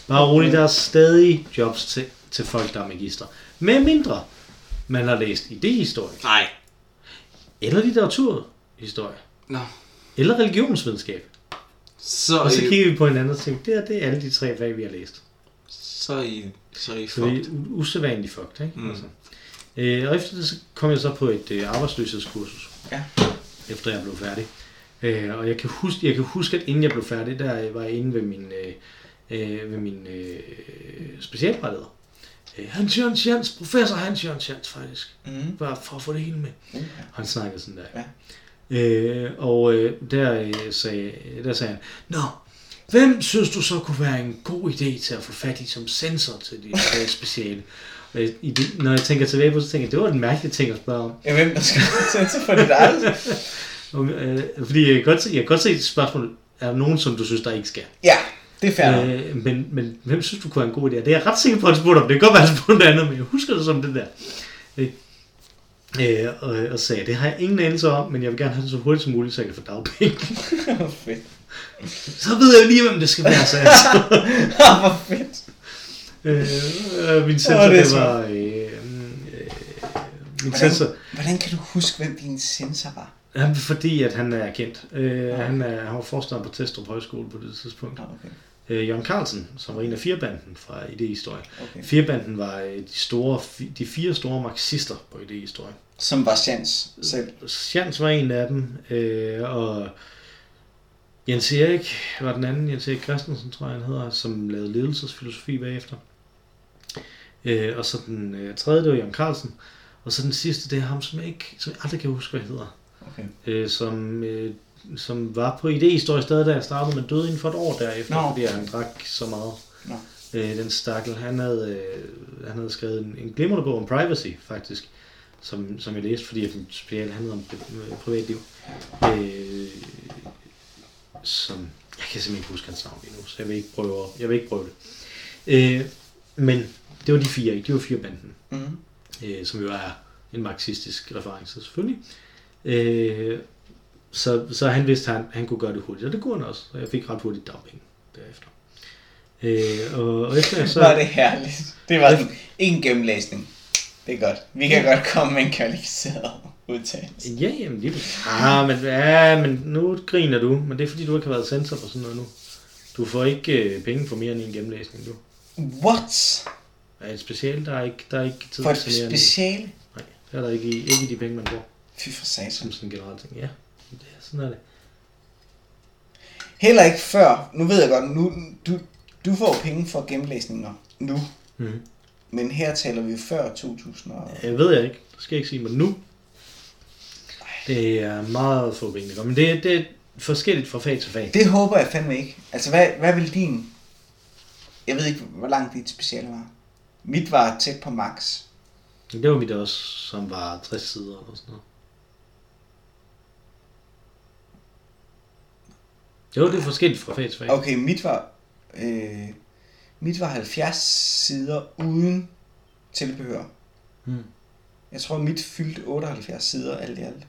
bare rolig, der er stadig jobs til, til folk, der er magister. Med mindre man har læst idehistorie, Nej. eller litteraturhistorie, Nå. eller religionsvidenskab. Så, Og så I, kigger vi på hinanden og tænker, det, er, det er alle de tre fag, vi har læst. så, er I, så er I Så det er fucked. usædvanligt fucked, ikke? Mm. Altså. Øh, og efter det, så kom jeg så på et øh, arbejdsløshedskursus. Ja. Efter jeg blev færdig. Øh, og jeg kan, huske, jeg kan huske, at inden jeg blev færdig, der var jeg inde ved min, øh, øh, ved min øh, specialvejleder. Øh, Hans Jørgens Jens, professor Hans Jørgens Jens faktisk. Mm. Bare for at få det hele med. Og han snakkede sådan der. Ja. Øh, og øh, der, øh, sagde, der sagde han, Nå, hvem synes du så kunne være en god idé til at få fat i som sensor til dit øh, speciale? I det, når jeg tænker tilbage på det, så tænker jeg, det var en mærkelig ting at spørge om. Ja, hvem der skal sig for dit eget? Og, øh, fordi jeg kan, godt se, jeg kan godt se et spørgsmål, er der nogen, som du synes, der ikke skal? Ja, det er fair. Øh, men, men hvem synes du kunne være en god idé? Det er jeg ret sikker på, at han spurgte om. Det kan godt være, at han spurgte noget andet, men jeg husker det som det der. Øh, øh, og, og sagde, det har jeg ingen anelse om, men jeg vil gerne have det så hurtigt som muligt, så jeg kan få dagpenge. Fedt. så ved jeg jo lige, hvem det skal være, så altså. Ah, Hvor fedt. øh, øh, min sensor, Åh, det det så- var... Øh, øh, min Hvordan, sensor, hvordan kan du huske, hvem din sensor var? Han, fordi at han er kendt. Øh, han, er, han var forstander på Testrup Højskole på det tidspunkt. Okay. Øh, Jørgen Carlsen, som var en af firebanden fra Idehistorie. okay. Firebanden var øh, de, store, de fire store marxister på Idehistorie. Som var Chance selv. Sjans var en af dem, øh, og Jens Erik var den anden, Jens Erik Christensen, tror jeg han hedder, som lavede ledelsesfilosofi bagefter. Øh, og så den øh, tredje, det var Jørgen Carlsen. Og så den sidste, det er ham, som jeg, ikke, som jeg aldrig kan huske, hvad han hedder. Okay. Øh, som, øh, som var på idehistorie stadig, da jeg startede, men døde inden for et år derefter, no. fordi han drak så meget. Nå. Øh, den stakkel, han havde, øh, han havde skrevet en, en glimrende bog om privacy, faktisk, som, som jeg læste, fordi den speciale handlede om øh, privatliv. Øh, som, jeg kan simpelthen ikke huske hans navn endnu, så jeg vil ikke prøve, jeg vil ikke prøve det. Øh, men det var de fire, ikke? Det var fire banden Mm. øh, som jo er en marxistisk reference selvfølgelig. Øh, så, så han vidste, at han, han kunne gøre det hurtigt, og det kunne han også. Og jeg fik ret hurtigt dagpenge derefter. Øh, og, og efter Så var det herligt. Det var sådan en gennemlæsning. Det er godt. Vi kan godt komme med en kvalificeret udtalelse. Ja, jamen lige ah, men, ja, men nu griner du, men det er fordi, du ikke har været sensor på sådan noget nu. Du får ikke øh, penge for mere end en gennemlæsning, du. What? Ja, et special, der er ikke, der er ikke tid For et speciale? Nej, der er der ikke, i- ikke i de penge, man får. Fy for satan. Som sådan en generelt ting. Ja, det er, sådan er det. Heller ikke før. Nu ved jeg godt, nu, du, du får penge for gennemlæsninger nu. Mhm. Men her taler vi før 2000 og... Jeg ved jeg ikke. Det skal jeg ikke sige, men nu. Det er meget få penge, der går. Men det, det er forskelligt fra fag til fag. Det håber jeg fandme ikke. Altså, hvad, hvad vil din... Jeg ved ikke, hvor langt dit speciale var. Mit var tæt på max. Det var mit også, som var 60 sider eller sådan noget. Jo, det er forskelligt fra fag til fag. Okay, mit var... Øh, mit var 70 sider uden tilbehør. Hmm. Jeg tror, mit fyldte 78 sider alt i alt.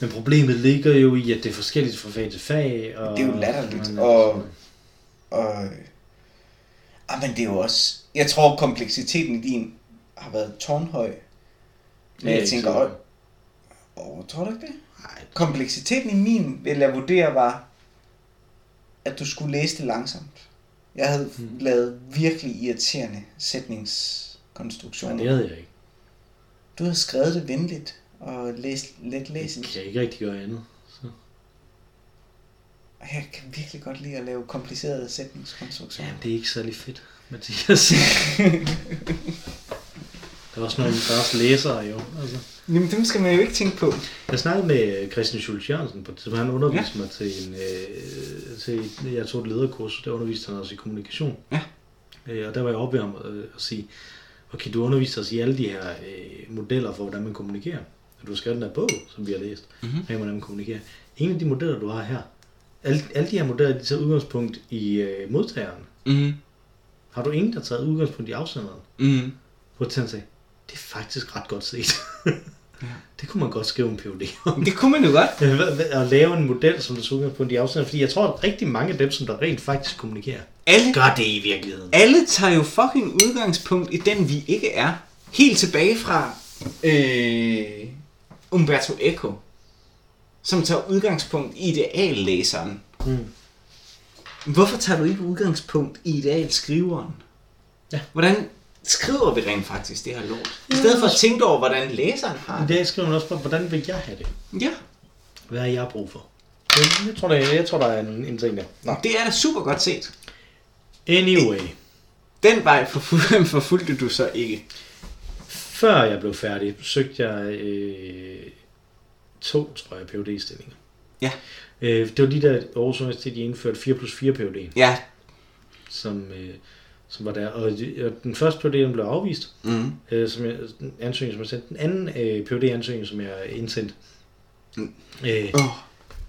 Men problemet ligger jo i, at det er forskelligt fra fag til fag. Og, Det er jo latterligt, Men, og- Og... Ah, men det er jo også... Jeg tror, kompleksiteten i din har været tårnhøj. Men jeg tænker, også, Åh, tror du ikke det? Nej, Kompleksiteten i min, vil jeg vurdere, var, at du skulle læse det langsomt. Jeg havde Mm. hmm. lavet virkelig irriterende nej, sætningskonstruktioner. det havde jeg ikke. Du havde skrevet det venligt og læst let Jeg læseligt. kan ikke rigtig gøre andet. Så. Jeg kan virkelig godt lide at lave komplicerede sætningskonstruktioner. Ja, det er ikke særlig fedt, Mathias. der er også nogle, der er også læsere jo. Altså. Jamen, dem skal man jo ikke tænke på. Jeg snakkede med Christian Schultz Jørgensen på tidspunkt. Han underviste ja. mig til en, øh, til, jeg tog et lederkurs, der underviste han også i kommunikation. Ja. Øh, og der var jeg oppe ved ham øh, at sige, okay, du underviser os i alle de her øh, modeller for, hvordan man kommunikerer. Og du har skrevet den her bog, som vi har læst, Mhm. mm-hmm. hvordan man kommunikerer. En af de modeller, du har her, alle, alle de her modeller, de tager udgangspunkt i øh, modtageren. Mm. Har du ingen, der har taget udgangspunkt i afsenderen? Mm. Hvor han sagde, det er faktisk ret godt set. ja. Det kunne man godt skrive en PhD om. Det kunne man jo godt. At lave en model, som der tager udgangspunkt i afsenderen. Fordi jeg tror, at rigtig mange af dem, som der rent faktisk kommunikerer, Alle, gør det i virkeligheden. alle tager jo fucking udgangspunkt i den, vi ikke er. Helt tilbage fra øh, Umberto Eco, som tager udgangspunkt i ideallæseren. Mm. Hvorfor tager du ikke udgangspunkt i idealskriveren? Ja. Hvordan skriver vi rent faktisk det her lort? I stedet for at tænke over, hvordan læseren har I det. dag skriver man også på, hvordan vil jeg have det? Ja, Hvad har jeg brug for? Jeg, tror, der, jeg tror, der er en, en ting der. Nå. det er da super godt set. Anyway, Den vej forful- forfulgte du så ikke. før jeg blev færdig, søgte jeg øh, to, tror jeg, phd stillinger Ja. Øh, det var de der Aarhus Universitet, de indførte 4 plus 4 PhD, Ja. som, øh, som var der. Og, og den første PhD, den blev afvist, Mm. øh, som jeg, den ansøgning, som jeg sendte. Den anden øh, PhD-ansøgning, som jeg indsendte. Mm. Øh, Åh,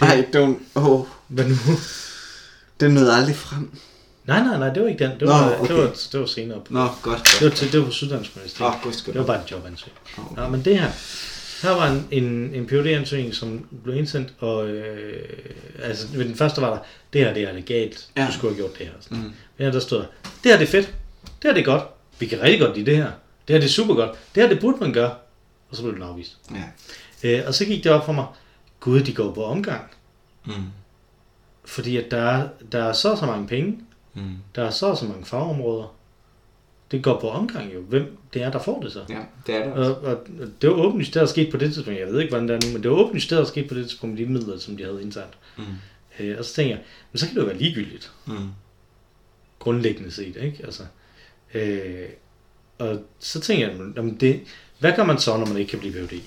nej, don't. Åh, hvad nu? den nåede aldrig frem. Nej, nej, nej, det var ikke den. Det Nå, var, okay. det var, det var senere. På. Nå, godt. Det var, til, det var på Syddansk. Åh, godt skal Det var bare en jobansøgning. Åh. Nå, men det her, her var en, en, en PhD-ansøgning, som blev indsendt, og øh, altså ved den første var der, det her det er legalt. Ja. du skulle have gjort det her. Sådan. Mm. Her der stod, det her det er fedt, det her det er godt, vi kan rigtig godt lide det her, det her det er super godt, det her det burde man gøre, og så blev den afvist. Ja. Øh, og så gik det op for mig, gud, de går på omgang, Mm. fordi at der er, der er så så mange penge, Mm. der er så så mange fagområder, det går på omgang jo, hvem det er, der får det så. Ja, det er det også. Og, og det var åbenlyst, det der skete på det tidspunkt. Jeg ved ikke, hvordan det er nu, men det var åbenlyst, det der skete på det tidspunkt med de midler, som de havde internt. Mm. Øh, og så tænker jeg, men så kan det jo være ligegyldigt, Mm. Grundlæggende set, ikke? Altså, øh, og så tænker jeg, jamen det, hvad gør man så, når man ikke kan blive Ph.D.?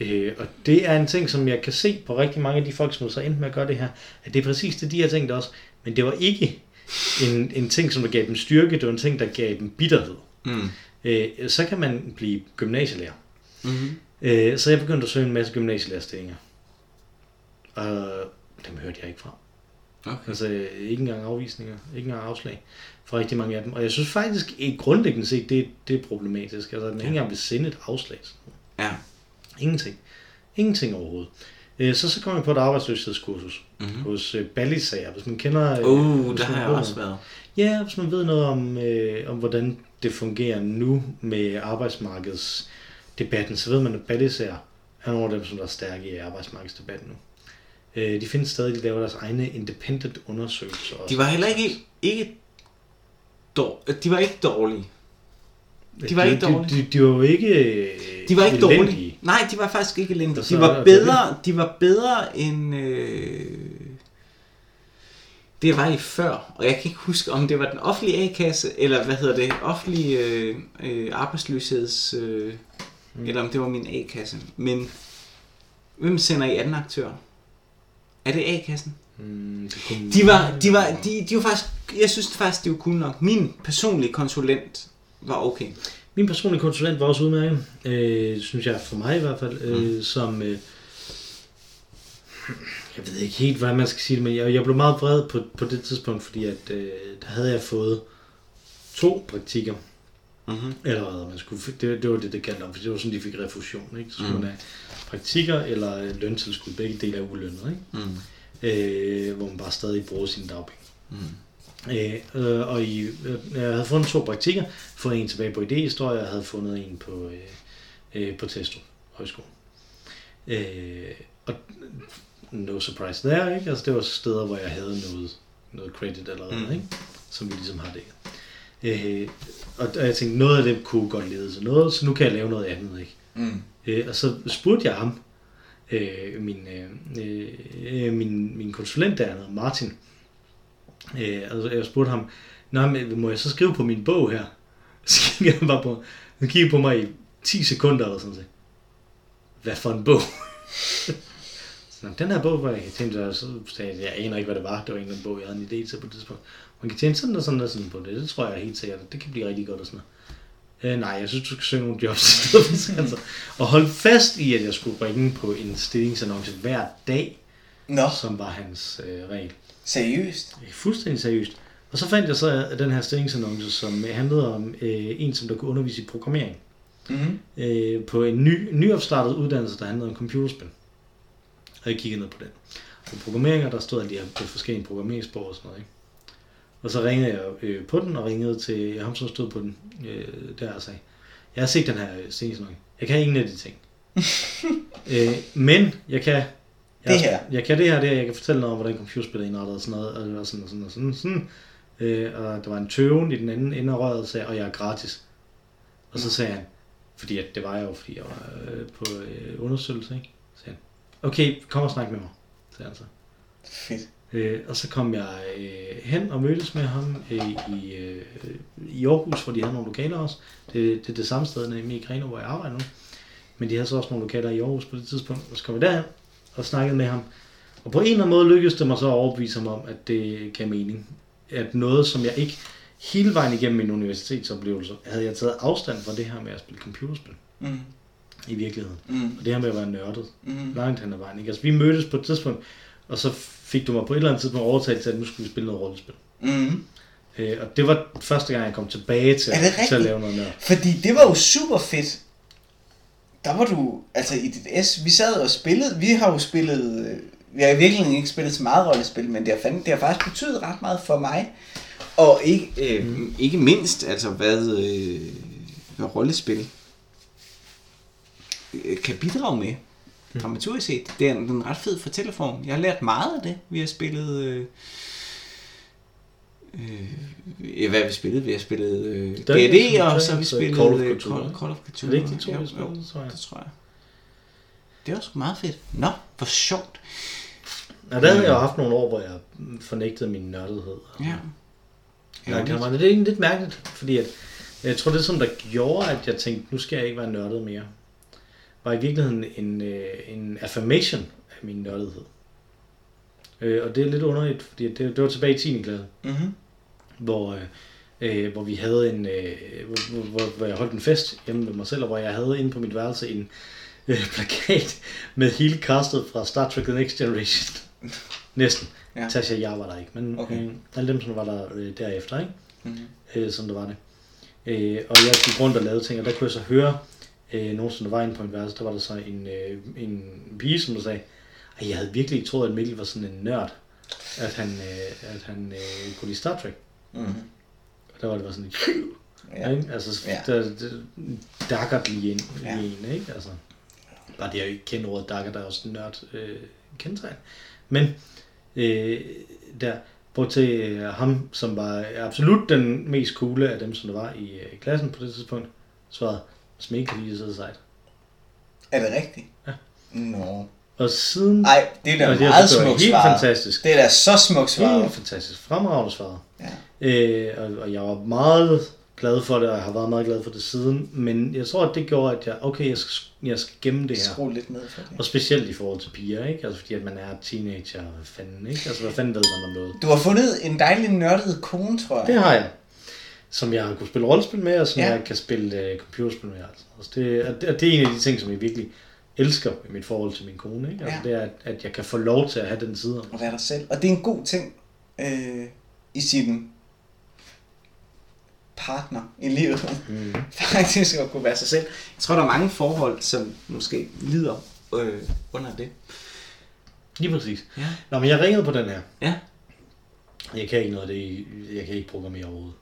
Øh, og det er en ting, som jeg kan se på rigtig mange af de folk, som så endte med at gøre det her, at det er præcis det, de har tænkt også. Men det var ikke en, en ting, som der gav dem styrke, det var en ting, der gav dem bitterhed. Mm. Øh, så kan man blive gymnasielærer. Mm. Øh, så jeg begyndte at søge en masse gymnasielærerstilllinger. Og dem hørte jeg ikke fra. Okay. Altså ikke engang afvisninger, ikke engang afslag fra rigtig mange af dem. Og jeg synes faktisk, i grundlæggende set, det, det er problematisk. Altså, den ja. ikke engang vil sende et afslag. Ja. Ingenting. Ingenting overhovedet. Øh, så så kom jeg på et arbejdsløshedskursus Mhm. hos øh, Ballisager, hvis man kender... øh, Uh, der har jeg ved også noget- været. Ja, hvis man ved noget om, øh, om hvordan det fungerer nu med arbejdsmarkedsdebatten, så ved man, at Ballisager er nogle af dem, som der er stærke i arbejdsmarkedsdebatten nu. Øh, de findes stadig, de laver deres egne independent undersøgelser. De var heller ikke, ikke dår, de var ikke dårlige. de var ikke de, dårlige. De, de, de var jo ikke øh, De var ikke elendige. dårlige. Nej, de var faktisk ikke elendige. De var bedre, de var bedre end øh, det var i før. Og jeg kan ikke huske, om det var den offentlige A-kasse, eller hvad hedder det, offentlige øh, øh, arbejdsløsheds, øh, mm. eller om det var min A-kasse. Men hvem sender I anden aktør? Er det A-kassen? Mm, det kunne... De var, de var, de, de var faktisk, jeg synes faktisk, de var cool nok. Min personlige konsulent var okay. Min personlige konsulent var også udmærket, øh, synes jeg, for mig i hvert fald, øh, som... Øh, jeg ved ikke helt, hvordan man skal sige det, men jeg, jeg blev meget vred på, på det tidspunkt, fordi at, øh, der havde jeg fået to praktikker Mm-hmm. allerede. Man skulle, det, det var det, det kaldte om, for det var sådan, de fik refusion. Ikke? Så skulle Mm. man have praktikker eller øh, løntilskud, begge dele er ulønnet, ikke? Mm. Øh, hvor man bare stadig bruger sine dagpenge. Mm. Øh, øh, og i, øh, jeg havde fundet to praktikker, fundet en tilbage på idéhistorie, og jeg havde fundet en på, øh, på Testo Højskole. Øh, og no surprise there, ikke? Altså det var steder, hvor jeg havde noget, noget credit allerede, mm. ikke? Som vi ligesom har det. Øh, og og jeg tænkte, noget af det kunne godt lede til noget, så nu kan jeg lave noget andet, ikke? Mm. Øh, og så spurgte jeg ham, øh, min, øh, øh min, min konsulent der, Martin, øh, altså jeg spurgte ham, Nå, men må jeg så skrive på min bog her? Så kiggede han bare på, han kiggede på mig i 10 sekunder eller sådan noget. Hvad for en bog? så, den her bog, hvor jeg tænkte, så så sagde jeg, jeg aner ikke, hvad det var. Det var en eller anden bog, jeg havde en idé til på det tidspunkt. Man kan tjene sådan og sådan og sådan på det. Det tror jeg helt sikkert. Det kan blive rigtig godt og sådan noget. Øh, nej, jeg synes, du skal søge nogle jobs. i stedet for, sagde han så. og hold fast i, at jeg skulle ringe på en stillingsannonce hver dag, Nå, som var hans øh, regel. seriøst? Er Fuldstændig seriøst. Og så fandt jeg så den her stillingsannonce, som handlede om øh, en, som der kunne undervise i programmering. Mm. Øh, på en ny, nyopstartet uddannelse, der handlede om computerspil. Og jeg kiggede ned på den. På programmeringer, der stod alle de her de forskellige programmeringssprog og sådan noget. Ikke? Og så ringede jeg øh, på den, og ringede til ham, som stod på den øh, der og sagde, jeg har set den her stillingsannonce. Jeg kan ingen af de ting. øh, men jeg kan jeg, Det her. Jeg kan det her, det her, jeg kan fortælle noget om, hvordan computerspil er indrettet og sådan noget, og sådan og sådan og sådan. og sådan. Øh, og der var en tøven i den anden ende af røret, og sagde, og jeg er gratis. Og så sagde han, fordi at det var jeg jo, fordi jeg var øh, på øh, undersøgelse, ikke? Så sagde han, okay, kom og snak med mig, sagde han så. Fedt. Øh, og så kom jeg øh, hen og mødtes med ham øh, i, øh, i Aarhus, hvor de havde nogle lokaler også. Det, det er det samme sted, nemlig i Greno, hvor jeg arbejder nu. Men de havde så også nogle lokaler i Aarhus på det tidspunkt. Og så kom jeg derhen og snakkede med ham. Og på en eller anden måde lykkedes det mig så at overbevise ham om, at det gav mening. At noget, som jeg ikke hele vejen igennem min universitetsoplevelse, havde jeg taget afstand fra det her med at spille computerspil Mm. i virkeligheden. Mm. Og det her med at være nørdet Mm. langt hen ad vejen. Ikke? Altså, vi mødtes på et tidspunkt, og så fik du mig på et eller andet tidspunkt overtalt til, at nu skulle vi spille noget rollespil. Mm. Øh, og det var første gang, jeg kom tilbage til, Er det til at lave noget nørd. Fordi det var jo super fedt. Der var du, altså i dit S, vi sad og spillede, vi har jo spillet, øh, vi har i virkeligheden ikke spillet så meget rollespil, men det har, fandme, det har faktisk betydet ret meget for mig. Og ikke, øh, mm. ikke mindst, altså hvad, øh, hvad rollespil øh, kan bidrage med, dramaturgisk set. Det er en, en ret fed fortælleform. Jeg har lært meget af det. Vi har spillet... Øh, øh, hvad har vi spillet? Vi har spillet øh, er D&D, ikke- og så har vi så spillet Call of øh, Cthulhu, Call, of Er Cthulhu. det ikke de to, vi jo, spillede, tror jeg? Det tror jeg. Det var sgu meget fedt. Nå, hvor sjovt. Ja, der havde jeg jo haft nogle år, hvor jeg fornægtede min nørdethed. Ja. Ja, det er egentlig lidt mærkeligt, fordi at, jeg tror, det som der gjorde, at jeg tænkte, nu skal jeg ikke være nørdet mere, var i virkeligheden en, øh, en affirmation af min nørdethed. Øh, og det er lidt underligt, fordi det, det var tilbage i 10. klasse, Mm-hmm. hvor, øh, øh, hvor vi havde en, øh, hvor, hvor, hvor, jeg holdt en fest hjemme med mig selv, og hvor jeg havde inde på mit værelse en øh, plakat med hele castet fra Star Trek The Next Generation. Næsten. Ja. Tasha jeg var der ikke, men Okay. øh, alle dem, som var der øh, derefter, ikke? Mm-hmm. øh, som det var det. Øh, og jeg gik rundt og lavede ting, og der kunne jeg så høre øh, nogen, som der var inde på en værelse, der var der så en, øh, en pige, som der sagde, at jeg havde virkelig ikke troet, at Mikkel var sådan en nørd, at han, øh, at han øh, kunne lide Star Trek. Mm-hmm. Og der var det bare sådan, Ja. ikke? Altså, Ja. der, der dakkert lige ind Ja. en, ikke? Altså, bare det, jeg ikke kender ordet dakker, der er også en nørd øh, kendetegn. Men øh, der, hvor til øh, ham, som var absolut den mest coole af dem, som der var i øh, klassen på det tidspunkt, svarede, smæk kan lige sidde sejt. Er det rigtigt? Ja. Nå. Og siden... Nej, det er da og meget det var smukt helt svaret. fantastisk. Det er da så smukt svaret. Helt fantastisk. Fremragende svaret. Ja. Øh, og, og jeg var meget glad for det, og jeg har været meget glad for det siden. Men jeg tror, at det gjorde, at jeg, okay, jeg skal, jeg skal gemme det her. Skru lidt ned for det. Og specielt i forhold til piger, ikke? Altså fordi at man er teenager, hvad fanden, ikke? Altså hvad fanden ved man om noget? Du har fundet en dejlig nørdet kone, tror jeg. Det har jeg. Som jeg kunne spille rollespil med, og som Ja. jeg kan spille uh, computerspil med. Altså. Altså, det, og det, og det er en af de ting, som jeg virkelig elsker i mit forhold til min kone, ikke? Altså, Ja. det er, at, at jeg kan få lov til at have den side. at være dig selv. Og det er en god ting øh, i sin partner i livet. Mm. Faktisk at kunne være sig selv. Jeg tror, der er mange forhold, som måske lider øh, under det. Lige præcis. Ja. Nå, men jeg ringede på den her. Ja. Jeg kan ikke noget af det, jeg kan ikke programmere overhovedet.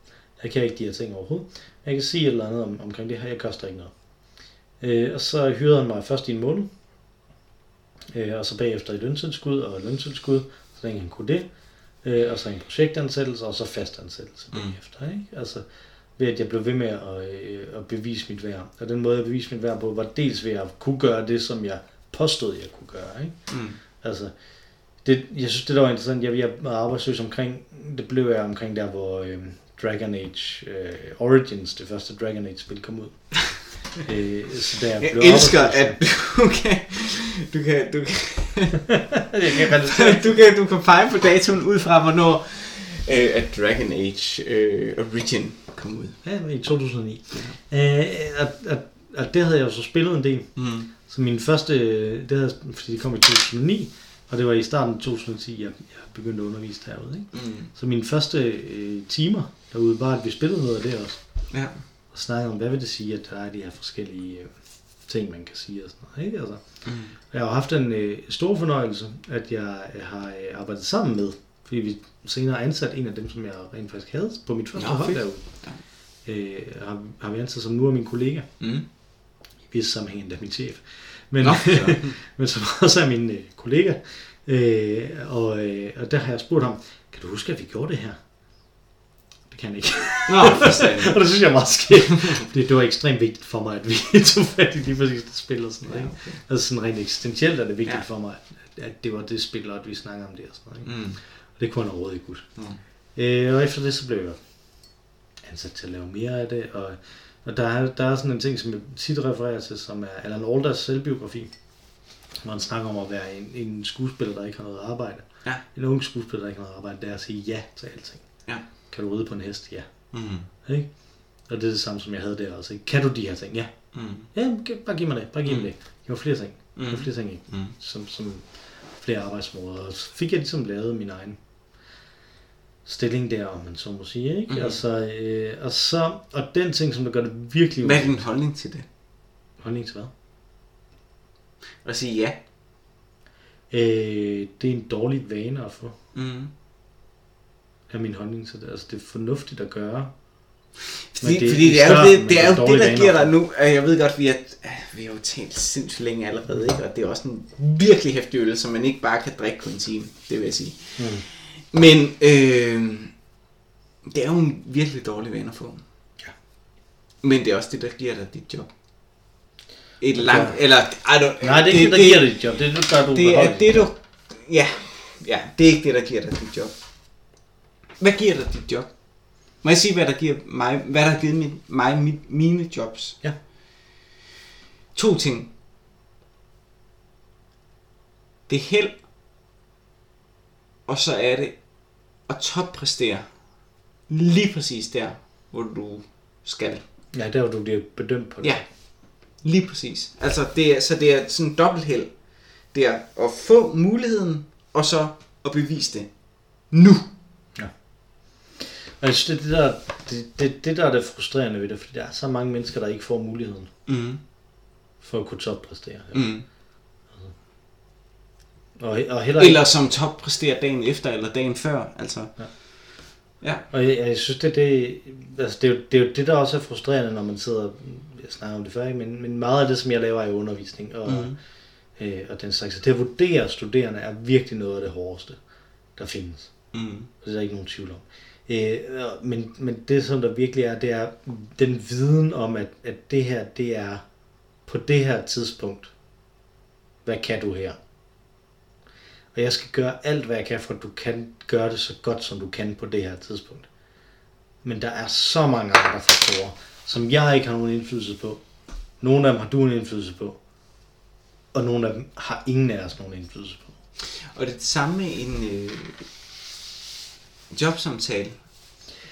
Jeg kan ikke de her ting overhovedet. Jeg kan sige et eller andet om, omkring det her, jeg koster ikke noget. Øh, og så hyrede han mig først i en måned, Øh, og så bagefter et løntilskud og løntilskud, så længe han kunne det. Øh, og så en projektansættelse, og så fastansættelse Mm. bagefter. Ikke? Altså, ved at jeg blev ved med at, øh, at bevise mit værd. Og den måde, jeg beviste mit værd på, var dels ved at kunne gøre det, som jeg påstod, jeg kunne gøre. Ikke? Mm. Altså, det, jeg synes, det der var interessant, jeg, jeg var arbejdsløs omkring, det blev jeg omkring der, hvor øh, Dragon Age øh, Origins, det første Dragon Age spil, kom ud. øh, så da jeg, Jeg blev elsker, at du kan, du kan, du kan, jeg kan relatere. du kan, du kan pege på datoen ud fra, hvornår øh, at Dragon Age øh, Origin kom ud. Ja, i 2009. Øh, og, og, og det havde jeg jo så spillet en del. Mm. Så min første, det havde, fordi det kom i 2009, og det var i starten af 2010, jeg, jeg begyndte at undervise derude. Ikke? Mm. Så mine første øh, timer derude var, at vi spillede noget af det også. Ja. Og snakkede om, hvad vil det sige, at der er de her forskellige øh, ting, man kan sige og sådan noget. Ikke? Altså, Mm. jeg har haft en øh, stor fornøjelse, at jeg øh, har øh, arbejdet sammen med, fordi vi senere ansat en af dem, som jeg rent faktisk havde på mit første Nå, hold derude. Øh, har, har vi ansat som nu er min kollega. Mm. I vis sammenhæng endda min chef. Men, Nå, så. men som også er min øh, kollega. Øh, og, øh, og der har jeg spurgt ham, kan du huske, at vi gjorde det her? Det kan han ikke. Nå, og det synes jeg er meget skægt. Fordi det var ekstremt vigtigt for mig, at vi tog fat i lige præcis det spil og sådan noget. Ja, Ikke? okay. Altså sådan rent eksistentielt er det vigtigt Ja. for mig, at, at det var det spil, og at vi snakker om det og sådan noget. Ikke? Mm. Og det kunne han overhovedet ikke huske. Mm. Øh, og efter det, så blev jeg ansat til at lave mere af det, og, og der, er, der er sådan en ting, som jeg tit refererer til, som er Alan Alders selvbiografi, hvor han snakker om at være en, en skuespiller, der ikke har noget arbejde. Ja. En ung skuespiller, der ikke har noget arbejde, det er at sige ja til alting. Ja. Kan du ride på en hest? Ja. Mm. Ikke? Og det er det samme, som jeg havde der også. Ikke? Kan du de her ting? Ja. Mm. Ja, bare giv mig det. Bare giv mig Mm. det. Giv mig flere ting. Giv mig Mm. flere ting, ikke? Mm. Som, som flere arbejdsmåder. Og så fik jeg ligesom lavet min egen stilling der, om man så må sige. Ikke? Mhm. Og, så, øh, og, så, og den ting, som der gør det virkelig Hvad er din holdning til det? holdning til hvad? At sige ja. Øh, det er en dårlig vane at få, Mm. er min holdning til det. Altså, det er fornuftigt at gøre. Fordi, det- fordi det er jo det, det, er jo det der giver dig nu. Jeg ved godt, vi, er, vi har jo talt sindssygt længe allerede, ikke? og det er også en virkelig hæftig øl, som man ikke bare kan drikke på en time, det vil jeg sige. Mm. Men øh, det er jo en virkelig dårlig vane at få. Ja. Men det er også det, der giver dig dit job. Et langt, der- eller, I don't, Nej, det er ikke det, der giver dig dit job. Det er det, der du det er det, du, ja, ja, det er ikke det, der giver dig dit job. Hvad giver dig dit job? Må jeg sige, hvad der giver mig, hvad der har givet mig, mig mit, mine jobs? Ja. To ting. Det er held, og så er det at toppræstere lige præcis der, hvor du skal. Ja, der hvor du bliver bedømt på det. Ja, lige præcis. Altså, det er, så det er sådan en dobbeltheld. Det er at få muligheden, og så at bevise det. Nu. Og jeg synes, det, det, der, det, det, det der er det frustrerende ved det, fordi der er så mange mennesker, der ikke får muligheden Mm. for at kunne toppræstere. Mm. Og, og heller ikke, Eller som toppræsterer dagen efter, eller dagen før. Altså. Ja. Ja. og jeg, jeg synes, det, det, altså det, er jo, det er jo det, der også er frustrerende, når man sidder, jeg snakker om det før, ikke? Men, men meget af det, som jeg laver, er jo undervisning og, Mhm. øh, og den slags. Så det at vurdere studerende er virkelig noget af det hårdeste, der findes. Mm. Og det er der ikke nogen tvivl om. Øh, og- men, men det, som der virkelig er, det er den viden om, at, at det her, det er på det her tidspunkt. Hvad kan du her? Og jeg skal gøre alt, hvad jeg kan, for at du kan gøre det så godt, som du kan på det her tidspunkt. Men der er så mange andre faktorer, som jeg ikke har nogen indflydelse på. Nogle af dem har du en indflydelse på. Og nogle af dem har ingen af os nogen indflydelse på. Og det er det samme med en øh, jobsamtale.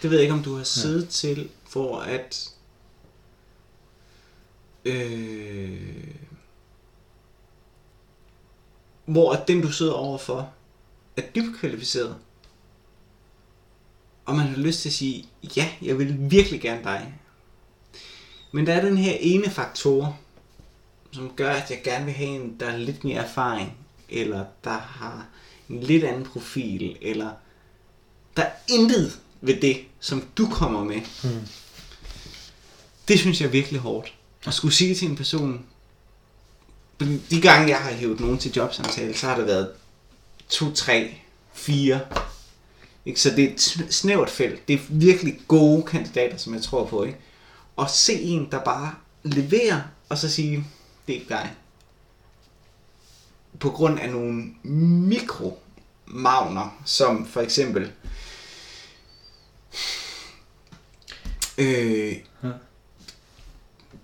Det ved jeg ikke, om du har siddet til, for at øh, hvor at den, du sidder overfor, er dybt kvalificeret. Og man har lyst til at sige, ja, jeg vil virkelig gerne dig. Men der er den her ene faktor, som gør, at jeg gerne vil have en, der er lidt mere erfaring, eller der har en lidt anden profil, eller der er intet ved det, som du kommer med. Hmm. Det synes jeg er virkelig hårdt. At skulle sige til en person, de gange, jeg har hævet nogen til jobsamtale, så har der været to, tre, fire. Ikke? Så det er et snævert felt. Det er virkelig gode kandidater, som jeg tror på. Ikke? Og se en, der bare leverer, og så sige, det er ikke dig. På grund af nogle mikromagner, som for eksempel... Øh,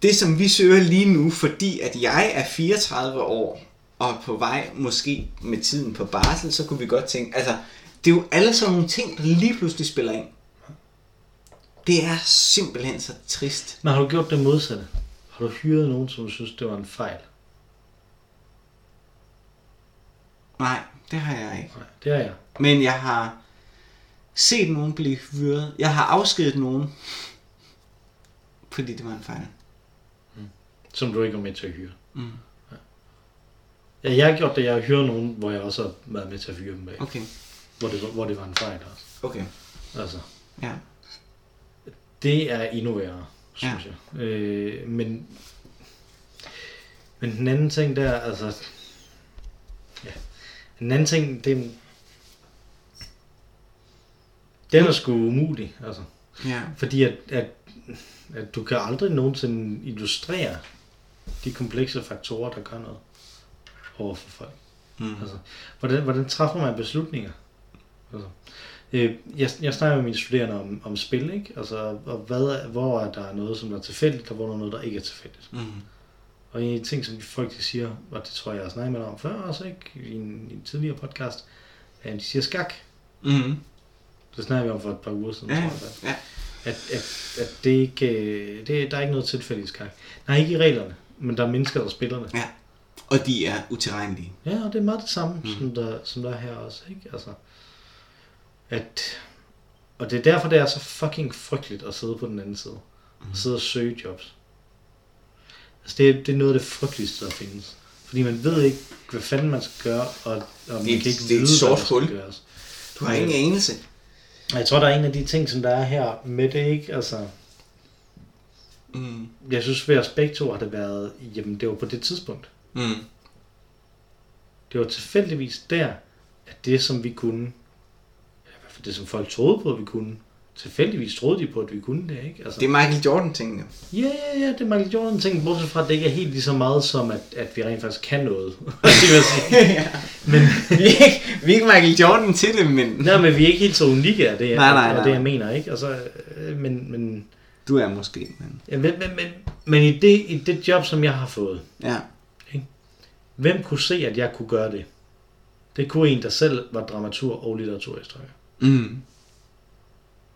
det, som vi søger lige nu, fordi at jeg er 34 år og på vej måske med tiden på barsel, så kunne vi godt tænke, altså, det er jo alle sådan nogle ting, der lige pludselig spiller ind. Det er simpelthen så trist. Men har du gjort det modsatte? Har du hyret nogen, som du synes, det var en fejl? Nej, det har jeg ikke. Nej, det er jeg. Men jeg har set nogen blive hyret. Jeg har afskedet nogen, fordi det var en fejl. Som du ikke var med til at hyre. Mm. Ja, jeg har gjort det. Jeg har hyret nogen, hvor jeg også har været med til at hyre dem bag. Okay, Hvor, det, var- hvor det var en fejl også. okay. Altså, Ja. det er endnu værre, synes jeg. Øh, men, men den anden ting der, altså... Ja. Den anden ting, det den er sgu umulig, altså. Ja. Fordi at, at, at du kan aldrig nogensinde illustrere de komplekse faktorer, der gør noget over for folk. Mm. Altså, hvordan, hvordan træffer man beslutninger? Altså, øh, jeg, jeg snakker med mine studerende om, om spil, ikke? Altså, og hvad, er- hvor er der noget, som er tilfældigt, og hvor er der noget, der ikke er tilfældigt. Mm. Og en af de ting, som folk de siger, og det tror jeg, jeg har snakket med dig om før også, ikke? I en, i en tidligere podcast, er, at de siger skak. Mm. Det snakker vi om for et par uger siden, Ja, tror jeg. faktisk. ja. At, at, at det ikke, øh, det, der er ikke noget tilfælde i skak. Nej, ikke i reglerne, men der er mennesker, der spiller det. Ja. Og de er utilregnelige. Ja, og det er meget det samme, Mm. som, der, som der er her også, ikke? Altså, at, og det er derfor, det er så fucking frygteligt at sidde på den anden side. Mm. Og sidde og søge jobs. Altså, det, er, det er noget af det frygteligste, der findes. Fordi man ved ikke, hvad fanden man skal gøre, og, og man Det kan ikke det er et vide, sort hvad hul. gøres. Du har ingen anelse. Jeg tror, der er en af de ting, som der er her med det, ikke? Altså, Mm. jeg synes, ved os begge to har det været, jamen det var på det tidspunkt. Mm. Det var tilfældigvis der, at det, som vi kunne, fald det, som folk troede på, at vi kunne, tilfældigvis troede de på, at vi kunne det, ikke? Altså, Det er Michael Jordan-tingene. Ja, ja, ja, det er Michael Jordan ting, bortset fra, at det ikke er helt lige så meget som, at, at vi rent faktisk kan noget. det vil sige. ja. Men, vi, er ikke, vi er ikke Michael Jordan til det, men nej, men vi er ikke helt så unikke af det, Nej, nej, er nej. det, jeg mener, ikke? Altså, øh, men, men, du er måske. Men... ja, men, men, men, men i, det, i det job, som jeg har fået, Ja. hvem kunne se, at jeg kunne gøre det? Det kunne en, der selv var dramatur og litteraturhistoriker. Mm.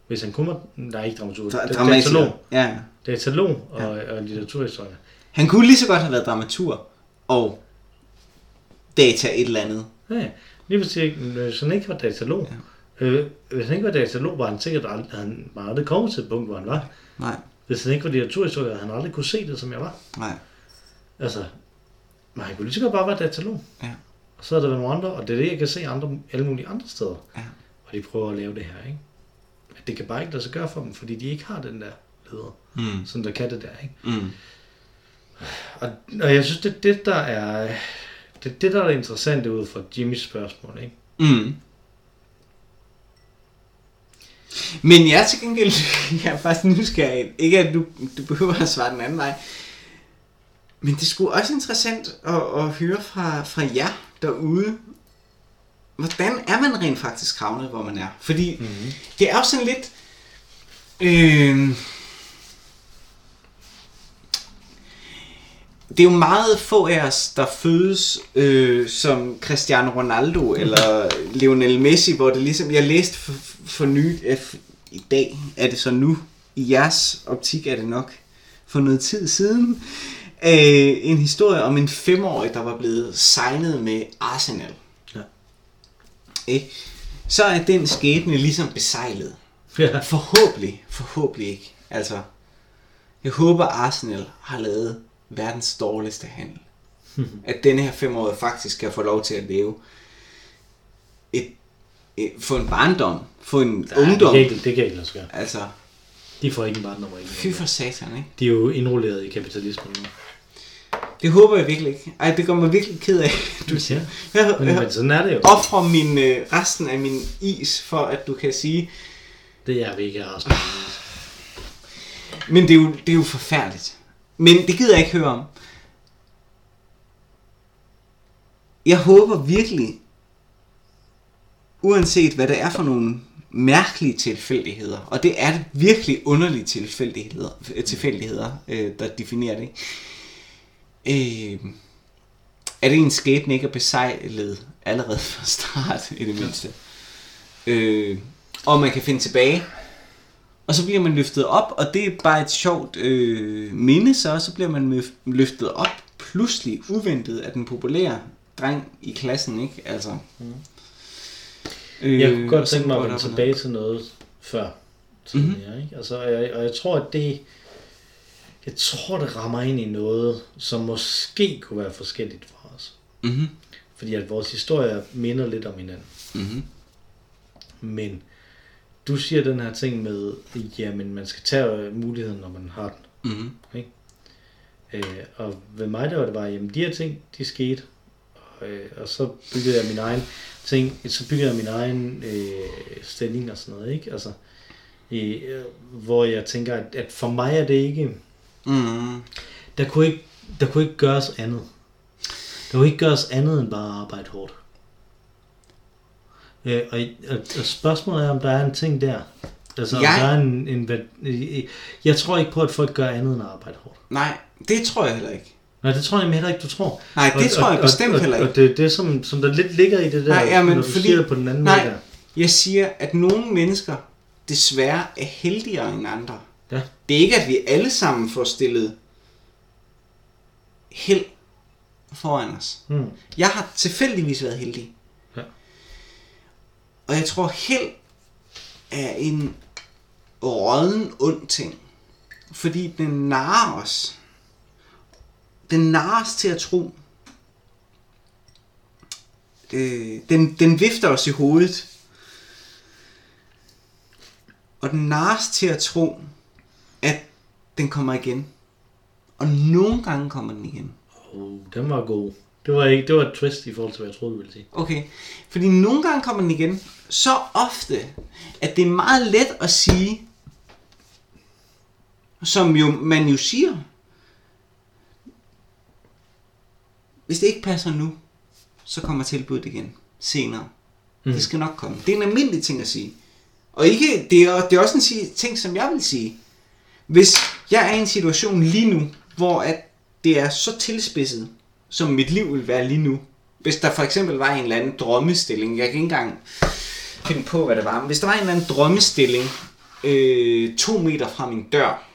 Hvis han kunne, nej, ikke dramatur, Dra- det er datalog. Ja. Datalog og, og litteraturhistoriker. Han kunne lige så godt have været dramatur og data et eller andet. Ja, ja. lige præcis. Hvis han ikke var datalog, ja. øh, hvis han ikke var datalog, var han sikkert aldrig, han var aldrig kommet til et punkt, hvor han var. Nej, Hvis han ikke var litteraturhistoriker, havde han aldrig kunne se det, som jeg var. nej. Altså, men han kunne lige så godt bare være datalog. Ja. Og så er der været nogle andre, og det er det, jeg kan se andre, alle mulige andre steder. Ja. Og de prøver at lave det her, ikke? Men det kan bare ikke lade sig gøre for dem, fordi de ikke har den der leder, Mm. som der kan det der, ikke? Mm. Og, og jeg synes, det er det, der er... Det er det, der er det interessante ud fra Jimmys spørgsmål, ikke? Mm. Men jeg er til gengæld, jeg er faktisk nysgerrig. Ikke at du, du behøver at svare den anden vej. Men det skulle også interessant at, at høre fra, fra jer derude. Hvordan er man rent faktisk havnet, hvor man er? Fordi mm-hmm. det er jo sådan lidt... Øh, det er jo meget få af os, der fødes øh, som Cristiano Ronaldo eller Lionel Messi, hvor det ligesom, jeg læste for, for nyt, øh, i dag er det så nu, i jeres optik er det nok for noget tid siden, øh, en historie om en femårig, der var blevet signet med Arsenal. Ja. Eh? Så er den skæbne ligesom besejlet. Ja. Forhåbentlig, forhåbentlig ikke. Altså, jeg håber Arsenal har lavet verdens dårligste handel. at denne her femårige faktisk kan få lov til at leve et, et, få en barndom, få en Ja, ungdom. Det kan ikke, det kan ikke lade sig. Altså, De får ikke en barndom. fy for satan, ikke? De er jo indrulleret i kapitalismen nu. Det håber jeg virkelig ikke. Ej, det gør mig virkelig ked af, du siger. Jeg, Men, jeg men sådan er det jo. offrer min, øh, resten af min is, for at du kan sige, Det er vi ikke resten. men det er jo, det er jo forfærdeligt. Men det gider jeg ikke høre om. Jeg håber virkelig, uanset hvad det er for nogle mærkelige tilfældigheder, og det er virkelig underlige tilfældigheder, øh, tilfældigheder øh, der definerer det. Øh, er det en skæbne ikke er besejlet allerede fra start, i det mindste. Øh, og man kan finde tilbage. Og så bliver man løftet op, og det er bare et sjovt øh, minde, så, så bliver man løf- løftet op pludselig uventet af den populære dreng i klassen, ikke? Altså. Øh, Jeg kunne godt og så tænke mig at vende tilbage til noget før tidligere, Mhm. ikke? Altså, og, jeg, og jeg tror, at det... Jeg tror, det rammer ind i noget, som måske kunne være forskelligt for os. Mhm. Fordi at vores historier minder lidt om hinanden. Mhm. Men du siger den her ting med, jamen man skal tage øh, muligheden, når man har den. Mhm. Øh, og ved mig der var det bare, jamen de her ting, de skete. Og, øh, og så byggede jeg min egen ting, så byggede jeg min egen øh, stilling og sådan noget, ikke? Altså, øh, hvor jeg tænker, at, at for mig er det ikke, Mhm. der kunne ikke, der kunne ikke gøres andet. Der kunne ikke gøres andet end bare at arbejde hårdt. Øh, og, og, og spørgsmålet er, om der er en ting der. Altså, om Jeg- der er en, en, hvad- jeg tror ikke på, at folk gør andet end at arbejde hårdt. Nej, det tror jeg heller ikke. Nej, det tror jeg heller ikke, du tror. Nej, det tror jeg bestemt og, heller og, ikke. Og det er det, som, som der lidt ligger i det der, Nej, ja, men når du fordi- siger det på den anden nej. måde der. Jeg siger, at nogle mennesker desværre er heldigere end andre. Ja. Det er ikke, at vi alle sammen får stillet held foran os. Hmm. Jeg har tilfældigvis været heldig. Og jeg tror, held er en råden ond ting. Fordi den narer os. Den narer os til at tro. Øh, den, den vifter os i hovedet. Og den narer os til at tro, at den kommer igen. Og nogle gange kommer den igen. Oh, den var god. Det var, ikke, det var et twist i forhold til, hvad jeg troede, du ville sige. Okay, fordi nogle gange kommer den igen så ofte, at det er meget let at sige, som jo, man jo siger, hvis det ikke passer nu, så kommer tilbuddet igen senere. Mm. Det skal nok komme. Det er en almindelig ting at sige. Og ikke, det, er, det er også en sige- ting, som jeg vil sige. Hvis jeg er i en situation lige nu, hvor at det er så tilspidset, som mit liv vil være lige nu. Hvis der for eksempel var en eller anden drømmestilling, jeg kan ikke engang finde på, hvad det var, men hvis der var en eller anden drømmestilling, øh, to meter fra min dør,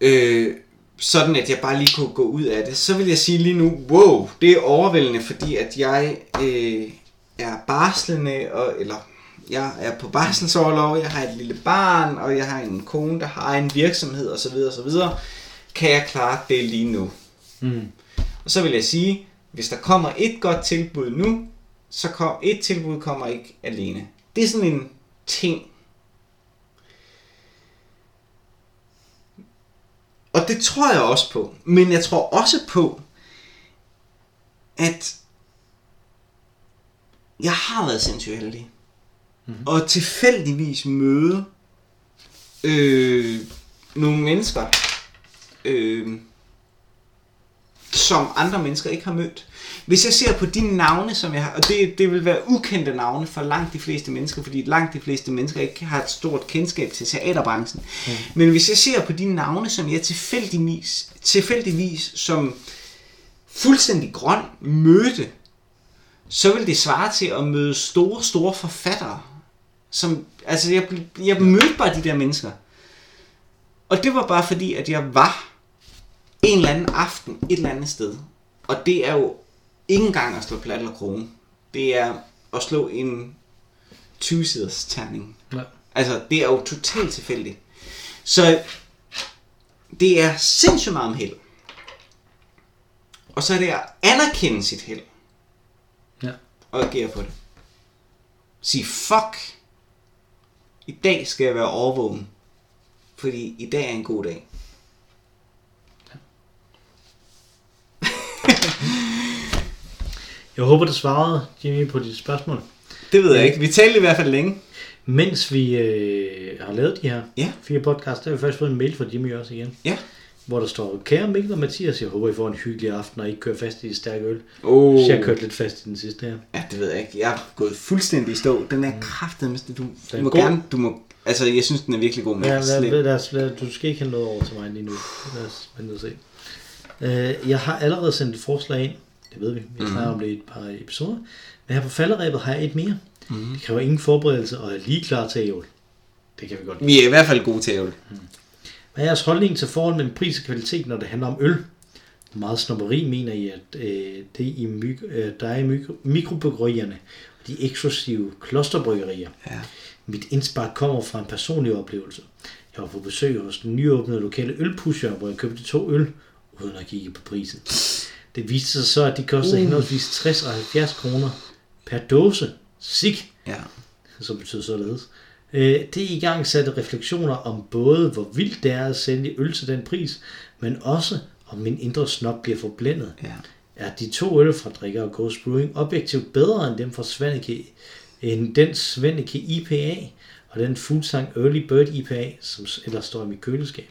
øh, sådan at jeg bare lige kunne gå ud af det, så vil jeg sige lige nu, wow, det er overvældende, fordi at jeg øh, er barslende, og, eller jeg er på barselsårlov, jeg har et lille barn, og jeg har en kone, der har en virksomhed osv. osv. Kan jeg klare det lige nu? Mm. Og så vil jeg sige, hvis der kommer et godt tilbud nu, så kom, et tilbud kommer ikke alene. Det er sådan en ting. Og det tror jeg også på. Men jeg tror også på, at jeg har været sindssygt heldig. Mm-hmm. Og tilfældigvis møde øh, nogle mennesker, øh, som andre mennesker ikke har mødt. Hvis jeg ser på de navne, som jeg har, og det, det vil være ukendte navne for langt de fleste mennesker, fordi langt de fleste mennesker ikke har et stort kendskab til teaterbranchen. Mm. Men hvis jeg ser på de navne, som jeg tilfældigvis, tilfældigvis som fuldstændig grøn mødte, så vil det svare til at møde store, store forfattere. Som, altså, jeg, jeg mødte bare de der mennesker. Og det var bare fordi, at jeg var en eller anden aften et eller andet sted. Og det er jo ikke engang at slå plat eller krone. Det er at slå en 20-siders terning. Ja. Altså, det er jo totalt tilfældigt. Så det er sindssygt meget om held. Og så er det at anerkende sit held Ja. og agere på det. Sige, fuck, i dag skal jeg være overvågen, fordi i dag er en god dag. Jeg håber, du svarede, Jimmy, på dit spørgsmål. Det ved jeg ikke. Vi talte i hvert fald længe. Mens vi øh, har lavet de her Ja. fire podcasts, der har vi faktisk fået en mail fra Jimmy også igen. Ja. Hvor der står, kære Mikkel og Mathias, jeg håber, I får en hyggelig aften, og ikke kører fast i de stærke øl. Oh. Så jeg har kørt lidt fast i den sidste her. Ja, det ved jeg ikke. Jeg er gået fuldstændig i stå. Den er kraftet, du, Den du er må god. gerne, du må, altså jeg synes, den er virkelig god, men Ja, lad, lad, lad, lad, du skal ikke have noget over til mig lige nu. Lad os vente og se. Øh, jeg har allerede sendt et forslag ind. Det ved vi. Vi snakker om det i et par episoder. Men her på falderæbet har jeg et mere. Mhm. Det kræver ingen forberedelse og er lige klar til ævl. Det kan vi godt. Vi er i hvert fald gode til ævl. Hvad er jeres holdning til forholdet mellem pris og kvalitet, når det handler om øl? Hvor meget snobberi mener I, at øh, det i myk, øh, der er i mikro, mikrobryggerierne og de eksklusive klosterbryggerier? Ja. Mit indspark kommer fra en personlig oplevelse. Jeg var på besøg hos den nyåbnede lokale ølpusher, hvor jeg købte to øl, uden at kigge på prisen. Det viste sig så, at de kostede Uh. henholdsvis 60 og 70 kroner per dåse. Sik! Ja. som betyder således. Øh, Det i gang satte refleksioner om både, hvor vildt det er at sælge øl til den pris, men også om min indre snop bliver forblændet. Ja. Er de to øl fra Drikker og Ghost Brewing objektivt bedre end dem fra Svanike, end den Svanike IPA og den Fuglsang Early Bird IPA, som ellers står i mit køleskab?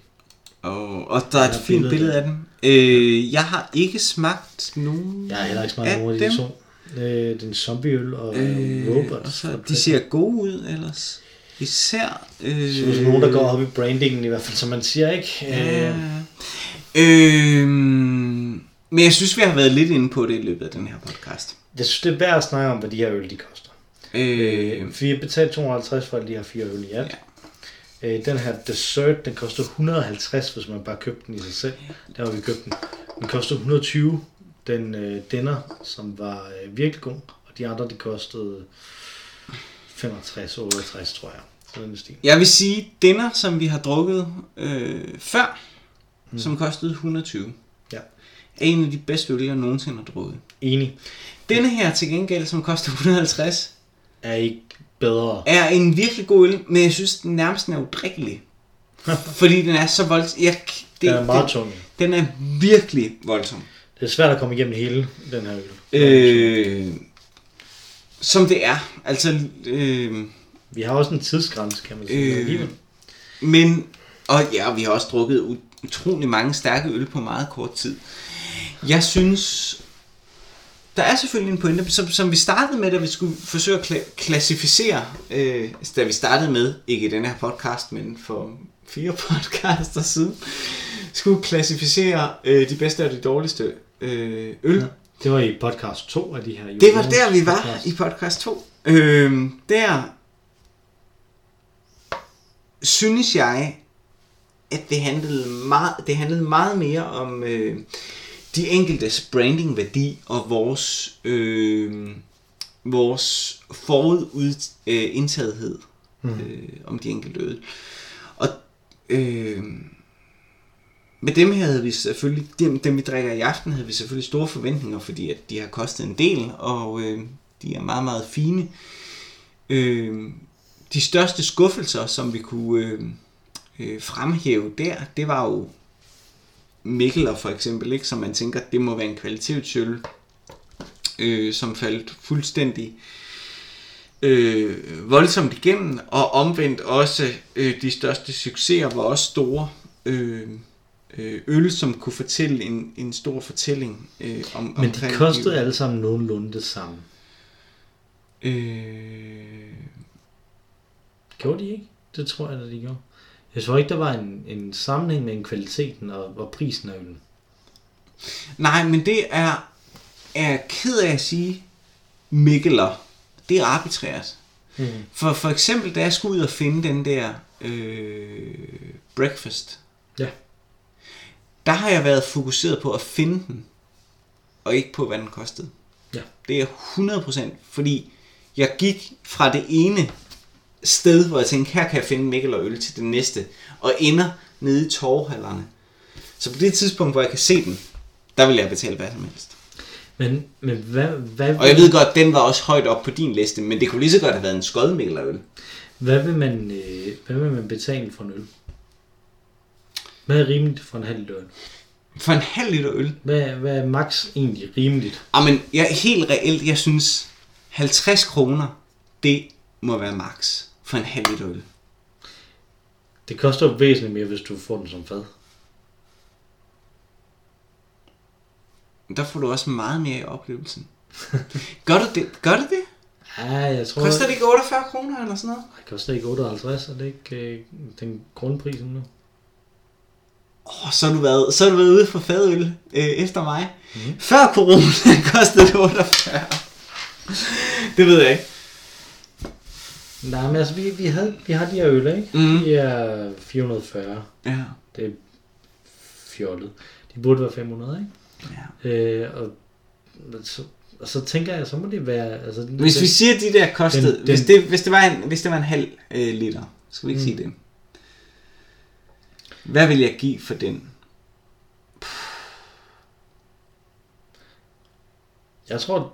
Og, og der er et fint billede af den. Øh, jeg har ikke smagt nogen Jeg har heller ikke smagt af nogen af de to. Øh, Den zombieøl og Øh, Robot. og så, de ser gode ud ellers. Især... Øh, Så er nogen, der går op i brandingen i hvert fald, som man siger, ikke? Ja. Øh, Øh, men jeg synes, vi har været lidt inde på det i løbet af den her podcast. Jeg synes, det er værd at snakke om, hvad de her øl de koster. Øh, Øh, vi har betalt 250 for de her fire øl i alt. Ja. Øh, den her dessert, den koster 150, hvis man bare købte den i sig selv. Der har vi købt den. Den koster 120, den øh, dinner, som var øh, virkelig god. Og de andre, de kostede 65, 68, tror jeg. Så den stil. jeg vil sige, dinner, som vi har drukket øh, før, mm. som kostede 120, Ja. er en af de bedste øl, jeg nogensinde har drukket. Enig. Denne her til gengæld, som koster 150, Er ikke bedre. er en virkelig god øl, men jeg synes, den nærmest er udrikkelig. fordi den er så voldsom. Jeg, det, Den er meget den, tung. den er virkelig voldsom. Det er svært at komme igennem hele den her øl. Øh, som det er. Altså, øh, Vi har også en tidsgrænse, kan man sige. Øh, men, og ja, vi har også drukket ut- utrolig mange stærke øl på meget kort tid. Jeg synes, der er selvfølgelig en pointe, som, som vi startede med, da vi skulle forsøge at kla- klassificere, øh, da vi startede med, ikke i den her podcast, men for fire podcaster siden, skulle klassificere øh, de bedste og de dårligste øh, øl. Ja. Det var i podcast 2 af de her Det var der, vi var podcast. i podcast 2. Øhm, der synes jeg, at det handlede meget, det handlede meget mere om øh, de enkeltes brandingværdi og vores, øh, vores forudindtagethed mm. øh, om de enkelte øl. Og øh, med dem her havde vi selvfølgelig, dem, dem vi drikker i aften, havde vi selvfølgelig store forventninger, fordi at de har kostet en del, og øh, de er meget, meget fine. Øh, de største skuffelser, som vi kunne øh, øh, fremhæve der, det var jo Mikkeler for eksempel, ikke? som man tænker, det må være en kvalitetsøl, øh, som faldt fuldstændig øh, voldsomt igennem, og omvendt også øh, de største succeser var også store øh, øh, øl, som kunne fortælle en, en stor fortælling øh, om Men de omkring kostede alle sammen nogenlunde det samme. Øh, Gjorde de ikke? Det tror jeg, at de gjorde. Jeg tror ikke, der var en, en sammenhæng mellem kvaliteten og, og prisen af øllen. nej, men det er, er ked af at sige, Mikkeler. Det er arbitrært. Mm. For, for eksempel, da jeg skulle ud og finde den der øh, breakfast, Ja. der har jeg været fokuseret på at finde den, og ikke på, hvad den kostede. Ja. Det er 100%, fordi jeg gik fra det ene sted, hvor jeg tænkte, her kan jeg finde Mikkel og øl til det næste, og ender nede i torvhallerne. Så på det tidspunkt, hvor jeg kan se den, der vil jeg betale hvad som helst. Men, men hvad, hvad, Og jeg ved godt, den var også højt op på din liste, men det kunne lige så godt have været en skod Mikkel og øl. hvad, vil man, øh, hvad vil man betale for en øl? Hvad er rimeligt for en halv øl? For en halv liter øl. Hvad, hvad er max egentlig rimeligt? Jamen, jeg, helt reelt, jeg synes, 50 kroner, det må være max for en halv liter øl. Det koster væsentligt mere, hvis du får den som fad. Der får du også meget mere i oplevelsen. Gør du det? Gør du det? Ja, jeg tror... Koster det ikke 48 kroner eller sådan noget? Det koster ikke 58, er det ikke øh, den grundprisen nu? Oh, så, har du været, så har du været ude for fadøl øh, efter mig. Mm. Før corona kostede det 48. det ved jeg ikke. Nej, men altså, vi, vi, havde, vi har de her øl, ikke? Mm. De er 440. Ja. Det er fjollet. De burde være 500, ikke? ja. Øh, og, så, og så tænker jeg, så må det være... Altså, Hvis vi det, siger, de der kostede... Den- hvis, det, hvis, det var en, hvis det var en halv øh, liter, skal vi ikke mm. sige det. Hvad vil jeg give for den? Jeg tror,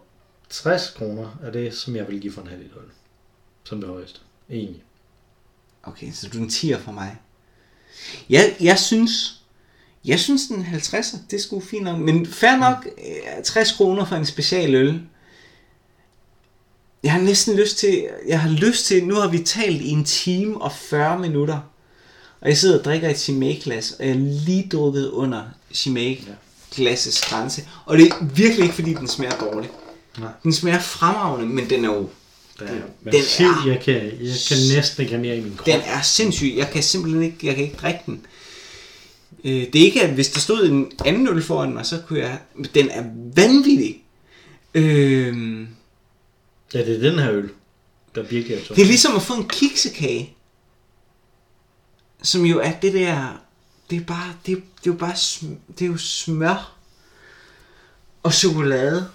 60 kroner er det, som jeg vil give for en halv liter øl. Som det højeste. Egentlig. Okay, så du er en 10'er for mig. Jeg, jeg synes... Jeg synes, den 50'er, det er sgu fint nok. Men fair nok, øh, 60 kroner for en special øl. Jeg har næsten lyst til... Jeg har lyst til... Nu har vi talt i en time og 40 minutter. Og jeg sidder og drikker et Chimay-glas, og jeg er lige drukket under Chimay-glassets grænse. Og det er virkelig ikke, fordi den smager dårligt. Nej. Den smager fremragende, men den er jo... Det er Den er- Jeg kan, jeg kan næsten ikke have mere i min krop. Den er sindssyg. Jeg kan simpelthen ikke, jeg kan ikke drikke den. Øh, det er ikke, at hvis der stod en anden øl foran mig, så kunne jeg... Den er vanvittig. Øh, Ja, det er den her øl, der virkelig er tung. det er ligesom at få en kiksekage. Som jo er det der... Det er bare... Det det er jo bare... Det er jo smør og chokolade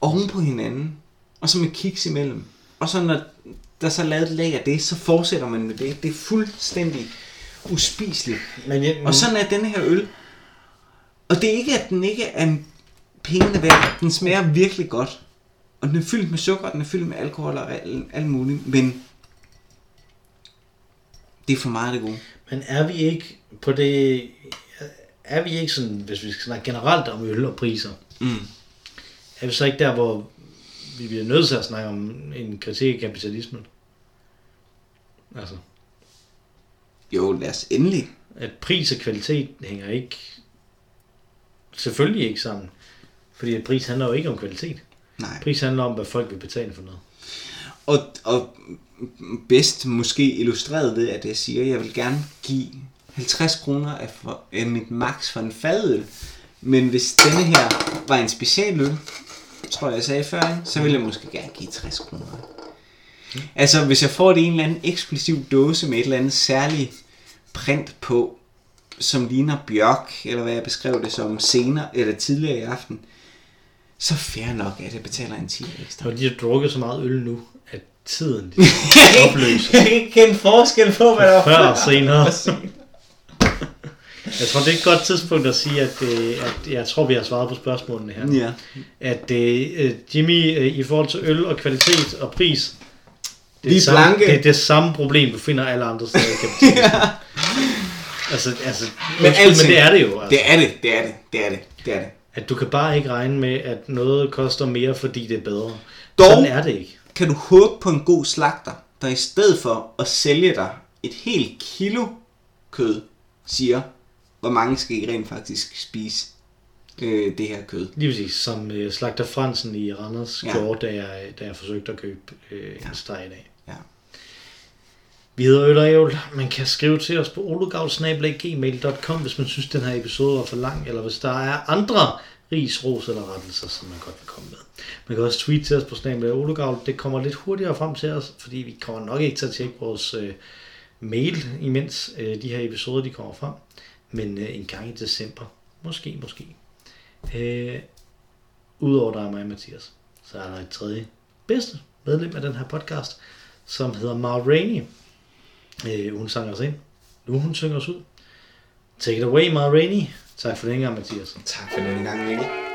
oven på hinanden. Og så med kiks imellem. Og så når der så er lavet et lag af det, så fortsætter man med det. Det er fuldstændig uspiseligt. Men jeg, Og sådan er denne her øl. Og det er ikke, at den ikke er en pengene værd. Den smager virkelig godt. Og den er fyldt med sukker, den er fyldt med alkohol og alt, muligt. Men det er for meget det gode. Men er vi ikke på det... Er vi ikke sådan, hvis vi skal snakke generelt om øl og priser, Mm. er vi så ikke der, hvor vi bliver nødt til at snakke om en kritik af kapitalismen? Altså, Jo, lad os endelig. at pris og kvalitet hænger ikke... Selvfølgelig ikke sammen. Fordi at pris handler jo ikke om kvalitet. Nej. Pris handler om, hvad folk vil betale for noget. Og, og bedst måske illustreret ved, at jeg siger, at jeg vil gerne give 50 kroner af, for, af mit max for en fadøl. Men hvis denne her var en specialøl, tror jeg, jeg sagde før, ikke? så ville jeg måske gerne give 60 kroner. Altså, hvis jeg får det en eller anden eksklusiv dåse med et eller andet særligt print på, som ligner bjørk, eller hvad jeg beskrev det som senere, eller tidligere i aften, så fair nok, at jeg betaler en 10 ekstra. Og de har drukket så meget øl nu, at tiden de opløser. Jeg kan ikke kende forskel på, hvad der var Før og før. senere. Jeg tror, det er et godt tidspunkt at sige, at, øh, at jeg tror, vi har svaret på spørgsmålene her. Ja. At øh, Jimmy, øh, i forhold til øl og kvalitet og pris, det er det samme, blanke. det er det samme problem, du finder alle andre steder i kapitalismen. Altså, altså Men, undskyld, alting, men det er det jo. Altså, Det er det, det er det, det er det, det er det. At du kan bare ikke regne med, at noget koster mere, fordi det er bedre. Dog- Sådan er det ikke. Kan du håbe på en god slagter, der i stedet for at sælge dig et helt kilo kød, siger, hvor mange skal I rent faktisk spise øh, det her kød? Lige præcis, som øh, Slagter Fransen i Randers Ja. ja. gjorde, da jeg, da jeg forsøgte at købe øh, en steg i dag. Ja. Vi hedder Øl og Ævl. Man kan skrive til os på ologavl.gmail.com, hvis man synes, den her episode var for lang, eller hvis der er andre ris, ros eller rettelser, som man godt vil komme med. Man kan også tweete til os på snabel ologavl. Det kommer lidt hurtigere frem til os, fordi vi kommer nok ikke til at tjekke vores øh, mail, imens øh, de her episoder de kommer frem. Men øh, en gang i december. Måske, måske. Øh, Udover dig og mig, Mathias, så er der et tredje bedste medlem af den her podcast, som hedder Mar Rainey. Øh, hun sang os ind. Nu hun synger os ud. Take it away, Mar Rainey. Tak for den gang, Mathias. Tak for den gang, Mikkel.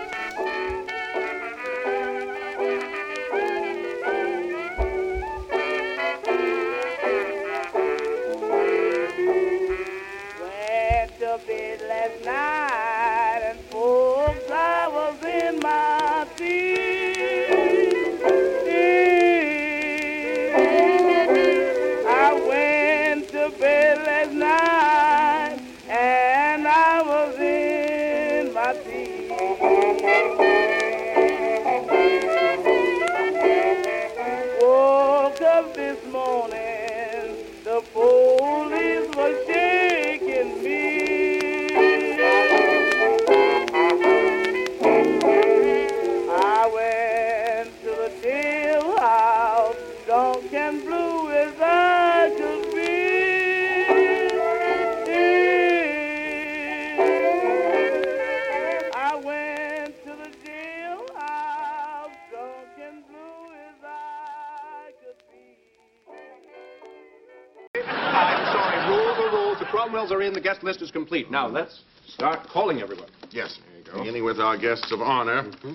Now, let's start calling everyone. Yes. There you go. Beginning with our guests of honor, mm-hmm.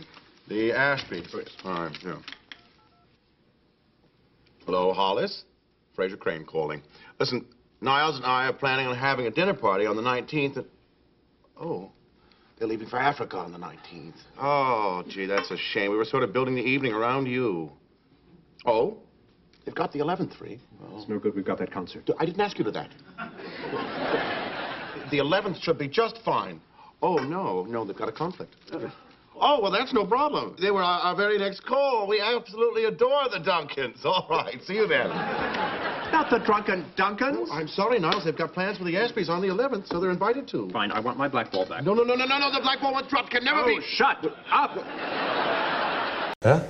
the Ashby. All right, yeah. Hello, Hollis. Fraser Crane calling. Listen, Niles and I are planning on having a dinner party on the 19th. At... Oh, they're leaving for Africa on the 19th. Oh, gee, that's a shame. We were sort of building the evening around you. Oh, they've got the 11th free. Well, It's no good. We've got that concert. I didn't ask you to that. The 11th should be just fine. Oh, no, no, they've got a conflict. Uh. Oh, well, that's no problem. They were our, our very next call. We absolutely adore the Duncans. All right, see you then. Not the drunken Duncans. Oh, I'm sorry, Niles. They've got plans for the Ashbys on the 11th, so they're invited to. Fine, I want my black ball back. No, no, no, no, no, no. The black walnut drop can never be. Oh, be. shut up! Huh?